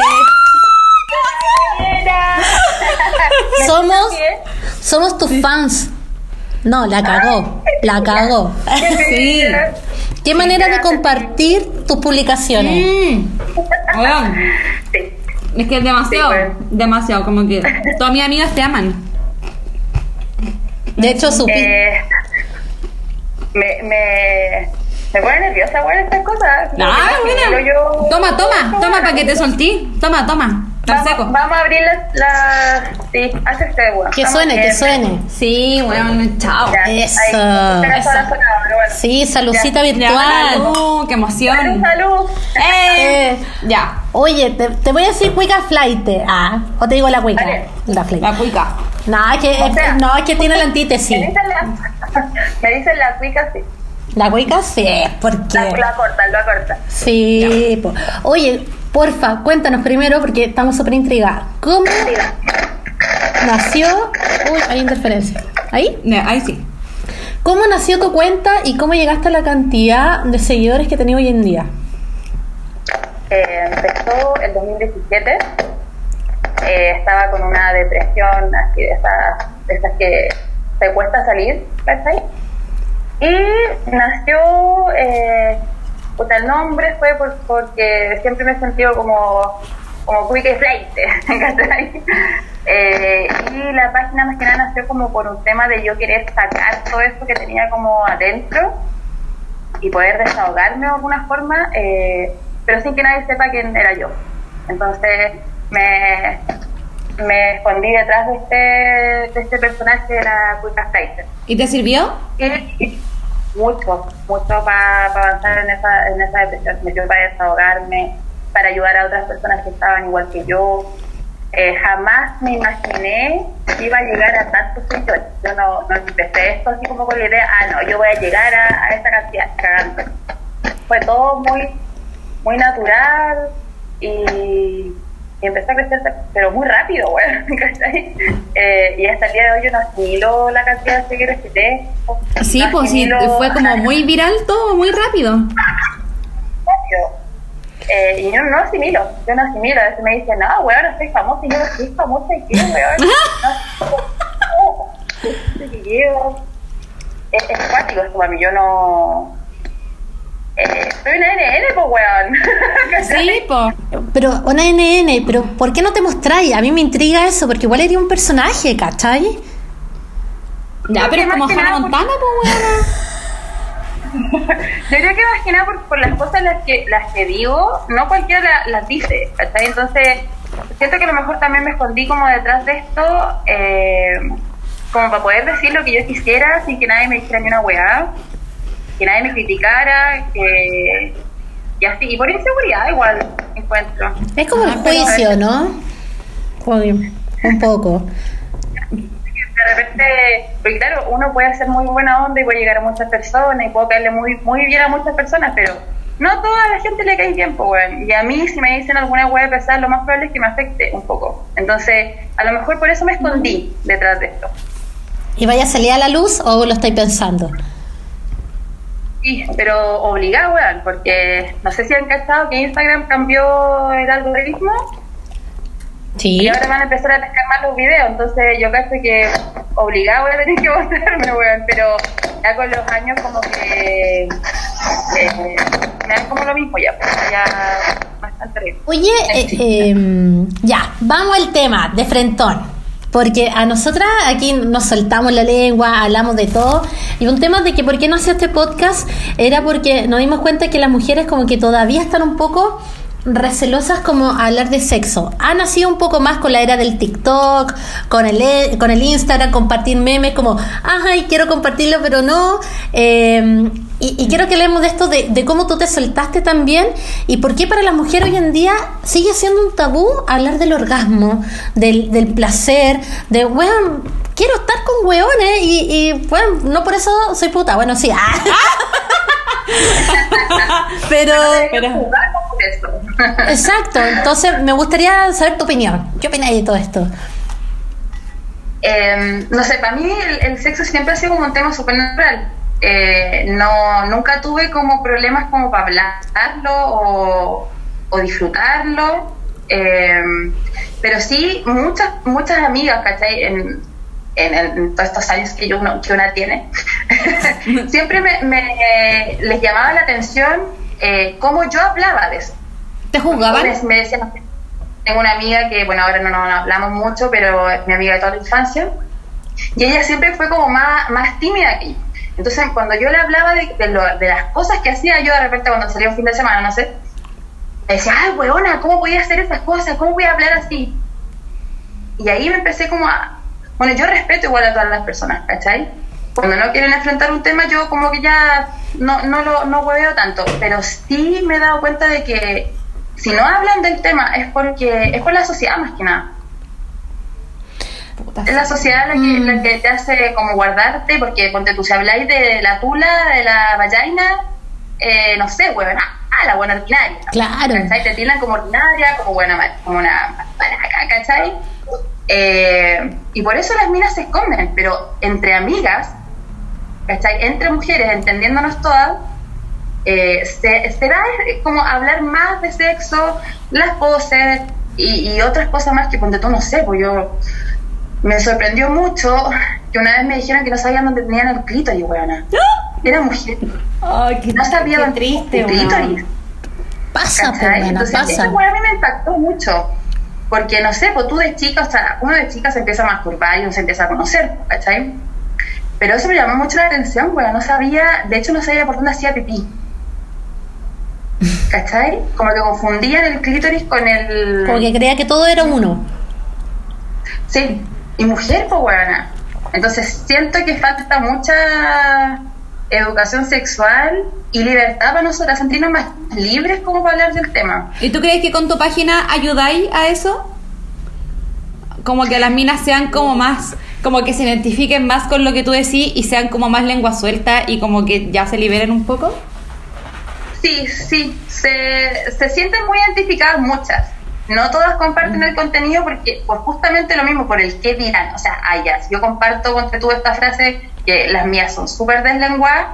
somos, somos tus fans. No, la cagó, la cagó. Sí. ¿Qué manera de compartir tus publicaciones? Mm. Sí. es que es demasiado, demasiado, como que todas mis amigas te aman. De hecho, supi. Eh, me, me, me pone nerviosa, bueno, estas cosas. Ah, yo- Toma, toma, toma para que te soltí. Toma, toma. Vamos, seco. vamos a abrir las. La, sí, hace usted, bueno. que suene, que suene. Sí, weón, chao. Ya, ahí. Eso. Espera, Eso. pero bueno. Sí, saludcita Ya. Ya, virtual. salud, qué Salud, emoción. salud. ¡Eh! Eh, Ya, Oye, te, te voy a decir cuica flight. Ah, o te digo la cuica. Vale. La flight. la cuica. No, es que, O sea- no, es que tiene la Me antítesis. dicen la, me dicen la cuica, sí. La cuica sí, porque. La, la cortan, la cortan. Sí. po. Oye, porfa, cuéntanos primero, porque estamos súper intrigadas. ¿Cómo nació. Uy, hay interferencia. ¿Ahí? Ne- Ahí sí. ¿Cómo nació tu cuenta y cómo llegaste a la cantidad de seguidores que tenés hoy en día? Eh, empezó el 2017. Eh, estaba con una depresión así de esas, de esas que te cuesta salir, ¿cachai? Y nació, eh, puta, el nombre fue por- porque siempre me he sentido como, como quick y flight. Eh, y la página más que nada nació como por un tema de yo querer sacar todo esto que tenía como adentro y poder desahogarme de alguna forma, eh, pero sin que nadie sepa quién era yo. Entonces me, me escondí detrás de este, de este personaje de la Cuica Fighter. ¿Y te sirvió? Mucho, mucho para avanzar en esa, en esa depresión. Me para desahogarme, para ayudar a otras personas que estaban igual que yo. Eh, jamás me imaginé que iba a llegar a tantos seguidores. Yo no, no empecé esto así como con la idea, ah, no, yo voy a llegar a, a esa cantidad, cagando. Fue todo muy, muy natural y, y empecé a crecer, pero muy rápido. Eh, y hasta el día de hoy yo no asimilo la cantidad de seguidores que tengo. Sí, no pues sí, fue como muy viral todo, muy rápido. rápido. Eh, y yo no asimilo, yo no asimilo. A veces me dicen, no, weón, no soy famosa. Y yo, soy famosa y qué, weón. No. Es, es cuático esto para mí, yo no. Eh, soy una NN, pues, weón. Sí, pues. Pero, una NN, pero ¿por qué no te mostráis? A mí me intriga eso, porque igual eres un personaje, ¿cachai? Ya, pero es como Hannah nada Montana, pues, weón. Yo creo que más que nada por, por las cosas las que las que digo, no cualquiera la- las dice, ¿cachai? Entonces, siento que a lo mejor también me escondí como detrás de esto, eh, como para poder decir lo que yo quisiera sin que nadie me dijera ni una weá, que nadie me criticara, que... Y así, y por inseguridad igual encuentro. Es como el Ah, pero- juicio, ¿no? Un poco. de repente, porque claro, uno puede ser muy buena onda y puede llegar a muchas personas y puedo caerle muy, muy bien a muchas personas, pero no a toda la gente le cae bien, pues, weón. Y a mí, si me dicen alguna hueá pesada, lo más probable es que me afecte un poco. Entonces, a lo mejor por eso me escondí detrás de esto. ¿Y vaya a salir a la luz o lo estáis pensando? Sí, pero obligado, weón, porque no sé si han cachado que Instagram cambió el algoritmo Sí. y ahora van a empezar a pescar más los videos, entonces yo cacho que obligado voy a tener que mostrarme, weón, pero ya con los años como que eh, me dan como lo mismo ya, pues, ya bastante sí. Oye, eh, eh, ya, vamos al tema de frentón. Porque a nosotras aquí nos soltamos la lengua, hablamos de todo. Y un tema de que por qué no hacía este podcast era porque nos dimos cuenta que las mujeres como que todavía están un poco recelosas como hablar de sexo. Ha nacido un poco más con la era del TikTok, con el, con el Instagram, compartir memes como, ay, quiero compartirlo, pero no. Eh, y, y quiero que hablemos de esto, de, de cómo tú te soltaste también y por qué para las mujeres hoy en día sigue siendo un tabú hablar del orgasmo, del, del placer, de, weón, quiero estar con weones y, y, bueno, no por eso soy puta. Bueno, sí. ah. pero... Exacto, entonces me gustaría saber tu opinión. ¿Qué opinas de todo esto? Eh, no sé, para mí el, el sexo siempre ha sido como un tema súper natural. Eh, no, nunca tuve como problemas como para hablarlo o, o disfrutarlo. Eh, pero sí, muchas, muchas amigas, ¿cachai? En, en, en todos estos años que, yo que una tiene, siempre me, me- les llamaba la atención eh, cómo yo hablaba de eso. ¿Te jugaban? Me, me decían, tengo una amiga que, bueno, ahora no nos hablamos mucho, pero es mi amiga de toda la infancia, y ella siempre fue como más, más tímida que yo. Entonces, cuando yo le hablaba de, de, lo- de las cosas que hacía yo de repente cuando salía un fin de semana, no sé, me decía, ay, weona, ¿cómo voy a hacer estas cosas? ¿Cómo voy a hablar así? Y ahí me empecé como a... Bueno, yo respeto igual a todas las personas, ¿cachai? Cuando no quieren enfrentar un tema, yo como que ya no, no lo no hueveo tanto, pero sí me he dado cuenta de que si no hablan del tema es porque es por la sociedad más que nada. Puta. Es la sociedad la que, la que te hace como guardarte, porque ponte tú, si habláis de la tula, de la vallaina, eh, no sé, huevona, ah, la buena ordinaria. Claro. ¿Cachai? Te tildan como ordinaria, como buena, como una maraca, ¿cachai? Eh, y por eso las minas se esconden, pero entre amigas, ¿cachai? Entre mujeres, entendiéndonos todas, eh, se, se da eh, como hablar más de sexo, las poses y, y otras cosas más que ponte tú, no sé, pues yo me sorprendió mucho que una vez me dijeron que no sabían dónde tenían el clítoris, weona. Era mujer, Ay, qué, no sabía qué dónde triste, el clítoris. Pasa, Entonces, pasa. eso a mí me impactó mucho. Porque, no sé, pues tú de chica, o sea, uno de chica se empieza a masturbar y uno se empieza a conocer, ¿cachai? Pero eso me llamó mucho la atención, weón. No sabía, de hecho, no sabía por dónde hacía pipí. ¿Cachai? Como que confundían el clítoris con el. Como que creía que todo era uno. Sí, y mujer, pues, weona. Entonces, siento que falta mucha educación sexual y libertad para nosotras sentirnos más libres como para hablar del tema. ¿Y tú crees que con tu página ayudáis a eso? Como que las minas sean como más, como que se identifiquen más con lo que tú decís y sean como más lengua suelta y como que ya se liberen un poco. Sí, sí, se, se sienten muy identificadas muchas. No todas comparten el contenido porque por justamente lo mismo, por el qué dirán. O sea, ah, ya, si yo comparto con tú esta frase que las mías son súper deslenguadas,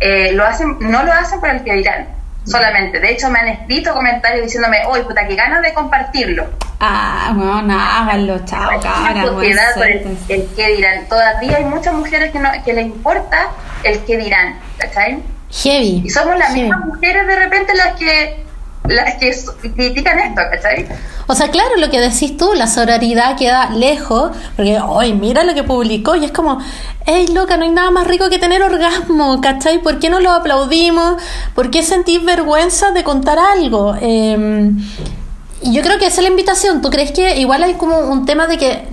eh, lo hacen, no lo hacen por el que dirán solamente. De hecho, me han escrito comentarios diciéndome, oye, puta, qué ganas de compartirlo. Ah, bueno, no, háganlo, chao, weón, sociedad por el, el qué dirán. Todavía hay muchas mujeres que, no, que les importa el qué dirán, ¿cachai? Heavy. Y somos las heavy. mismas mujeres de repente las que las que critican esto, ¿cachai? O sea, claro, lo que decís tú, la sororidad queda lejos, porque, hoy mira lo que publicó, y es como, hey, loca, no hay nada más rico que tener orgasmo, ¿cachai? ¿Por qué no lo aplaudimos? ¿Por qué sentís vergüenza de contar algo? Eh, y yo creo que esa es la invitación. ¿Tú crees que igual hay como un tema de que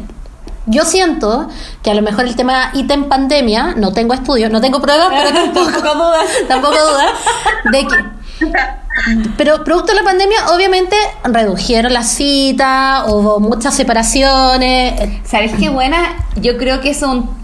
yo siento que a lo mejor el tema ítem pandemia, no tengo estudios, no tengo pruebas, pero tampoco, Tampoco dudas. tampoco dudas, de que pero producto de la pandemia, obviamente, redujeron las citas, hubo muchas separaciones. ¿Sabes qué buena? Yo creo que es un...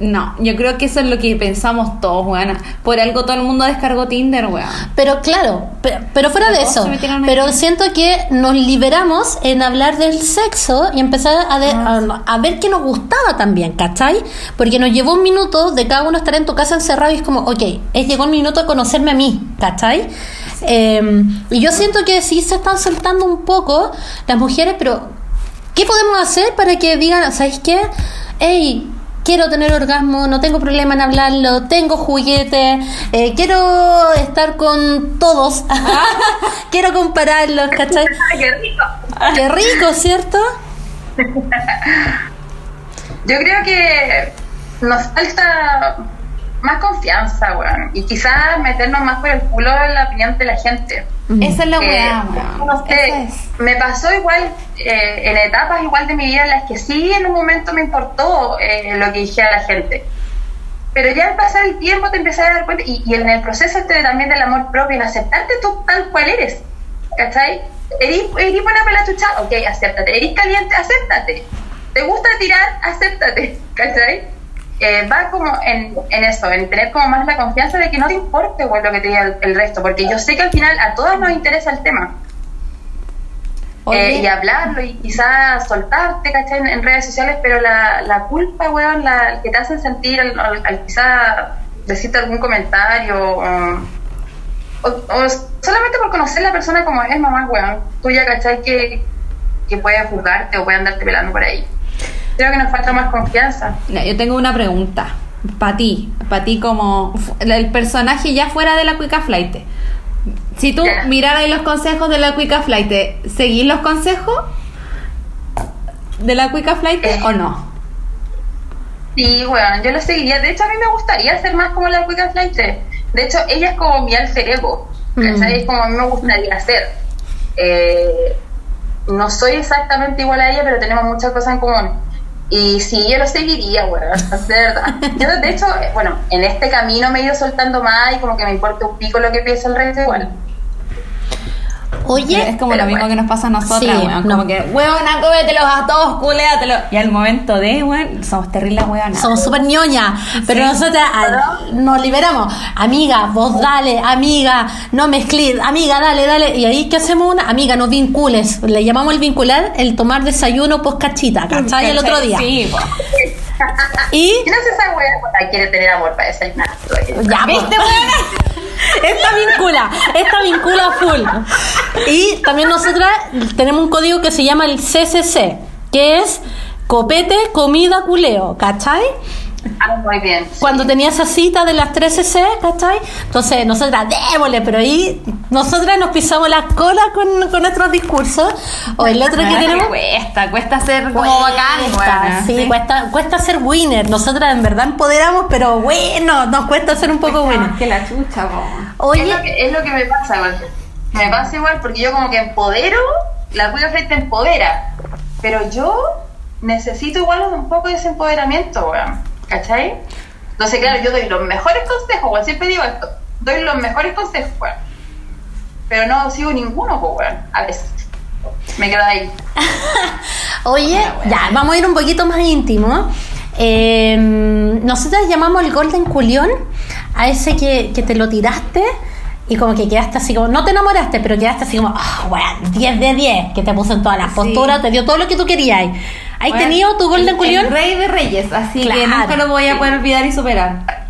No, yo creo que eso es lo que pensamos todos, weona. Por algo todo el mundo descargó Tinder, weón. Pero claro, pe- pero, fuera de eso, pero ahí. siento que nos liberamos en hablar del sexo y empezar a, de- a- a ver qué nos gustaba también, ¿cachai? Porque nos llevó un minuto de cada uno estar en tu casa encerrado y es como, ok, es llegó el minuto de conocerme a mí, ¿cachai? Eh, y yo siento que sí se están soltando un poco las mujeres, pero ¿qué podemos hacer para que digan, ¿sabes qué? Hey, quiero tener orgasmo, no tengo problema en hablarlo, tengo juguete, eh, quiero estar con todos, quiero compararlos, ¿cachai? ¡Qué rico! Qué rico, ¿cierto? Yo creo que nos falta más confianza, weón. Y quizás meternos más por el culo en la opinión de la gente. Esa es la Eh, weá, weón. no sé, Esa es. me pasó igual eh, en etapas igual de mi vida en las que sí en un momento me importó eh, lo que dijera la gente. Pero ya al pasar el tiempo te empecé a dar cuenta, y, y en el proceso este también del amor propio, en aceptarte tú tal cual eres, ¿cachai? ¿Eres, eres buena para la chucha? Ok, acéptate. ¿Eres caliente? Acéptate. ¿Te gusta tirar? Acéptate, ¿cachai? Eh, va como en, en eso, en tener como más la confianza de que no te importe güey, lo que te diga el, el resto, porque yo sé que al final a todas nos interesa el tema. Eh, y hablarlo y quizás soltarte, ¿cachai? En, en redes sociales, pero la, la culpa, weón, la que te hacen sentir al, al, al quizás decirte algún comentario o, o- o solamente por conocer a la persona como es, mamá, weón, tú ya, ¿cachai? Que, que puede juzgarte o puede andarte pelando por ahí. Creo que nos falta más confianza. Yo tengo una pregunta para ti, para ti como el personaje ya fuera de la Cuica Flight. Si tú miraras los consejos de la Cuica Flight, ¿seguís los consejos de la Cuica Flight Eh. o no? Sí, weón, yo lo seguiría. De hecho, a mí me gustaría ser más como la Wicca Flight. De hecho, ella es como mi alter ego. ¿cachai? Es como a mí me gustaría ser. Eh, no soy exactamente igual a ella, pero tenemos muchas cosas en común. Y sí, yo lo seguiría, weón, de verdad. Yo, de hecho, eh, bueno, en este camino me he ido soltando más y como que me importa un pico lo que piensa el resto igual. Oye, es como lo mismo bueno. que nos pasa a nosotras, Sí, weón. no. Como que, weona, cómetelos a todos, culéatelos. Y al momento de, weón, somos terribles, weón. somos súper ñoñas, pero nosotras ah, nos liberamos. Amiga, vos dale, amiga, no mezclir, amiga, dale, dale. Y ahí, ¿qué hacemos? Una amiga, no vincules. Le llamamos el vincular el tomar desayuno post cachita, ¿cachai? El otro día. Sí, po. Y ¿Quién es esa weá? Puta, quiere tener amor para desayunar. Ya, ¿viste, Esta vincula, esta vincula full. Y también nosotras tenemos un código que se llama el CCC, que es copete, comida, culeo, ¿cachai? Ah, muy bien. sí. Cuando tenía esa cita de las 3 CC, ¿cachai? Entonces nosotras, démosle, pero ahí nosotras nos pisamos las colas con, con nuestros discursos. O el otro que La tenemos... cuesta, cuesta ser como bacán, Cuesta, weón. sí, cuesta, cuesta ser winner. Nosotras en verdad empoderamos, pero bueno, nos cuesta ser un poco winner. Que la chucha, po. Es lo, Oye, que, es lo que me pasa igual. Me pasa igual porque yo como que empodero, la Flight te empodera. Pero yo necesito igual un poco de ese empoderamiento, weón. ¿Cachai? Entonces, claro, yo doy los mejores consejos, weón. Siempre digo esto. Doy los mejores consejos, weón. Pero no sigo ninguno, pues, weón. A veces. Me quedo ahí. Oye, ya, vamos a ir un poquito más íntimo. Eh, nosotras llamamos el Golden Culión a ese que, que te lo tiraste y como que quedaste así como, no te enamoraste, pero quedaste así como, ah, bueno, 10 de 10, que te puso en todas las posturas, te dio todo lo que tú querías. ¿Has Bueno, tenido tu Golden Culión? El rey de reyes, así que nunca lo voy a poder olvidar y superar.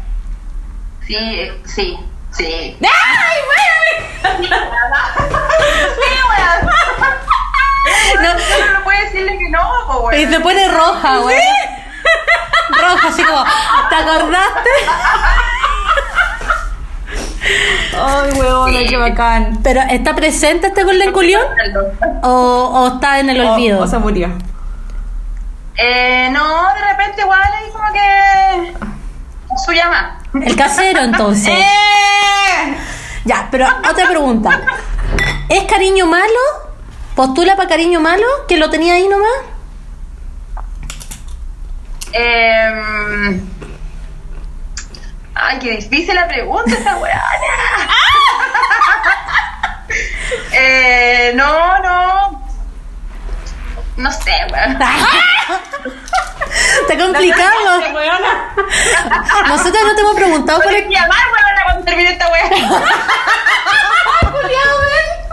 Sí, sí, sí. ¡Ay, No, Uno no puede decirle que no, pues, y weón. se pone roja, güey. Roja, así como, ¿te acordaste? Ay, weón, qué bacán. Pero, ¿está presente este Golden Culión? ¿O, o está en el olvido? O, o se murió. Eh, no, de repente igual ahí como que su llama. El casero, entonces. ¡Eh! Ya, pero otra pregunta. ¿Es cariño malo? ¿Postula para cariño malo? ¿Que lo tenía ahí nomás? Eh, ay, qué difícil la pregunta esta weá. eh, no, no. No sé, weón. Está complicado. Nosotros no te hemos preguntado por el... llamar, weón, cuando termine esta weá.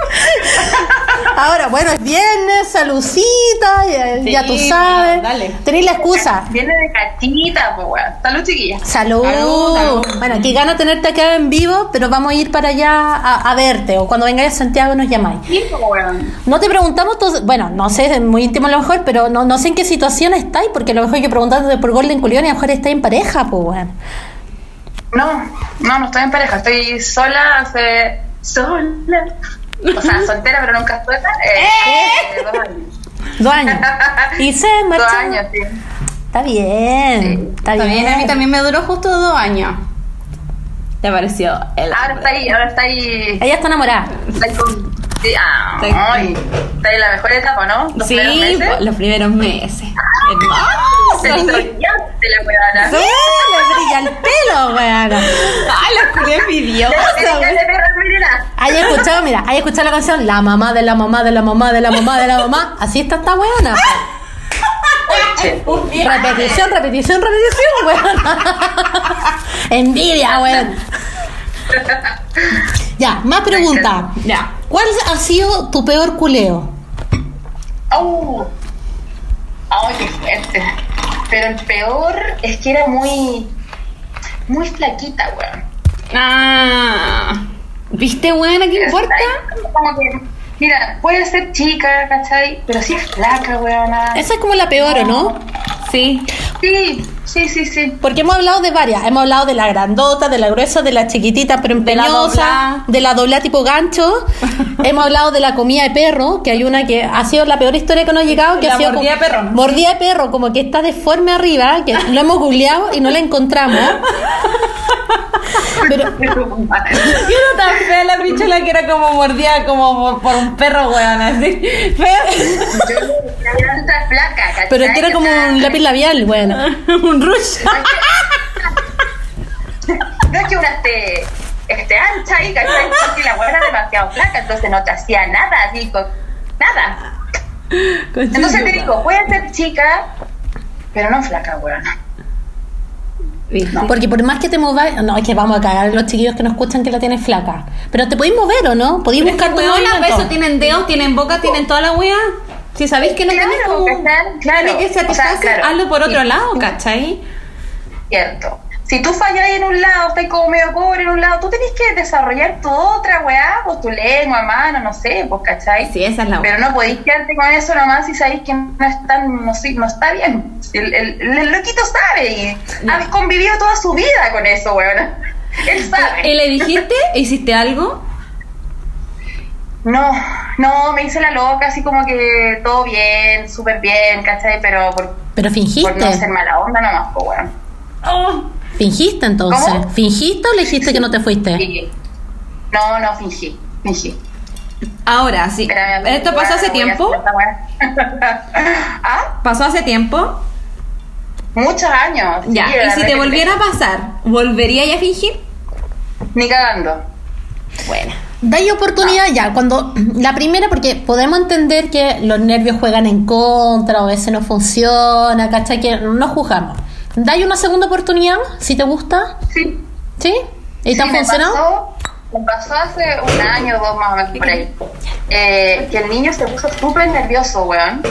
Ahora, bueno, es viernes, salucita, ya, Sí, ya tú sabes. dale. Tenéis la excusa. Viene de cachita, pues weón. Salud, chiquilla. Salud. Salud, salud. Bueno, qué gana tenerte acá en vivo, pero vamos a ir para allá a, a verte. O cuando vengáis a Santiago nos llamáis. Sí, weón. No te preguntamos, tos- bueno, no sé, es muy íntimo a lo mejor, pero no, no sé en qué situación estáis, porque a lo mejor yo preguntándote por Golden Culión y a lo mejor estáis en pareja, pues bueno. No, no, no estoy en pareja. Estoy sola hace. Sola. O sea, soltera, pero nunca suelta. Eh, dos años. Dos años. Y se Dos marchó. años, sí. Está bien, está, Está bien. bien, a mí también me duró justo dos años. ¿Te pareció el Ahora está ahí, ahora está ahí. Ella está enamorada. Está ahí con. Sí, ah, Está ahí. está ahí en la mejor etapa, ¿no? Los Sí, primeros meses. po- los primeros meses. Se Hermoso. hizo brillante la weona. Sí, le brilla el pelo, weón. Ay, la culia envidiosa. Hay escuchado, mira, hay escuchado la canción La mamá de la mamá de la mamá de la mamá de la mamá. Así está esta weona. Repetición, repetición, repetición, weón. Envidia, weón. Ya, más preguntas. Ya. ¿Cuál ha sido tu peor culeo? ¡Au! ¡Ay, qué fuerte! Pero el peor es que era muy. muy flaquita, weón. Ah. ¿Viste, buena? ¿Qué importa? Como que, mira, puede ser chica, ¿cachai? Pero sí es flaca, weona. Esa es como la peor, ¿o no? Sí. Sí, sí, sí, sí. Porque hemos hablado de varias. Hemos hablado de la grandota, de la gruesa, de la chiquitita pero empeñosa, de la dobla tipo gancho. hemos hablado de la comida de perro, que hay una que ha sido la peor historia que nos ha llegado. Que La ha sido mordida de perro. Mordida de perro, como que está deforme arriba, que lo hemos googleado y no la encontramos. Pero Yo no tan fea la pichola que era como mordida como por, un perro, weón, así. Fea. Pero que era como un lápiz labial, bueno. un rush. No es que una esté, esté ancha y ¿cachai? Porque la weona era demasiado flaca, entonces no te hacía nada, así, con, nada. Entonces te digo, puede ser chica, pero no flaca, weona. ¿Viste? Porque por más que te mováis, no, es que vamos a cagar los chiquillos que nos escuchan que la tienes flaca. Pero te podéis mover o no? Podéis Pero es que, buscar tu movimiento. eso tienen dedos, tienen boca, tienen toda la wea. Si sabéis que no Claro, tenés como... ¿cachai? Claro. Que O sea, satisfacer, claro. hazlo por otro Sí. lado, ¿cachai? Cierto. Si tú fallas en un lado, estás como medio pobre en un lado, tú tenés que desarrollar tu otra weá, pues tu lengua, mano, no sé, pues, ¿cachai? Sí, esa es la Pero no podéis quedarte con eso nomás si sabéis que no, están, no, no está bien. El, el, el loquito sabe y ha convivido toda su vida con eso, weón. Él ¿Y sabe. le dijiste? ¿Hiciste algo? No, no, me hice la loca, así como que todo bien, súper bien, ¿cachai? Pero por, Pero por fingiste. no ser mala onda nomás, pues, weón. Oh. ¿Fingiste entonces? ¿Cómo? ¿Fingiste o le dijiste que no te fuiste? Sí. No, no, fingí, fingí. Ahora, sí. Espérame, ¿Esto pasó hace tiempo? ¿Ah? ¿Pasó hace tiempo? Muchos años. Ya. sí, ¿Y si te volviera a pasar, volvería a fingir? Ni cagando. Bueno. Dai oportunidad ya, cuando la primera, porque podemos entender que los nervios juegan en contra o a veces no funciona, ¿cachai? Que no juzgamos. Dai una segunda oportunidad, si te gusta, Sí. ¿sí? ¿Y te ha Sí, funcionado? pasó- Me pasó hace un año o dos más o menos por ahí. Eh, que el niño se puso súper nervioso, weón.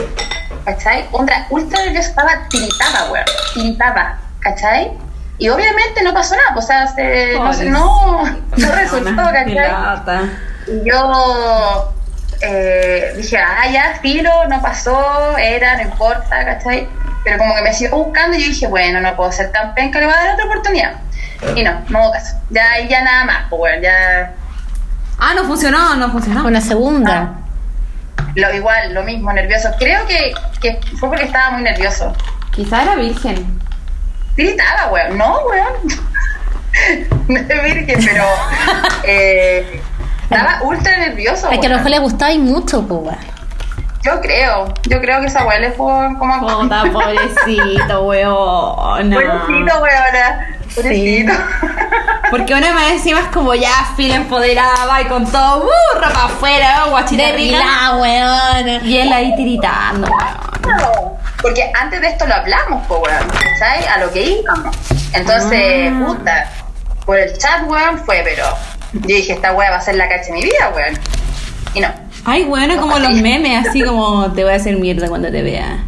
¿Cachai? Ultra, ultra nervioso, estaba tiritada, weón. Tiritada, ¿cachai? Y obviamente no pasó nada, pues, o sea, se- no, se- no, no resultó, ¿cachai? Y yo eh, dije, ah, ya, filo, no pasó, era, no importa, ¿cachai? Pero como que me siguió buscando y yo dije, bueno, no puedo ser tan penca, le voy a dar otra oportunidad. Y no, no hubo caso. Ya, ya nada más, pues bueno, ya Ah, no funcionó, no funcionó. Una segunda. lo igual, lo mismo, nervioso. Creo que, que fue porque estaba muy nervioso. Quizá era virgen. Gritaba, weón. No, weón. no es virgen, pero eh, estaba ultra nervioso. Es que a lo weón. mejor le gustáis mucho, pues, weón. Yo creo, yo creo que esa weá le fue como Puta, pobrecito, weón. Pobrecito, weona. Pobrecito. Porque una más encima es como ya fila empoderada y con todo burra para afuera, guachita rica. Weón. Y él ahí tiritando, weón. Porque antes de esto lo hablamos, po, weón. ¿Cachai? A lo que íbamos. Entonces, Ah. puta, por el chat, weón, fue, pero yo dije, esta weá va a ser la cacha de mi vida, weón. Y no. Ay, bueno, como los memes, así como te voy a hacer mierda cuando te vea.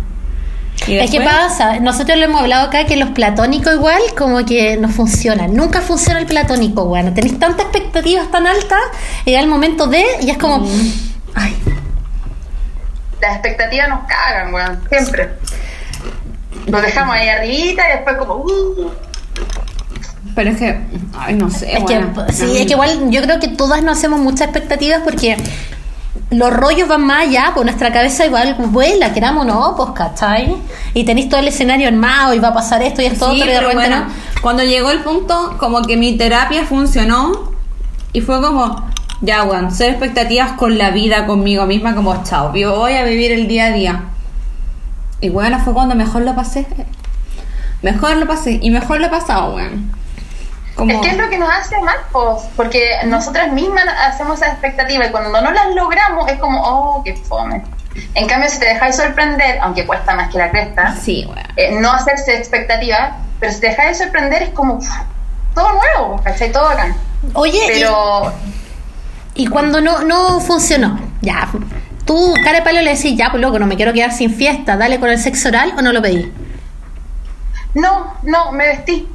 Es que pasa, nosotros lo hemos hablado acá que los platónicos igual como que no funcionan. Nunca funciona el platónico, bueno. Tenéis tantas expectativas tan altas, llega el momento de y es como, ay, Las expectativas nos cagan, weón. Siempre. Nos dejamos ahí arribita y después como... Uh, Pero es que, ay, no sé. es bueno. que sí, es que igual yo creo que todas nos hacemos muchas expectativas porque los rollos van más allá, pues nuestra cabeza igual vuela, queramos o no, pues, ¿cachai? Y tenéis todo el escenario armado y va a pasar esto y esto Sí, otro y de repente bueno, no. cuando llegó el punto, como que mi terapia funcionó y fue como, ya, weón, ser expectativas con la vida, conmigo misma, como, chao, yo voy a vivir el día a día. Y bueno, fue cuando mejor lo pasé. Mejor lo pasé y mejor lo he pasado, weón. Como, Es que es lo que nos hace mal, pues, porque nosotras mismas hacemos esa expectativa y cuando no las logramos es como, oh, qué fome. En cambio, si te dejáis sorprender, aunque cuesta más que la cresta, Sí, weón. eh, no hacerse expectativa, pero si te dejáis sorprender es como uf, todo nuevo, ¿cachai? Todo bacán. Oye, Pero Y cuando no, no funcionó, ya, tú, cara de palo, le decís, ya, pues loco, no me quiero quedar sin fiesta, dale con el sexo oral o no lo pedí. no, no, me vestí.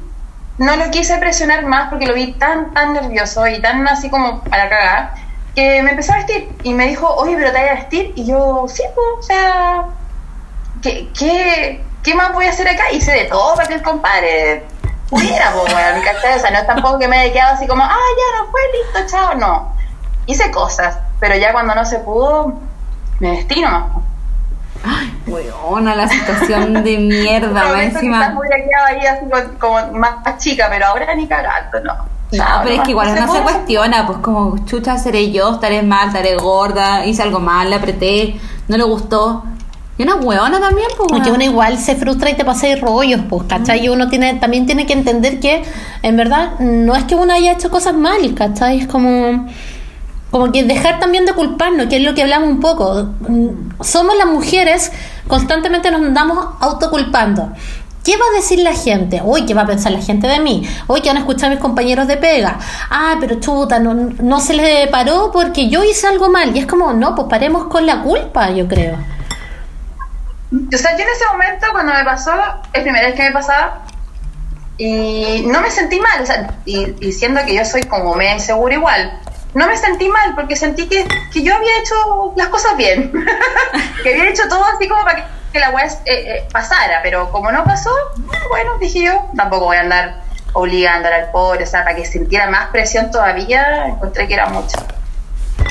No lo quise presionar más porque lo vi tan, tan nervioso y tan así como para cagar, que me empezó a vestir y me dijo, oye, pero te vas a vestir. Y yo, sí, pues, o sea, ¿qué, qué, qué más voy a hacer acá? Hice de todo para que el compadre pudiera, pues, ¿cachai? O sea, no es tampoco que me haya quedado así como, ah, ya no fue, listo, chao, no. Hice cosas, pero ya cuando no se pudo, me nomás. po. Weona, la situación de mierda, más encima. quedado ahí así con- como más, más chica, pero ahora ni cagando, no. No, Chao, pero es que igual no se cuestiona, pues como chucha seré yo, estaré mal, estaré gorda, hice algo mal, le apreté, no le gustó. Y una hueona también, pues. Porque uno igual se frustra y te pasa ahí rollos, pues, ¿cachai? Y uno tiene, también tiene que entender que, en verdad, no es que uno haya hecho cosas mal, ¿cachai? Es como, como que dejar también de culparnos, que es lo que hablamos un poco. Somos las mujeres, constantemente nos andamos autoculpando. ¿Qué va a decir la gente? Uy, ¿qué va a pensar la gente de mí? Uy, ¿qué van a escuchar mis compañeros de pega? Ah, pero chuta, no, no se le paró porque yo hice algo mal. Y es como, no, pues paremos con la culpa, yo creo. O sea, yo en ese momento, cuando me pasó, es primera vez que me pasaba, y no me sentí mal, o sea, y, y que yo soy como media insegura igual, no me sentí mal porque sentí que, que yo había hecho las cosas bien, que había hecho todo así como para que, que la weá eh, eh, pasara, pero como no pasó, bueno, dije yo, tampoco voy a andar obligando al pobre, o sea, para que sintiera más presión todavía, encontré que era mucho.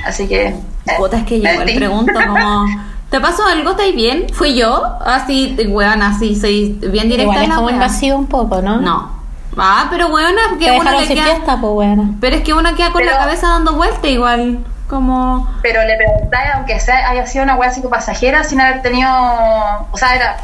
Así que... eh, Puta, es que yo me igual pregunto como... ¿Te pasó algo? ¿Estáis bien? ¿Fui yo? Así, weón, así, soy bien directa Igual es como invasivo un poco, ¿no? No. Ah, pero weona, que Te le queda... fiesta, pues bueno. Pero es que uno queda con Pero- la cabeza dando vuelta igual. Como... Pero le preguntáis, aunque sea, haya sido una wea así como pasajera, sin haber tenido. O sea, era.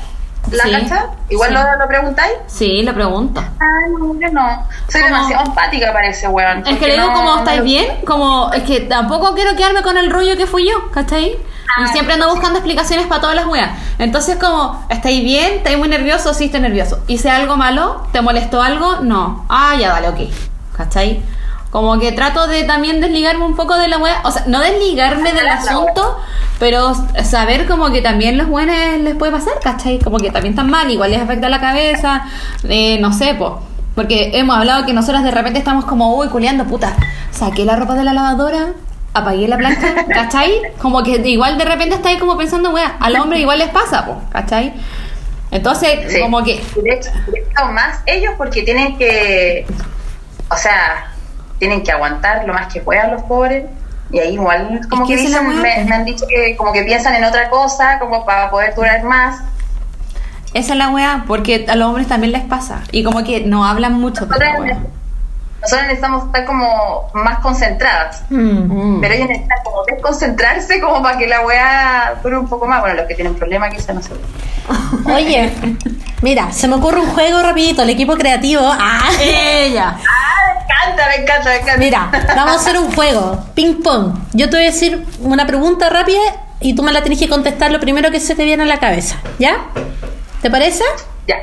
¿La Sí, cacha? Igual sí. lo, lo preguntáis. Sí, le pregunto. Ah, no, yo no. Soy ¿Cómo? demasiado empática para ese weón. Es que le digo no- como, no ¿estáis lo- bien? Como, es que tampoco quiero quedarme con el rollo que fui yo, ¿cachai? Y siempre ando buscando explicaciones para todas las weas. Entonces como, ¿estáis bien? ¿Estáis muy nervioso? Sí, estoy nervioso. ¿Hice algo malo? ¿Te molestó algo? No. Ah, ya dale, ok. ¿Cachai? Como que trato de también desligarme un poco de la wea. O sea, no desligarme del asunto, pero saber como que también los buenos les puede pasar, ¿cachai? Como que también están mal, igual les afecta la cabeza, eh, no sé, po. Porque hemos hablado que nosotras de repente estamos como, uy, culeando, puta, saqué la ropa de la lavadora, apagué la plancha, ¿cachai? Como que igual de repente estáis como pensando, wea, al hombre igual les pasa, po, ¿cachai? Entonces, Sí. como que, De hecho, más ellos porque tienen que. O sea, tienen que aguantar lo más que puedan los pobres. Y ahí igual, como Es que dicen, me, me han dicho que como que piensan en otra cosa, como para poder durar más. esa es la wea, porque a los hombres también les pasa. Y como que no hablan mucho de nosotras necesitamos estar como más concentradas. Mm. Pero ellos necesitan como desconcentrarse como para que la weá dure un poco más. Bueno, los que tienen problemas quizás no sé. Oye, mira, se me ocurre un juego rapidito, el equipo creativo. Ah, Ella. Ah, me encanta, me encanta, me encanta. mira, vamos a hacer un juego, ping pong. Yo te voy a decir una pregunta rápida y tú me la tenés que contestar lo primero que se te viene a la cabeza, ¿ya? ¿Te parece? Ya.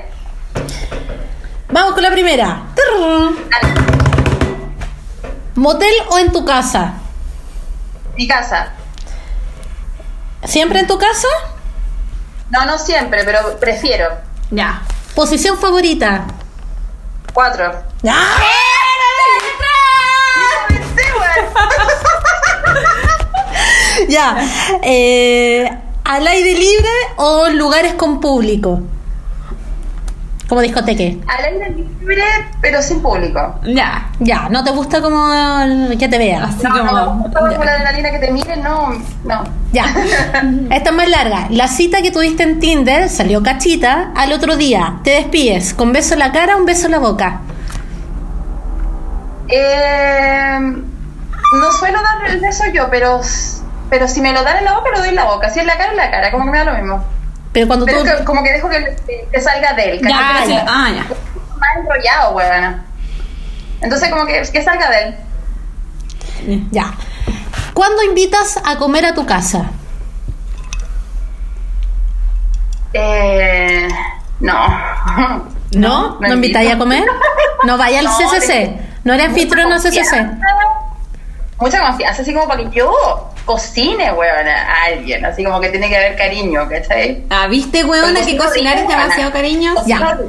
Vamos con la primera. Trrr. ¿Motel o en tu casa? Mi casa. ¿Siempre en tu casa? No, no siempre, pero prefiero. Ya. ¿Posición favorita? Cuatro. Ya. Eh, ¿Al aire libre o lugares con público? Como discoteque. Al aire libre, pero sin público. Ya. Ya, ¿no te gusta como el- que te vean? Así No, como. no, gusta ya. con la adrenalina que te miren, no, no. Ya. Esta es más larga. La cita que tuviste en Tinder salió cachita. Al otro día te despides con beso en la cara o un beso en la boca. Eh, no suelo dar el beso yo, pero, pero si me lo dan en la boca, lo doy en la boca. Si es la cara, en la cara, como que me da lo mismo. Pero cuando Pero tú. que- como que dejo que, que salga de él. Ya. Ah, ya. Más enrollado, weón. Entonces, como que, que salga de él. Ya. ¿Cuándo invitas a comer a tu casa? Eh, no. ¿No? ¿No, invitáis a comer? ¿No vaya al No, CCC? ¿No eres anfitrión al CCC? Mucha confianza, así como para que yo cocine, weón, a alguien. Así como que tiene que haber cariño, ¿cachai? Ah, ¿viste, Pero que cocinar es demasiado cariño? Ya.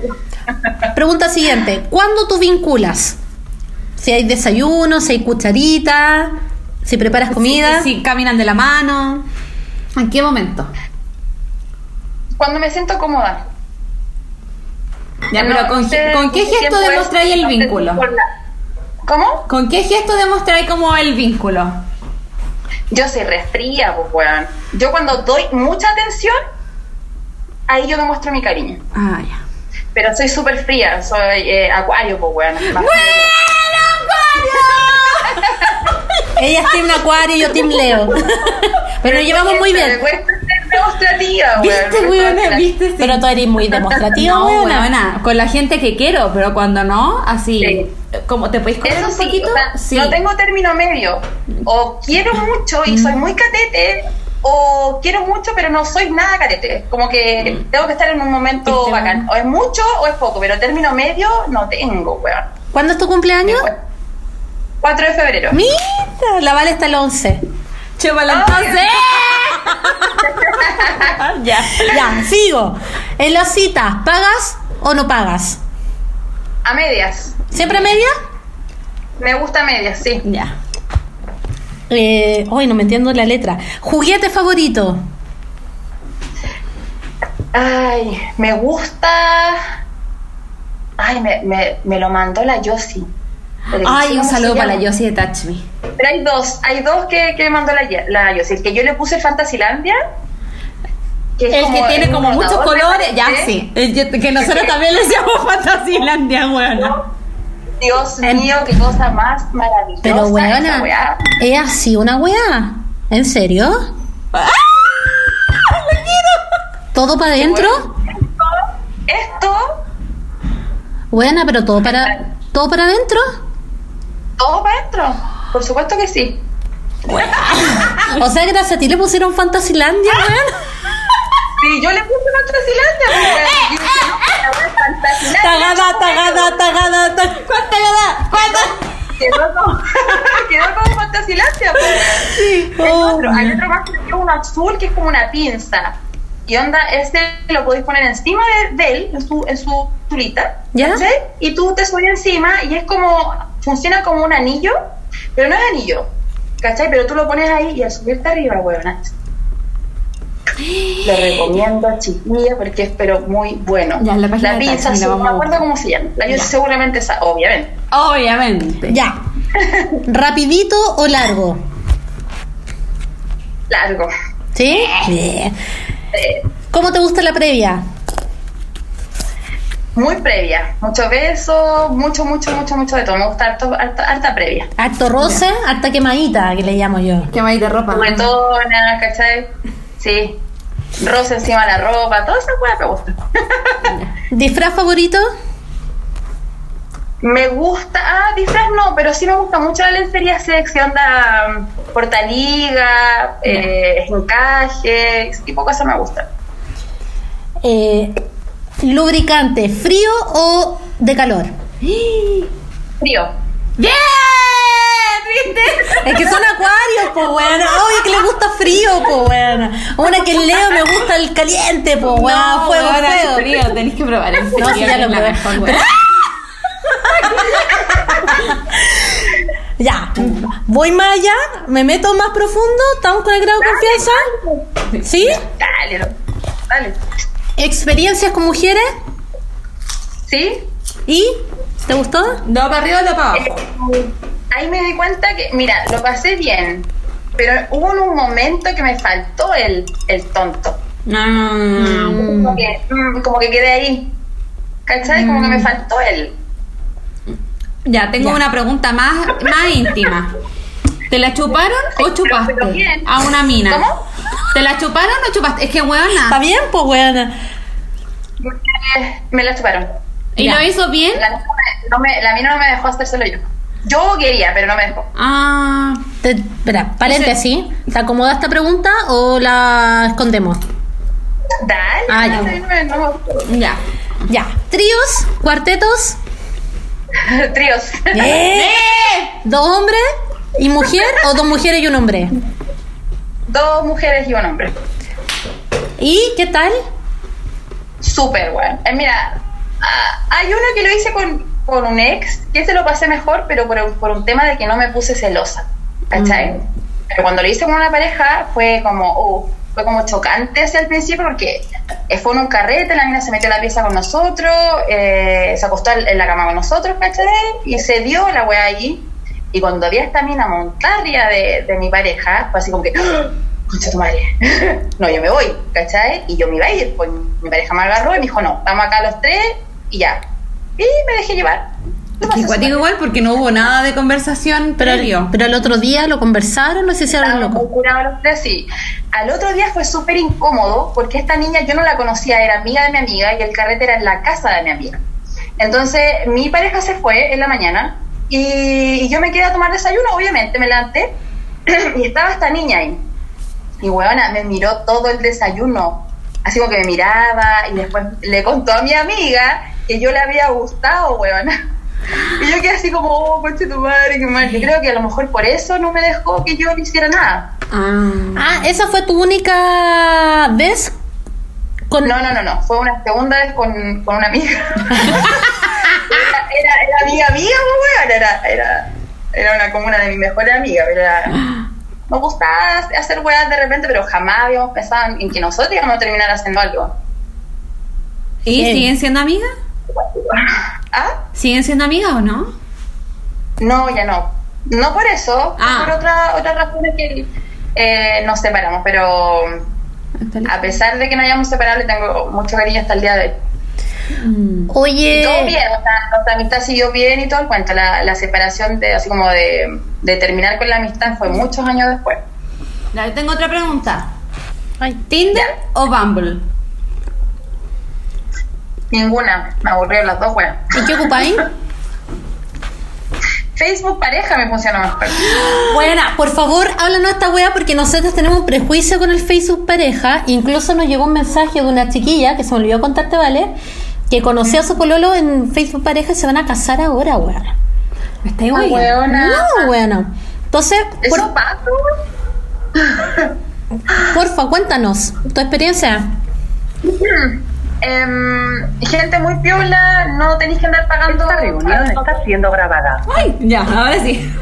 Pregunta siguiente. ¿Cuándo tú vinculas? Si hay desayuno, si hay cucharita, si preparas comida. Si caminan de la mano. ¿En qué momento? Cuando me siento cómoda. Ya, No, pero ¿con, sé qué- ¿con qué mucho gesto demostráis el vínculo? ¿Cómo? ¿Con qué gesto demostráis como el vínculo? Yo soy resfría, pues, weón. Yo cuando doy mucha atención, ahí yo demuestro mi cariño. Ah, ya. Pero soy súper fría, soy eh, acuario, pues, weón. Más- Ella es Team Acuario y yo Team Leo. Pero nos llevamos muy Me bien. cuesta ser demostrativa. ¿Viste. Pero tú eres muy demostrativa, No, weona. weona, con la gente que quiero, pero cuando no, así. Sí. ¿Cómo te podéis comer Eso un sí, poquito? o sea, sí. no tengo término medio. O quiero mucho y soy muy catete, o quiero mucho pero no soy nada catete. Como que tengo que estar en un momento Este, bacán. O es mucho o es poco, pero término medio no tengo, weón. ¿Cuándo es tu cumpleaños? 4 de febrero. Mira, la vale hasta el 11. Entonces. ya. Ya, sigo. En las citas, ¿pagas o no pagas? A medias. ¿Siempre a media? Me gusta a medias, sí. Ya. Eh, hoy no me entiendo la letra. ¿Juguete favorito? Ay, me gusta. Ay, me, me, me lo mandó la Yossi. Ay, un saludo para la. Yossi de Touch Me. Pero hay dos, hay dos que, que me mandó la, la Yossi. El que yo le puse Fantasylandia. es El que tiene como muchos colores. Ya, sí. Que que nosotros también le decíamos Fantasylandia, weona. Dios mío, qué cosa más maravillosa. Pero weona, weá. ¿es así una weá? ¿En serio? ¿Todo para adentro? Esto, Buena, pero todo para todo para adentro. Todo para adentro. Por supuesto que sí. O sea, gracias a ti le pusieron Fantasylandia, weón. Sí, yo le puse Fantasylandia. pues, weón. Es. Tagada, tagada, tagada, tagada. ¿Cuánta tagada? ¿Cuánta? Quedó como, quedó como Fantasylandia. Pues. Sí. Oh, otro, hay otro más que tiene uno azul que es como una pinza. Y onda, este lo podéis poner encima de, de él, en su, en su tulita. ¿Ya? ¿cachai? Y tú te subes encima y es como, funciona como un anillo, pero no es anillo. ¿Cachai? Pero tú lo pones ahí y al subirte arriba, weona. Lo recomiendo, chiquilla, porque es pero muy bueno. Ya, la la vamos no me acuerdo cómo se llama. La yo seguramente esa, obviamente. Obviamente. Ya. ¿Rapidito o largo? Largo. ¿Sí? Bien. ¿Cómo te gusta la previa? muy previa. Mucho beso, mucho, mucho, mucho, mucho de todo. Me gusta harto, harta, harta previa. Harto roce, harta quemadita, que le llamo yo. De ropa. Juguetona, ¿cachai? Sí. Rosa encima de la ropa, toda esa hueá me gusta. ¿Disfraz favorito? Me gusta, ah, disfraz no, pero sí me gusta mucho la lencería selección de portaliga, eh, encaje, ese tipo de cosas me gustan. Eh, ¿Lubricante frío o de calor? Frío. ¡Bien! ¿viste? Es que son acuarios, po, weón. Obvio que le gusta frío, po, weón. Una que Leo me gusta el caliente, po, weón. No, fuego, fuego. frío, tenés que probar el frío. No, sí, ya es lo probé. Ya, voy más allá, me meto más profundo, estamos con el grado de confianza. ¿Sí? Dale, no. dale. Experiencias con mujeres ¿Sí? y ¿te gustó? No para arriba, no para abajo. Eh, ahí me di cuenta que, mira, lo pasé bien, pero hubo en un momento que me faltó el, el tonto. Mm. Como que, mm, como que quedé ahí. ¿Cachai? Como que me faltó él. Ya, tengo Ya. una pregunta más, más íntima. ¿Te la chuparon o chupaste pero a una mina? ¿Cómo? ¿Te la chuparon o chupaste? Es que ¿Está weona. bien, pues? Eh, Me la chuparon. ¿Y Ya. lo hizo bien? La, mina no me, la mina no me dejó hacérselo yo. Yo quería, pero no me dejó. Ah, Te- espera, paréntesis. ¿Te acomoda esta pregunta o la escondemos? Dale. Ah, no no ya. Ya. Tríos, cuartetos, Tríos. ¿Eh? ¿Dos hombres y mujer o dos mujeres y un hombre? Dos mujeres y un hombre. ¿Y qué tal? Súper bueno. Eh, mira, ah, hay uno que lo hice con, con un ex, que ese lo pasé mejor, pero por, un- por un tema de que no me puse celosa. ¿Cachai? Pero cuando lo hice con una pareja fue como, uh, fue como chocante hacia el principio porque fue en un carrete, la mina se metió a la pieza con nosotros, eh, se acostó en la cama con nosotros, ¿cachai? Y se dio la weá ahí. Y cuando vi a esta mina montaria de, de mi pareja, fue así como que, ¡Ah! concha tu madre, no, yo me voy, ¿cachai? Y yo me iba a ir, pues mi pareja me agarró y me dijo, no, estamos acá los tres y ya. Y me dejé llevar. Pasé Igual, porque no hubo nada de conversación Pero, previo. pero el otro día lo conversaron, no se hicieron Estábamos locos. sí. Al otro día fue súper incómodo porque esta niña yo no la conocía, era amiga de mi amiga y el carrete era en la casa de mi amiga. Entonces mi pareja se fue en la mañana y, y yo me quedé a tomar desayuno, obviamente me levanté y estaba esta niña ahí. Y weona, me miró todo el desayuno, así como que me miraba y después le contó a mi amiga que yo le había gustado, weona. Y yo quedé así como, oh, coche tu madre, qué mal. Yo creo que a lo mejor por eso no me dejó que yo no hiciera nada. Ah. Ah, ¿esa fue tu única vez con No, no, no, no. Fue una segunda vez con, con una amiga. era, era, era amiga mía, weón. Era, era, era una como una de mis mejores amigas. Era, nos gustaba hacer weas de repente, pero jamás habíamos pensado en que nosotros íbamos a terminar haciendo algo. ¿Y siguen siendo amigas? ¿Ah? ¿Siguen siendo amigas o no? No, ya no. No por eso, Ah. por otra, otras razones que eh, nos separamos, pero a pesar de que nos hayamos separado, le tengo mucho cariño hasta el día de hoy. Oye, Todo bien, o sea, nuestra amistad siguió bien y todo el cuento. La, la separación, de, así como de, de terminar con la amistad, fue muchos años después. Ya, yo tengo otra pregunta. ¿Tinder o Bumble? Ninguna, me aburrieron las dos, bueno. ¿y qué ocupáis? Facebook pareja me funciona mejor. Buena, por favor, háblanos esta wea porque nosotros tenemos un prejuicio con el Facebook pareja. Incluso nos llegó un mensaje de una chiquilla que se me olvidó contarte, ¿vale? Que conoció a su pololo en Facebook pareja y se van a casar ahora, weón. ¿Me estáis Ah, weona. No, bueno. Entonces, ¿Eso por, porfa, cuéntanos tu experiencia. Em, gente muy piola, no tenéis que andar pagando. Esta reunión está siendo grabada. Ay, ya, ahora sí.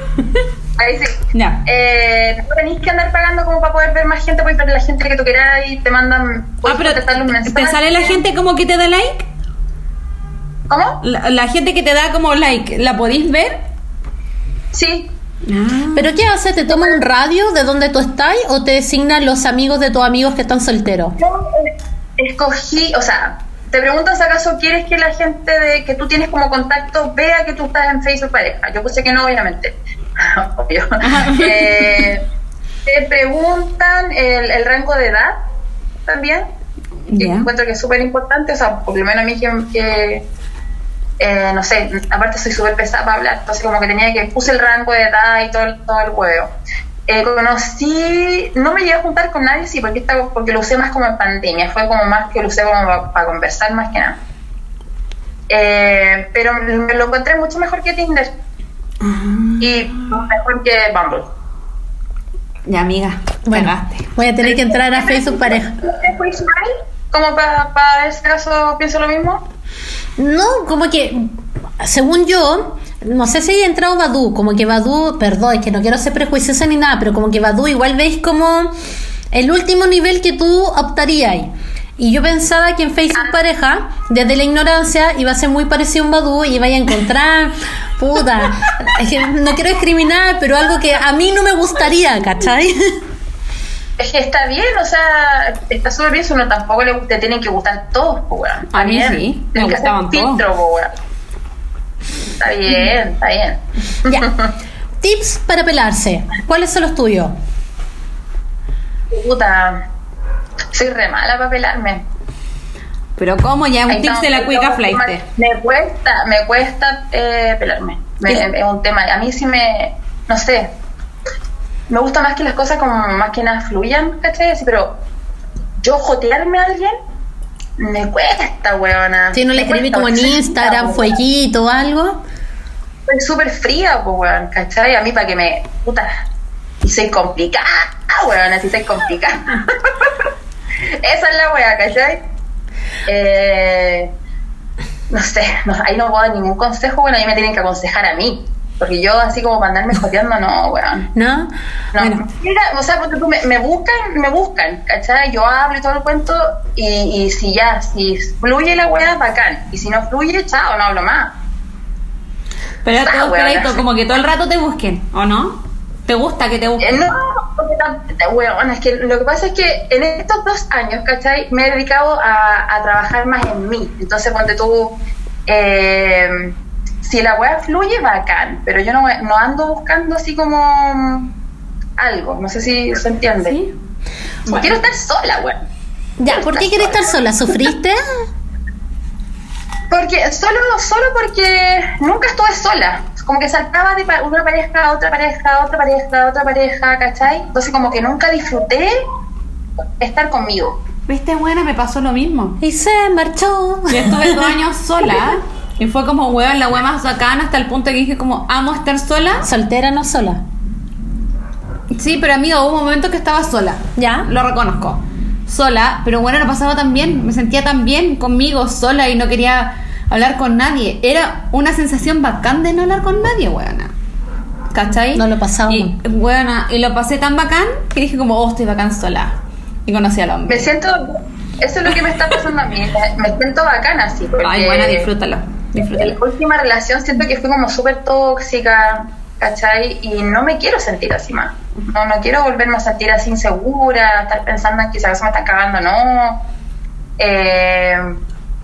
Ahí sí. ya. Eh, no tenéis que andar pagando como para poder ver más gente, puedes ver la gente que tú quieras y te mandan. Ah, puedes pero mensaje. ¿te sale la gente como que te da like? ¿Cómo? La, la gente que te da como like, ¿la podéis ver? Sí. Ah. ¿Pero qué hace? ¿Te toma un radio de donde tú estás o te designan los amigos de tus amigos que están solteros? Yo eh, escogí, o sea, te preguntas acaso quieres que la gente de que tú tienes como contacto vea que tú estás en Facebook pareja. Yo puse que no, obviamente. Obvio. Eh, te preguntan el, el rango de edad también. que Ya. encuentro que es súper importante, o sea, por lo menos a mí que, que, eh, no sé, aparte soy súper pesada para hablar, entonces como que tenía que puse el rango de edad y todo el, todo el huevo. Eh, conocí, no me llegué a juntar con nadie, sí, porque, esta, porque lo usé más como en pandemia, fue como más que lo usé como para, conversar más que nada. Eh, pero me lo encontré mucho mejor que Tinder. Y mejor que Bumble. Ya, amiga, Bueno, cagaste. voy a tener que entrar a Facebook pareja. ¿Qué fue Ismael? Como para ver si acaso pienso lo mismo. No, como que, según yo, no sé si haya entrado Badu, como que Badu, perdón, es que no quiero ser prejuiciosa ni nada, pero como que Badu igual veis como el último nivel que tú optarías. Y yo pensaba que en Facebook pareja, desde la ignorancia, iba a ser muy parecido a un Badu y iba a encontrar, puta, es que no quiero discriminar, pero algo que a mí no me gustaría, ¿cachai? Es que está bien, o sea, está súper bien, si uno tampoco le, te tienen que gustar todos, pues, weón. Está A mí bien. sí, me gustaban todos. filtro, pues. Está bien, está bien. Ya. Tips para pelarse. ¿Cuáles son los tuyos? Puta, soy re mala para pelarme. Pero ¿cómo? Ya, un Ahí tips no, de la cuica flight. Me cuesta, me cuesta eh, pelarme. Es un tema. A mí sí me, no sé, me gusta más que las cosas como más que nada fluyan, ¿cachai? Así, pero yo jotearme a alguien me cuesta, weona. Si no le escribí como en Instagram, fueguito o algo. Soy súper fría, pues, weón, ¿cachai? A mí para que me, puta, y soy complicada, weón, así soy complicada. Esa es la weá, ¿cachai? Eh, no sé, no, ahí no puedo dar ningún consejo, bueno, ahí me tienen que aconsejar a mí. Porque yo así como para andarme joteando, no, weón. ¿No? No, Bueno, mira, o sea, porque tú me, me buscan, me buscan, ¿cachai? Yo hablo y todo el cuento, y, y si ya, si fluye la weá, bacán. Y si no fluye, chao, no hablo más. Pero Ah, todo esperadito, como que todo el rato te busquen, ¿o no? ¿Te gusta que te Eh, busquen? no, porque weón, es que lo que pasa es que en estos dos años, ¿cachai? Me he dedicado a, a trabajar más en mí. Entonces, ponte tú, eh, si la weá fluye, bacán, pero yo no, no ando buscando así como mm, algo, no sé si se entiende. ¿Sí? Bueno. Quiero estar sola, weón. ya, ¿por qué quieres estar sola? ¿Sufriste? Porque solo, solo porque nunca estuve sola. Como que saltaba de una pareja a otra pareja, a otra pareja, a otra pareja, ¿cachai? Entonces como que nunca disfruté estar conmigo. ¿Viste, buena? Me pasó lo mismo. Y se marchó. Yo estuve dos años sola y fue como, weón, la weá más bacana hasta el punto que dije como, amo estar sola. ¿Soltera no sola? Sí, pero amiga, hubo un momento que estaba sola. ¿Ya? Lo reconozco. Sola, pero bueno, lo pasaba tan bien. Me sentía tan bien conmigo, sola y no quería hablar con nadie. Era una sensación bacán de no hablar con nadie, weona. ¿Cachai? No lo pasaba Y, weona, y lo pasé tan bacán que dije como, oh, estoy bacán sola. Y conocí al Me hombre. siento, eso es lo que me está pasando a mí, me, me siento bacana así. Porque Ay, buena, disfrútalo. La última relación siento que fui como súper tóxica, ¿cachai? Y no me quiero sentir así más. No, no quiero volverme a sentir así insegura, estar pensando en que acaso me están cagando, no. Eh,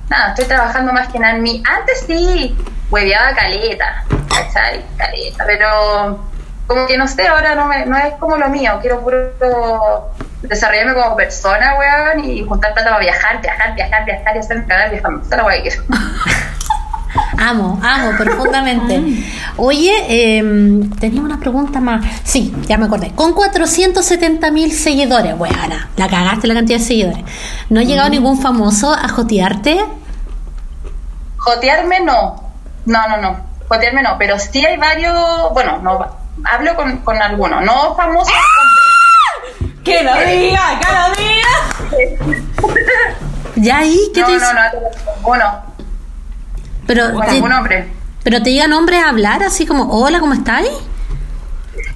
nada, estoy trabajando más que nada en mí. Antes sí, hueveaba caleta, ¿cachai? Caleta, pero como que no sé, ahora no, me, no es como lo mío. Quiero puro desarrollarme como persona, weón, y juntar plata para viajar, viajar, viajar, viajar y hacerme cagar viajando. Esa es la que quiero. Amo, amo profundamente. Oye, eh, tenía una pregunta más. Sí, ya me acordé. Con 470 mil seguidores, weona, la cagaste la cantidad de seguidores. ¿No ha llegado ningún famoso a jotearte? Jotearme no. No, no, no. Jotearme no. Pero sí hay varios. Bueno, no. Hablo con, con algunos. No famosos hombres. ¡Que lo diga! ¡Que lo diga! ¿Ya ahí? ¿Qué No, te no, dice? no. Uno. Pero, te, algún hombre. pero te llegan hombres a hablar así como, hola, ¿cómo estáis?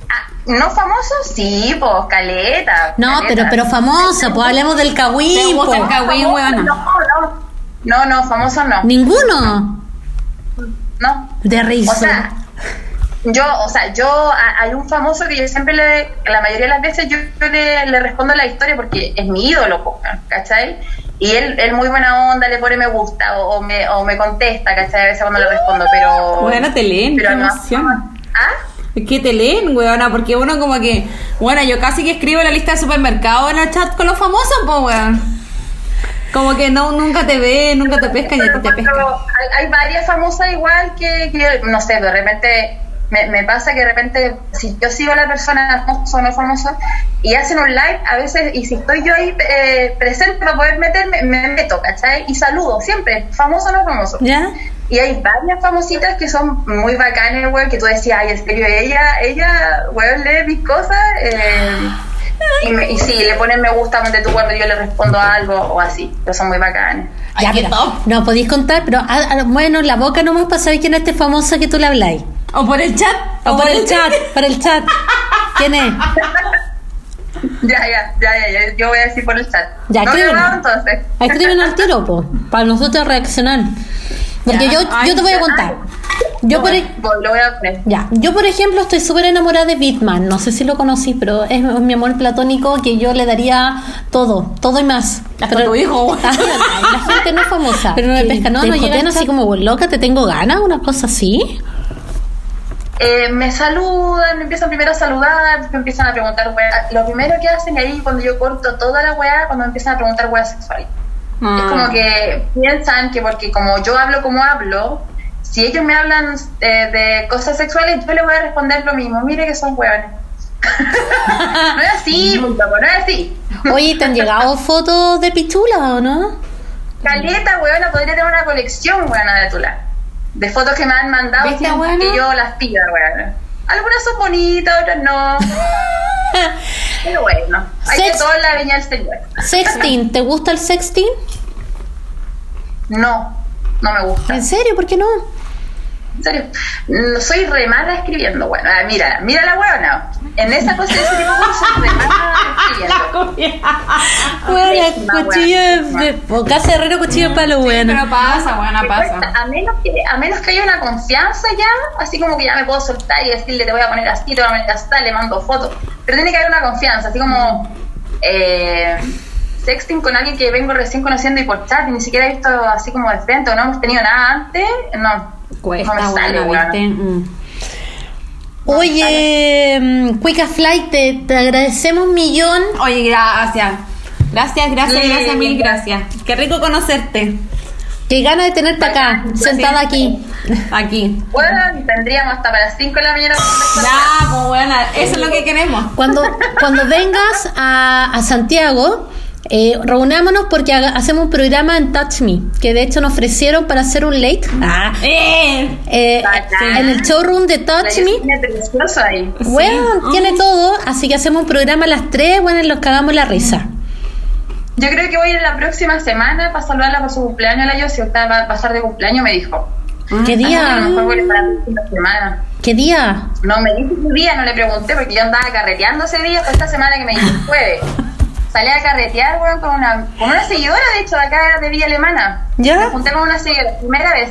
Ah, ¿No famosos? Sí, pues, caleta. No, caleta. pero, pero famoso, pues hablemos del ¿Te cagüín. gusta el cagüín? No, no. No, no, famosos no. Ninguno. No. De risa. O sea, yo, o sea, yo, a- hay un famoso que yo siempre le, la mayoría de las veces yo, le, le respondo la historia porque es mi ídolo, ¿cachai? Y él, él muy buena onda, le pone me gusta o, o me, o me contesta, ¿cachai? A veces cuando le respondo, pero... Weona, te leen, pero qué no-. ¿Ah? Es que te leen, weona, porque uno como que, bueno, yo casi que escribo la lista de supermercado en el chat con los famosos, pues, weón. Como que no, nunca te ven, nunca te pescan y te Pero pescan. hay, hay varias famosas igual que, que, no sé, de repente me, me pasa que de repente si yo sigo a la persona famosa o no famosa y hacen un live a veces y si estoy yo ahí eh, presente para poder meterme me meto ¿cachai? y saludo siempre famoso o no famoso ¿Ya? Y hay varias famositas que son muy bacanas, weón, que tú decías, ay, en serio, ella, ella, weón, lee mis cosas. eh, y, me- y sí, le ponen me gusta donde tú cuando yo le respondo algo o así, pero son muy bacanas. Ya, no podéis contar, pero ah, ah, bueno, la boca nomás para saber quién es este famoso que tú le habláis. O por el chat. O por el chat, por el chat. ¿Quién es? Ya, ya, ya, ya, ya, yo voy a decir por el chat. Ya, no grabado entonces. Escríbenos al tiro, po, para nosotros reaccionar. Porque Ya. yo, Ay, yo te voy a contar. Yo por, e- Voy, lo voy a poner. ya, yo por ejemplo estoy súper enamorada de Bitman. No sé si lo conocí, pero es mi amor platónico que yo le daría todo, todo y más. Hasta tu hijo. Ah, la gente no es famosa. Pero no me pesca, no, ¿Te no llegan así? como loca, te tengo ganas, una cosa así. Eh, me saludan, me empiezan primero a saludar, me empiezan a preguntar weá. Lo primero que hacen ahí cuando yo corto toda la weá, cuando me empiezan a preguntar weá sexual. Es como que piensan que porque como yo hablo como hablo, si ellos me hablan eh, de cosas sexuales, yo les voy a responder lo mismo. Mire que son hueones. no es así, loco, no es así. Oye, ¿te han llegado fotos de pichula o no? Caleta, weona, podría tener una colección, weona, de tula. De fotos que me han mandado ¿Viste, que yo las pida, weona. Algunas son bonitas, otras no. Pero bueno, hay de todo en la viña del señor. Sexting, ¿te gusta el sexting? No, no me gusta. ¿En serio? ¿Por qué no? En serio, no soy re mala escribiendo. Bueno, ah, mira, mira la huevona. En esa cosa de ese tipo soy re mala escribiendo. Bueno, cuchillo de, casa herrero, cuchillo de palo, bueno. Pero pasa, buena pasa. cuesta, A menos, que, a menos que haya una confianza ya, así como que ya me puedo soltar y decirle te voy a poner así, te voy a poner así, le mando fotos. Pero tiene que haber una confianza, así como eh, sexting con alguien que vengo recién conociendo y por chat y ni siquiera he visto así como de frente o no hemos tenido nada antes, no. Cuesta, no sale, buena, weón. ¿viste? Mm. Oye, mm, Cuica Flight, te, te agradecemos un millón. Oye, gracias. Gracias, gracias, Sí. gracias, mil gracias. Qué rico conocerte. Qué gana de tenerte acá, sentada aquí. Aquí. Bueno, tendríamos hasta para las 5 de la mañana. Ya, pues bueno, eso es lo que queremos. Cuando, cuando vengas a, a Santiago, eh, reunámonos porque haga- hacemos un programa en Touch Me, que de hecho nos ofrecieron para hacer un late. Ah, ¡Eh! eh, en el showroom de La Touch Me. Ahí. Bueno, Sí. tiene todo, así que hacemos un programa a las 3, bueno, en los que hagamos la risa. Yo creo que voy a ir la próxima semana para saludarla por su cumpleaños, la Yossi. Usted va a pasar de cumpleaños, me dijo. ¿Qué A lo día? voy para la semana. ¿Qué día? No me dijo qué día, no le pregunté porque yo andaba carreteando ese día, fue esta semana que me dijo el jueves. Salí a carretear, weón, con una, con una seguidora, de hecho, de acá de Villa Alemana. ¿Ya? Me junté con una seguidora, primera vez.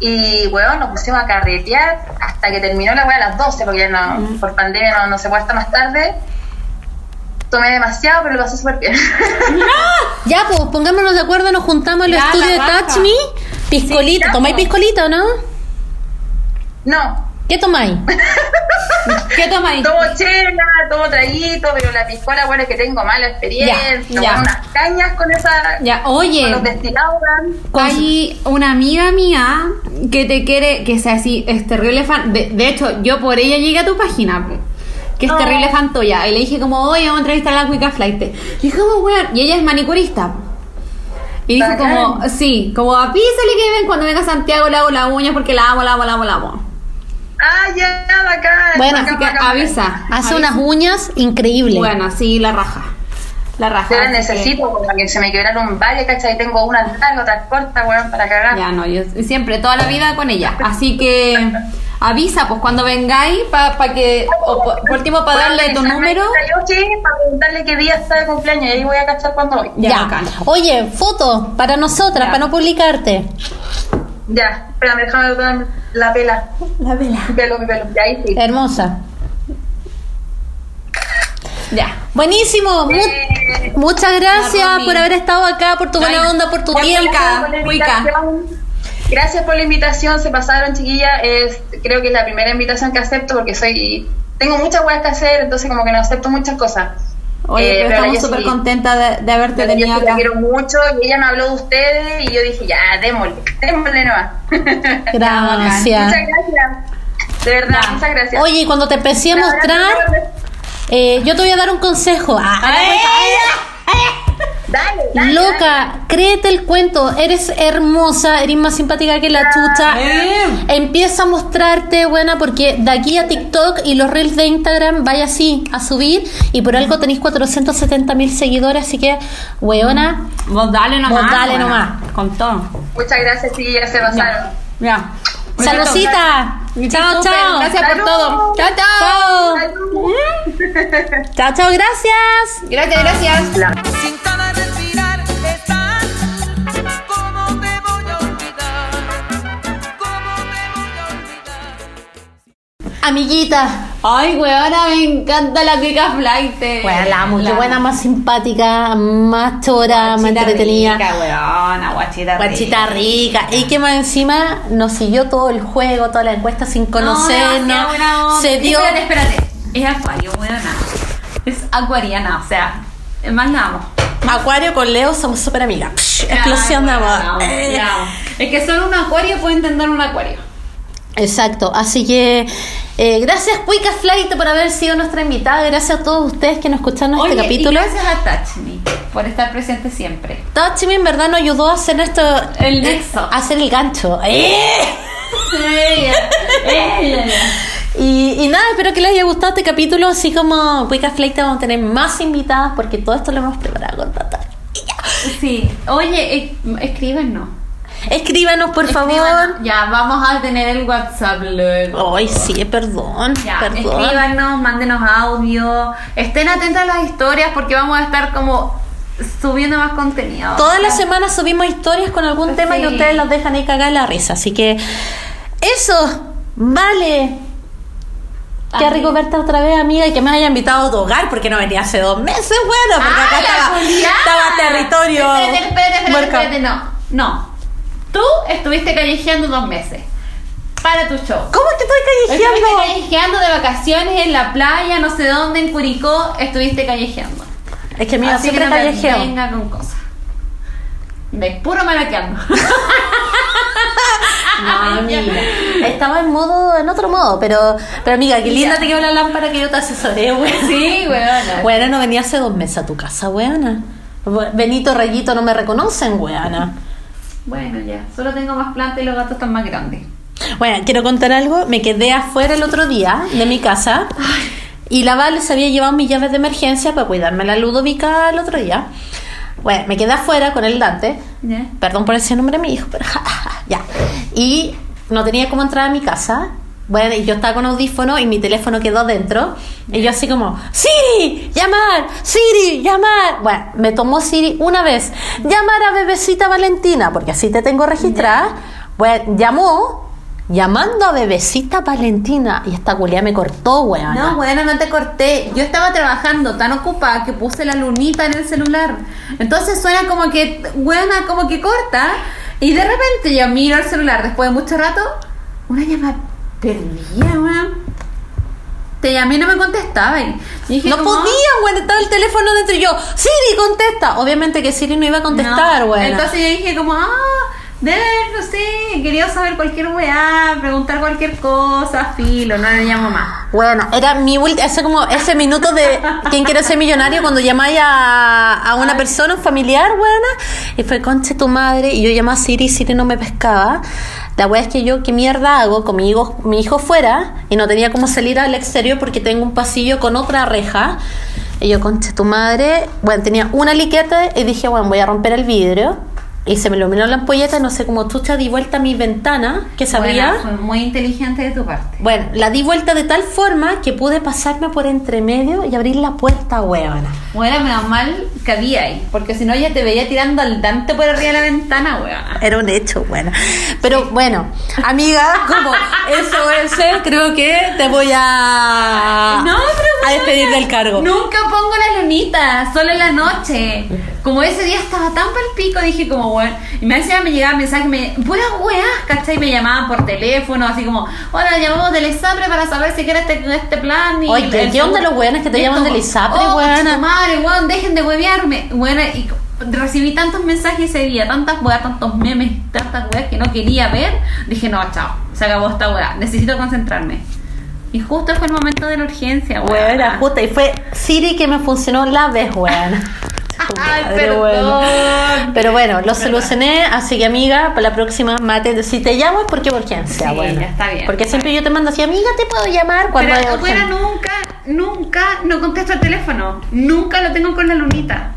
Y, weón, nos pusimos a carretear hasta que terminó la weá a las 12, porque ya no, por pandemia no, no se puede estar más tarde. Tomé demasiado, pero lo pasé súper bien. Ya, pues pongámonos de acuerdo, nos juntamos en el Ya, estudio de. Touch Me. Piscolita, ya, ¿tomáis pues. piscolita o no? no, ¿Qué tomáis? ¿Qué ahí? tomo chela, tomo traguito, pero la piscola, bueno, es que tengo mala experiencia. Ya, ya. Unas cañas con esa... Ya, Con oye. los destilados. Hay una amiga mía que te quiere, que sea así, es terrible fan. De, de hecho, yo por ella llegué a tu página, que es terrible fan tuya. Y le dije como, oye, vamos a entrevistar a la Wicca Flight. Y dije, como, weón, y ella es manicurista. Y dijo como, sí, como avísale que ven cuando venga a Santiago le hago las uñas porque la amo, la amo, la amo, la amo. Ah, ya, bacán. Bueno, bacán, Así que bacán, avisa. Hace avisa. unas uñas increíbles. Bueno, sí, la raja. La raja. Yo la que- necesito porque se me quebraron varias, ¿cachai? Tengo unas largas, otras cortas, weón, para cagar. Ya, no, yo siempre, toda la vida con ella. Así que avisa, pues cuando vengáis, para que, o por, último, para Bueno, darle tu número. Yo sí, para preguntarle qué día está de cumpleaños y ahí voy a cachar cuándo voy. Ya, Ya. Oye, foto para nosotras, Ya. para no publicarte. Ya, espérame, déjame ver la pela. La vela. Mi pelo, mi pelo. Ya, ahí sí. Hermosa. Ya. Buenísimo. Mu- Eh, muchas gracias por haber estado acá, por tu Ay, buena onda, por tu tiempo. Gracias por la invitación, se pasaron chiquillas. Es, creo que es la primera invitación que acepto porque soy tengo muchas cosas que hacer, entonces como que no acepto muchas cosas. Oye, Eh, pero estamos súper sí. contentas de, de haberte tenido yo acá. la quiero mucho y ella me habló de ustedes y yo dije, ya, démosle, démosle nomás. Gracias. muchas gracias. De verdad, muchas gracias. Oye, cuando te empecé a mostrar, eh, yo te voy a dar un consejo. Ah, Dale, dale. Loca, créete el cuento, eres hermosa, eres más simpática que la chucha. Eh. Empieza a mostrarte, buena, porque de aquí a TikTok y los reels de Instagram vaya así a subir y por algo tenéis 470 mil seguidores, así que, weona, Vos dale nomás. Vos dale nomás. Con todo. Muchas gracias, sí, ya se pasaron. Ya. Saludcita. Chao, Súper, chao. Gracias por todo. Chao, chao. Chao, chao, gracias. Gracias, gracias. Amiguita. Ay, weona, me encanta la Kika Flight. Bueno, la amo, qué buena, más simpática, más chora, más entretenida. Rica, weona, guachita, Guachita rica. Y que más encima nos siguió todo el juego, toda la encuesta sin conocernos. se dio. Espérate, espérate. Es acuario, weona. Es acuariana, o sea, más la amo. Acuario con Leo somos súper amigas. Explosión de weona, amor. amo, Eh. Es que solo un acuario puede entender un acuario. Exacto, así que eh, gracias Cuica Flight por haber sido nuestra invitada, gracias a todos ustedes que nos escucharon Oye, este capítulo. y gracias a Touch Me por estar presente siempre. Tachimi en verdad nos ayudó a hacer esto, El eh, nexo. a hacer el gancho. ¡Eh! Ella, ella. Y, y nada, espero que les haya gustado este capítulo, así como Cuica Flight vamos a tener más invitadas porque todo esto lo hemos preparado con tanta. Sí. Oye, eh, escríbenos. Escríbanos por favor. Ya, vamos a tener el WhatsApp luego. Ay, sí, perdón, Ya, perdón. escríbanos, mándenos audio. Estén atentos a las historias porque vamos a estar como subiendo más contenido. Todas las semanas subimos historias con algún tema y ustedes los dejan ahí cagar la risa. Así que eso, vale. Qué rico verte otra vez, amiga, y que me haya invitado a tu hogar porque no venía hace dos meses, bueno, porque acá ¡Ah, estaba, territorio. Espérate, espérate, espérate, marcado. espérate, no. No. Tú estuviste callejeando dos meses. Para tu show. ¿Cómo es que estoy Estuviste callejeando? callejeando de vacaciones en la playa, no sé dónde, en Curicó, estuviste callejeando. Es que amiga, Así que siempre no callejeo. venga con cosas. De puro maraqueando. No, amiga. Estaba en modo, en otro modo, pero, pero amiga, qué linda Ya. te quedó la lámpara que yo te asesoré, güey. Sí, weona. Weana, no venía hace dos meses a tu casa, weana. Benito Rayito no me reconocen, weana. Bueno, ya. Solo tengo más plantas y los gatos están más grandes. Bueno, quiero contar algo. Me quedé afuera el otro día de mi casa y la Vale se había llevado mis llaves de emergencia para cuidarme la Ludovica el otro día. Bueno, me quedé afuera con el Dante. Perdón por ese nombre de mi hijo, pero ya. Y no tenía cómo entrar a mi casa. Bueno, y yo estaba con audífono y mi teléfono quedó dentro. Y yo así como, Siri, llamar, Siri, llamar. Bueno, me tomó Siri una vez, llamar a bebecita Valentina, porque así te tengo registrada. Bueno, llamó, llamando a bebecita Valentina. Y esta culia me cortó, weón. No, bueno, no te corté. Yo estaba trabajando tan ocupada que puse la lunita en el celular. Entonces suena como que, buena, como que corta. Y de repente yo miro el celular después de mucho rato, una llamada perdida, weón. Te llamé y no me contestaba. Y dije, No podía, weón, estaba el teléfono dentro y yo, Siri, contesta. Obviamente que Siri no iba a contestar, No. weón. Entonces yo dije como, ah, debe, no sé, quería saber cualquier weá, preguntar cualquier cosa, filo, no le llamo más. Bueno, era mi ese como ese minuto de quién quiere ser millonario cuando llamáis a, a una persona, un familiar, buena, y fue conche tu madre, y yo llamé a Siri, Siri no me pescaba. La wea es que yo, ¿qué mierda hago con mi hijo, mi hijo fuera? Y no tenía cómo salir al exterior porque tengo un pasillo con otra reja. Y yo, conche tu madre, bueno, tenía una liqueta y dije, bueno, voy a romper el vidrio. Y se me iluminó la ampolleta, no sé cómo chucha, di vuelta a mi ventana, que se abría. Bueno, fue muy inteligente de tu parte. Bueno, la di vuelta de tal forma que pude pasarme por entre medio y abrir la puerta, huevona. Bueno, menos mal que había ahí, porque si no ya te veía tirando al Dante por arriba de la ventana, weón. Era un hecho, bueno. Pero bueno, amiga, como eso es ser, creo que te voy a, No, pero a despedir del cargo. Nunca pongo la lunita, solo en la noche. Como ese día estaba tan pal pico, dije como, bueno, y me decía, me llegaba mensaje, me, puras weas, ¿cachai? Me llamaban por teléfono, así como, hola, llamamos del ISAPRE para saber si quieres este, este plan. Y Oye, ¿qué el onda seguro". los weones que te llaman del ISAPRE, oh, weona? madre, weón, dejen de huevearme. Bueno, y recibí tantos mensajes ese día, tantas weas, tantos memes, tantas weas que no quería ver. Dije, no, chao, se acabó esta wea, necesito concentrarme. Y justo fue el momento de la urgencia, weona. Buena, puta, y fue Siri que me funcionó la vez, weón. Ay, Madre, perdón. bueno. Pero bueno, lo solucioné, así que amiga, para la próxima mate, si te llamo es porque por urgencia, Sí, bueno. ya está bien, Porque está siempre yo te mando así, amiga, te puedo llamar cuando hay Pero afuera urgencia. nunca, nunca, no contesto el teléfono. Nunca lo tengo con la lunita.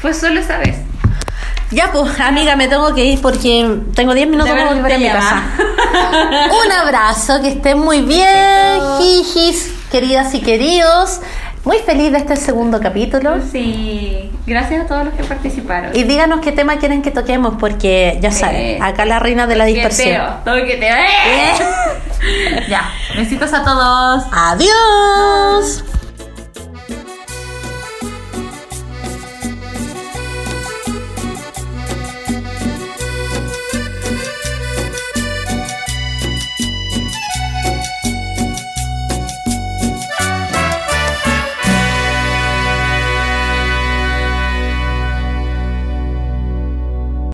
Fue solo esa vez. Ya pues, amiga, me tengo que ir porque tengo 10 minutos para volver a mi casa. Un abrazo, que estén muy bien, jijis, queridas y queridos. Muy feliz de este segundo capítulo. Sí, gracias a todos los que participaron. Y díganos qué tema quieren que toquemos, porque ya saben, acá la reina de la dispersión. Toqueteo, toqueteo. ¡Eh! ya, besitos a todos. Adiós.